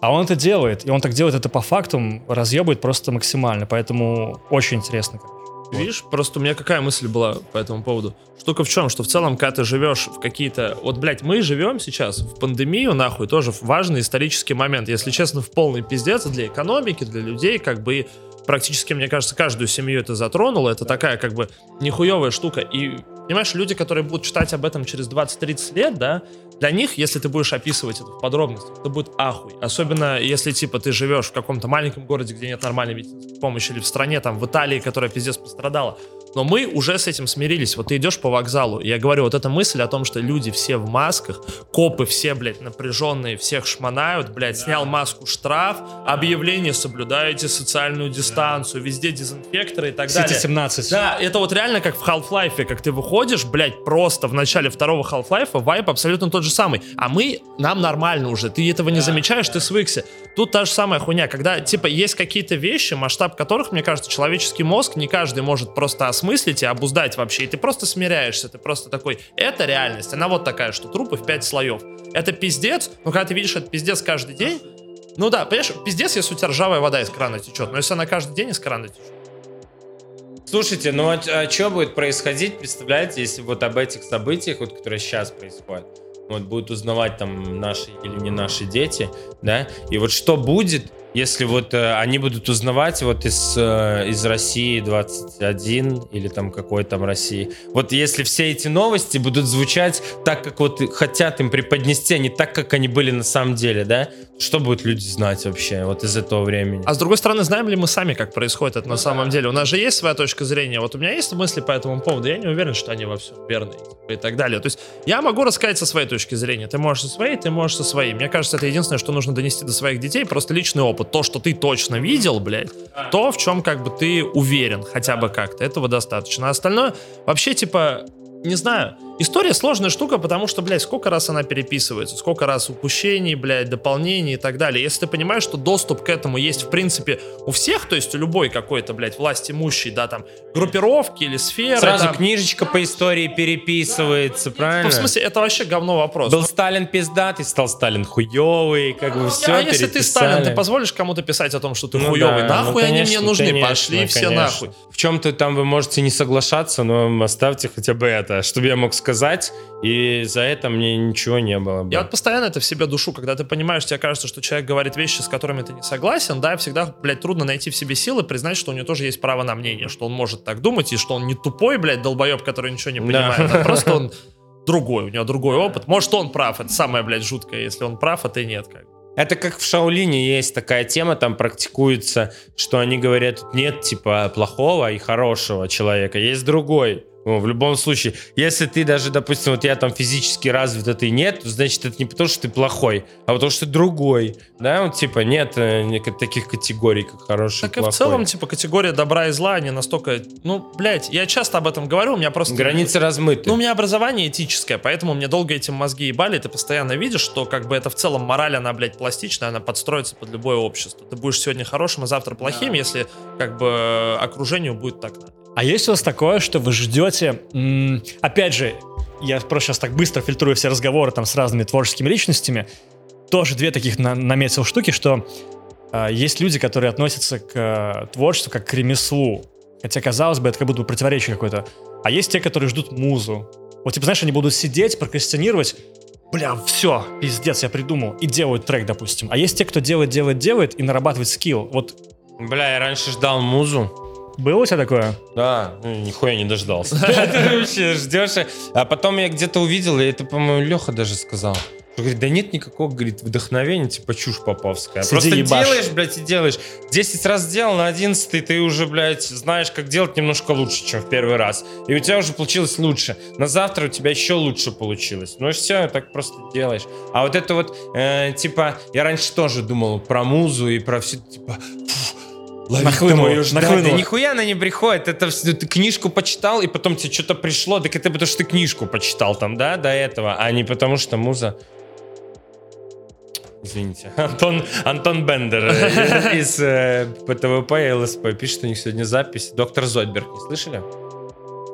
А он это делает, и он так делает это по фактам, разъебывает просто максимально. Поэтому очень интересно. короче. Видишь, просто у меня какая мысль была по этому поводу? Штука в чем, что в целом, когда ты живешь в какие-то... Вот, блядь, мы живем сейчас в пандемию, нахуй, тоже важный исторический момент. Если честно, в полный пиздец для экономики, для людей, как бы практически, мне кажется, каждую семью это затронуло. Это такая, как бы, нехуевая штука. И, понимаешь, люди, которые будут читать об этом через 20-30 лет, да, для них, если ты будешь описывать это в подробностях, это будет ахуй. Особенно, если, типа, ты живешь в каком-то маленьком городе, где нет нормальной медицинской помощи, или в стране, там, в Италии, которая пиздец пострадала. Но мы уже с этим смирились. Вот ты идешь по вокзалу, я говорю, вот эта мысль о том, что люди все в масках, копы все, блядь, напряженные, всех шмонают, блядь, снял маску штраф, объявление соблюдаете социальную дистанцию, везде дезинфекторы и так далее. Сити 17. Да, это вот реально как в Half-Life, как ты выходишь, блядь, просто в начале второго Half-Life вайп абсолютно тот же самый. А мы, нам нормально уже, ты этого не замечаешь, ты свыкся. Тут та же самая хуйня, когда, типа, есть какие-то вещи, масштаб которых, мне кажется, человеческий мозг не каждый может просто осмыслить и обуздать вообще, и ты просто смиряешься, ты просто такой, это реальность, она вот такая, что трупы в пять слоев. Это пиздец, но когда ты видишь этот пиздец каждый день, ну да, понимаешь, пиздец, если у тебя ржавая вода из крана течет, но если она каждый день из крана течет, Слушайте, ну а, что будет происходить, представляете, если вот об этих событиях, вот, которые сейчас происходят, вот будут узнавать там наши или не наши дети, да, и вот что будет, если вот э, они будут узнавать вот из, э, из России 21 или там какой там России, вот если все эти новости будут звучать так, как вот хотят им преподнести, а не так, как они были на самом деле, да, что будут люди знать вообще вот из этого времени? А с другой стороны, знаем ли мы сами, как происходит это на самом деле? У нас же есть своя точка зрения. Вот у меня есть мысли по этому поводу. Я не уверен, что они во всем верны и так далее. То есть я могу рассказать со своей точки зрения. Ты можешь со своей, ты можешь со своей. Мне кажется, это единственное, что нужно донести до своих детей. Просто личный опыт. То, что ты точно видел, блядь, то, в чем как бы ты уверен хотя бы как-то. Этого достаточно. А остальное вообще, типа, не знаю. История сложная штука, потому что, блядь, сколько раз она переписывается, сколько раз упущений, блядь, дополнений и так далее. Если ты понимаешь, что доступ к этому есть, в принципе, у всех, то есть у любой какой-то, блядь, власть имущей, да, там, группировки или сферы. Сразу там, книжечка по истории переписывается, правильно? ну, в смысле, это вообще говно вопрос. Был Сталин пиздатый, стал Сталин хуёвый, как бы все а если ты Сталин, ты позволишь кому-то писать о том, что ты хуёвый? Нахуй они мне нужны? Пошли все нахуй. В чем-то там вы можете не соглашаться, но оставьте хотя бы это, чтобы я мог сказать, и за это мне ничего не было бы. Я вот постоянно это в себе душу, когда ты понимаешь, тебе кажется, что человек говорит вещи, с которыми ты не согласен, да, всегда, блядь, трудно найти в себе силы признать, что у него тоже есть право на мнение, что он может так думать, и что он не тупой, блядь, долбоеб, который ничего не Да. понимает, а просто он другой, у него другой опыт. Может, он прав, это самое, блядь, жуткое, если он прав, а ты нет, как. Это как в Шаолине есть такая тема, там практикуется, что они говорят, нет типа плохого и хорошего человека, есть другой. Ну, в любом случае, если ты даже, допустим, вот я там физически развит, а ты нет, значит это не потому, что ты плохой, а потому что ты другой. Да, вот типа нет э, таких категорий, как хороший Так и и в плохой. целом, типа, категория добра и зла, они настолько... Ну, блядь, я часто об этом говорю, у меня просто... Границы размыты. Ну, у меня образование этическое, поэтому мне долго этим мозги ебали, ты постоянно видишь, что как бы это в целом мораль, она, блядь, пластичная, она подстроится под любое общество. Ты будешь сегодня хорошим, а завтра плохим, если как бы окружению будет так надо. А есть у вас такое, что вы ждете... м, опять же, я просто сейчас так быстро фильтрую все разговоры там с разными творческими личностями. Тоже две таких на- наметил штуки, что э, есть люди, которые относятся к э, творчеству как к ремеслу. Хотя, казалось бы, это как будто бы противоречие какое-то. А есть те, которые ждут музу. Вот, типа, знаешь, они будут сидеть, прокрастинировать, бля, все, пиздец, я придумал, и делают трек, допустим. А есть те, кто делает, делает, делает и нарабатывает скилл. Вот Бля, я раньше ждал музу. Было у тебя такое? Да, ну, нихуя не дождался. Ты вообще ждешь. А потом я где-то увидел, и это, по-моему, Леха даже сказал. Говорит, да нет никакого, говорит, вдохновения, типа чушь поповская. Сиди, Просто ебашь. делаешь, блядь, и делаешь. 10 раз сделал, на 11 ты уже, блядь, знаешь, как делать немножко лучше, чем в первый раз. И у тебя уже получилось лучше. На завтра у тебя еще лучше получилось. Ну и все, так просто делаешь. А вот это вот, э, типа, я раньше тоже думал про музу и про все, типа, фу, Нахлынуло, нахлынуло. Да нихуя она не приходит. Это ты книжку почитал, и потом тебе что-то пришло. Так это потому, что ты книжку почитал там, да, до этого, а не потому, что муза. Извините. Антон, Антон Бендер э, из, из э, ПТВП и ЛСП пишет, у них сегодня запись. Доктор Зодберг, не слышали?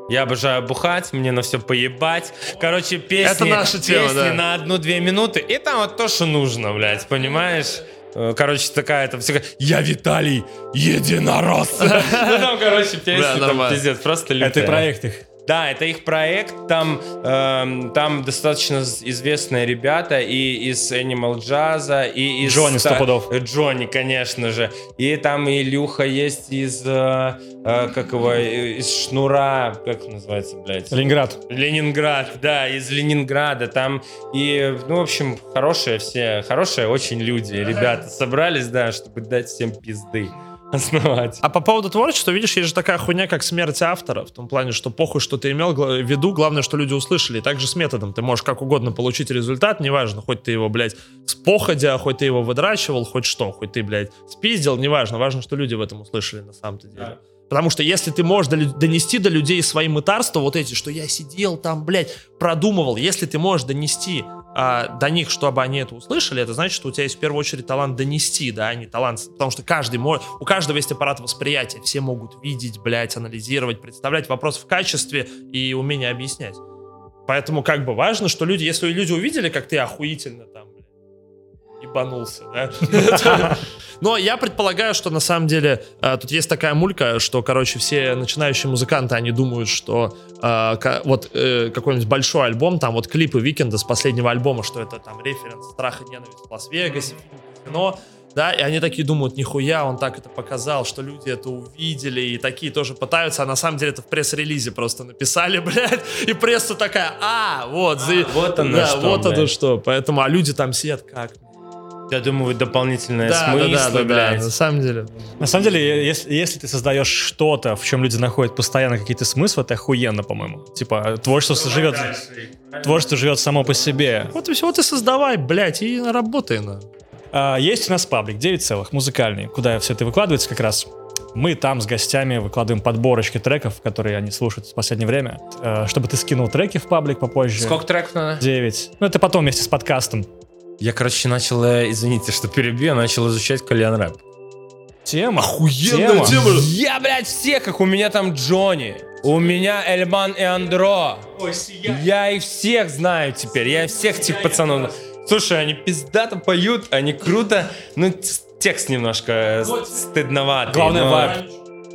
Я обожаю бухать, мне на все поебать. Короче, песни, Это наша тема, песни да. на одну-две минуты. И там вот то, что нужно, блядь, понимаешь? Э, Короче, такая там всегда «Я Виталий, единорос!» Ну там, короче, песни, там пиздец, просто Это лютая. проект их. Да, это их проект. Там, эм, там достаточно известные ребята и из Animal Jazz, и из... Джонни сто та- пудов. э, Джонни, конечно же. И там и Илюха есть из... э, э, как его? э, Из Шнура. Как называется, блядь? Ленинград. Ленинград, да, из Ленинграда. Там и, ну, в общем, хорошие все, хорошие очень люди, ребята собрались, да, чтобы дать всем пизды основать. А по поводу творчества, видишь, есть же такая хуйня, как смерть автора, в том плане, что похуй, что ты имел в виду, главное, что люди услышали. И также с методом. Ты можешь как угодно получить результат, неважно, хоть ты его, блядь, с походя, хоть ты его выдрачивал, хоть что, хоть ты, блядь, спиздил, неважно. Важно, что люди в этом услышали на самом-то деле. Потому что если ты можешь донести до людей свои мытарства, вот эти, что я сидел там, блядь, продумывал, если ты можешь донести а, до них, чтобы они это услышали, это значит, что у тебя есть в первую очередь талант донести, да, а не талант, потому что каждый может, у каждого есть аппарат восприятия, все могут видеть, блядь, анализировать, представлять вопрос в качестве и умение объяснять. Поэтому как бы важно, что люди, если люди увидели, как ты охуительно там, ебанулся, да? Но я предполагаю, что на самом деле э, тут есть такая мулька, что, короче, все начинающие музыканты, они думают, что ка- вот э, какой-нибудь большой альбом, там вот клипы Викенда с последнего альбома, что это там референс «Страх и ненависть в Лас-Вегасе», «Казино», да, и они такие думают, нихуя, он так это показал, что люди это увидели, и такие тоже пытаются, а на самом деле это в пресс-релизе просто написали, блядь, и пресса такая, а, вот, за- вот оно да, что, вот оно блядь. что, поэтому, а люди там сидят как? Я думаю, дополнительное Да, да, смыслы, да, да, да, блядь. на самом деле. На самом деле, если, если ты создаешь что-то, в чем люди находят постоянно какие-то смыслы, это охуенно, по-моему. Типа, творчество живет, творчество живет само по себе. Вот и все, вот и создавай, блядь, и работай на. А, есть у нас паблик 9 целых, музыкальный, куда все это выкладывается как раз. Мы там с гостями выкладываем подборочки треков, которые они слушают в последнее время. Э, Чтобы ты скинул треки в паблик попозже. Сколько треков надо? 9. Ну, это потом вместе с подкастом. Я, короче, начал, э, извините, что перебью, я начал изучать кальян рэп. Тема. Охуенная тема. Я, блядь, все, как у меня там Джонни, у меня Эльман и Андро. Я их всех знаю теперь, я всех этих пацанов. Слушай, они пиздато поют, они круто, ну, текст немножко стыдноватый. Главное, но- вайб.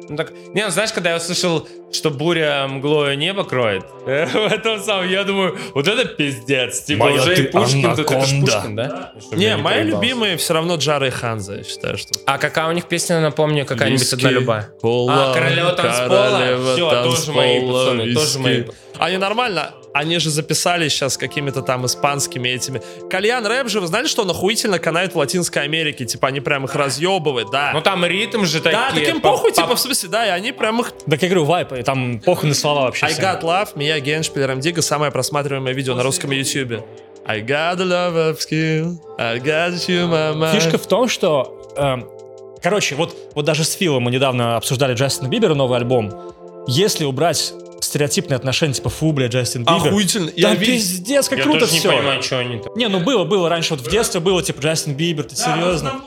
Ну, так, не, ну, знаешь, когда я услышал, что буря мглою небо кроет, э, в этом самом, я думаю, вот это пиздец. Типа Моя уже и Пушкин, тут это анаконда. Пушкин, да? Чтобы Не, я мои проебался. любимые все равно Джара и Ханза, я считаю, что. А какая у них песня, напомню, какая-нибудь одна любая? кола, А, королева танцпола? королева Все, тоже мои пацаны, тоже мои. Они нормально, они же записали сейчас какими-то там испанскими этими. Кальян рэп же, вы знали, что он охуительно канает в Латинской Америке? Типа они прям их разъебывают, да. Ну там ритм же такие. да, таким по- похуй, по- типа, в смысле, да, и они прям их... Так я говорю, вайп, и там похуй на слова вообще. I всем. got love, Мия Геншпиль, Рамдига, самое просматриваемое видео на русском ютубе. I got a love of skill, I got you, my mind. Фишка в том, что... эм, короче, вот, вот даже с Филом мы недавно обсуждали Джастина Бибера новый альбом. Если убрать стереотипные отношения, типа фу, бля, Джастин Бибер. Охуительно. Да Я видел. пиздец, как Я круто тоже не все. понимаю, что они там. Не, ну было, было раньше, вот в детстве было, типа, Джастин Бибер, ты серьезно?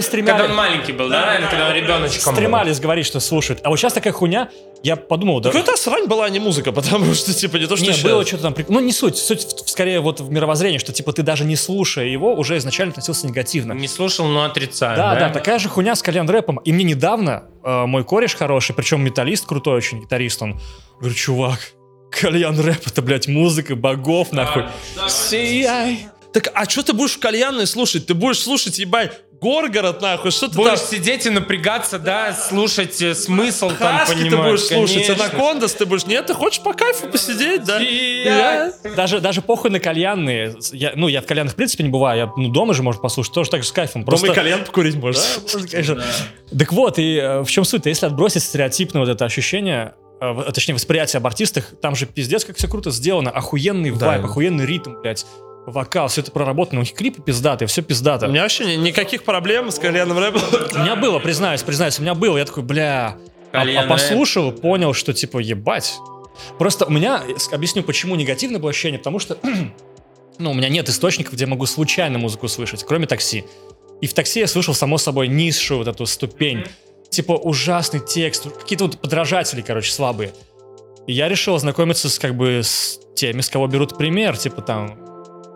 Все Когда стремались, он маленький был, да, наверное, когда он ребеночком был. стремались говорить, что слушают. А вот сейчас такая хуйня, я подумал, да... Так это срань была, а не музыка, потому что, типа, не то, что Не, щас. было что-то там... Ну, не суть. Суть скорее вот в мировоззрении, что, типа, ты даже не слушая его, уже изначально относился негативно. Не слушал, но отрицаю. Да, да, такая же хуйня с кальян рэпом. И мне недавно э, мой кореш хороший, причем металлист крутой очень, гитарист, он говорит, чувак, кальян рэп это, блядь, музыка богов, нахуй. Сияй. Так, а что ты будешь в кальянной слушать? Ты будешь слушать, ебать, Горгород, нахуй, что ты Будешь там... сидеть и напрягаться, да, слушать э, смысл там Хаски ты будешь слушать, конечно. Анакондас ты будешь... Нет, ты хочешь по кайфу посидеть, да? Сияй. Даже, даже похуй на кальянные. Я, ну, я в кальянах, в принципе, не бываю. Я, ну, дома же можно послушать, тоже так же с кайфом. Просто... Дома и кальян покурить можешь. Можно, конечно. Так вот, и э, в чем суть-то? Если отбросить стереотипное вот это ощущение, э, точнее, восприятие об артистах, там же пиздец, как все круто сделано. Охуенный Да. вайб, охуенный ритм, блядь. Вокал, все это проработано. У них клипы пиздатые, все пиздато. У меня вообще ни- никаких проблем с кальянным рэпом. У меня было, признаюсь, признаюсь, у меня было. Я такой, бля... А, а послушал, понял, что типа ебать. Просто у меня, объясню, почему негативное было ощущение, потому что ну, у меня нет источников, где я могу случайно музыку слышать, кроме такси. И в такси я слышал, само собой, низшую вот эту ступень. Типа ужасный текст, какие-то вот подражатели, короче, слабые. И я решил ознакомиться с, как бы, с теми, с кого берут пример, типа там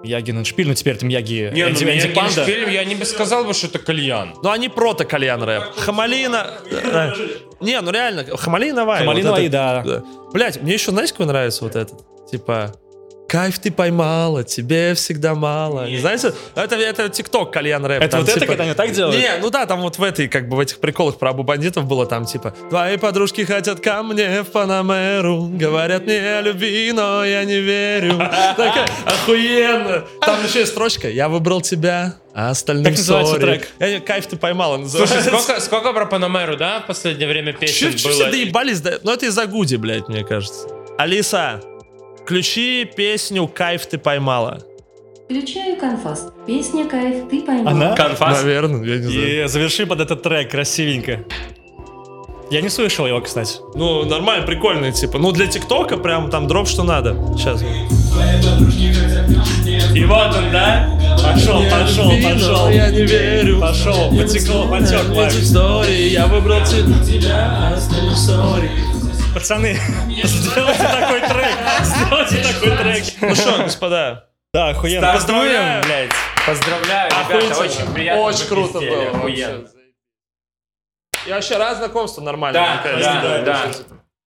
Яги Наншпиль, ну теперь там Яги Не, ну Энди- меня Энди Панда. фильм, я не бы сказал бы, что это кальян. Ну, они прото кальян рэп. Хамалина... э, Не, ну реально, Хамалина Вай. Хамалина Вай, это- да. Блять, мне еще, знаете, какой нравится вот этот? Типа, кайф ты поймала, тебе всегда мало. Не знаете? Это, это тикток кальян рэп. Это там, вот это, типа- когда они так делают? Не, ну да, там вот в этой, как бы в этих приколах про Абу Бандитов было там, типа, твои подружки хотят ко мне в Панамеру, говорят мне о любви, но я не верю. Такая, охуенно. Там еще есть строчка, я выбрал тебя, а остальным Как называется sorry». трек? Я Кайф ты поймала, Слушай, называется. сколько, сколько про Панамеру, да, в последнее время песен Чуть-чуть было? все доебались, да? Ну это из-за Гуди, блядь, мне кажется. Алиса, включи песню «Кайф ты поймала». Включаю конфас. Песня «Кайф, ты поймал». Она? Конфас? Наверное, я не знаю. И заверши под этот трек красивенько. Я не слышал его, кстати. Ну, нормально, прикольный, типа. Ну, для ТикТока прям там дроп, что надо. Сейчас. И вот он, да? Пошел, пошел, пошел. Я не верю. Пошел, потекло, потек лайф. истории, я выбрал тебя. Пацаны, сделайте такой трек. Сделайте такой трек. Ну что, господа, Да, охуенно. Поздравляю. блядь. Поздравляю, ребята, очень приятно. Очень круто пиздели, было. охуенно. я вообще рад знакомству нормально. Да, мне кажется. да, да.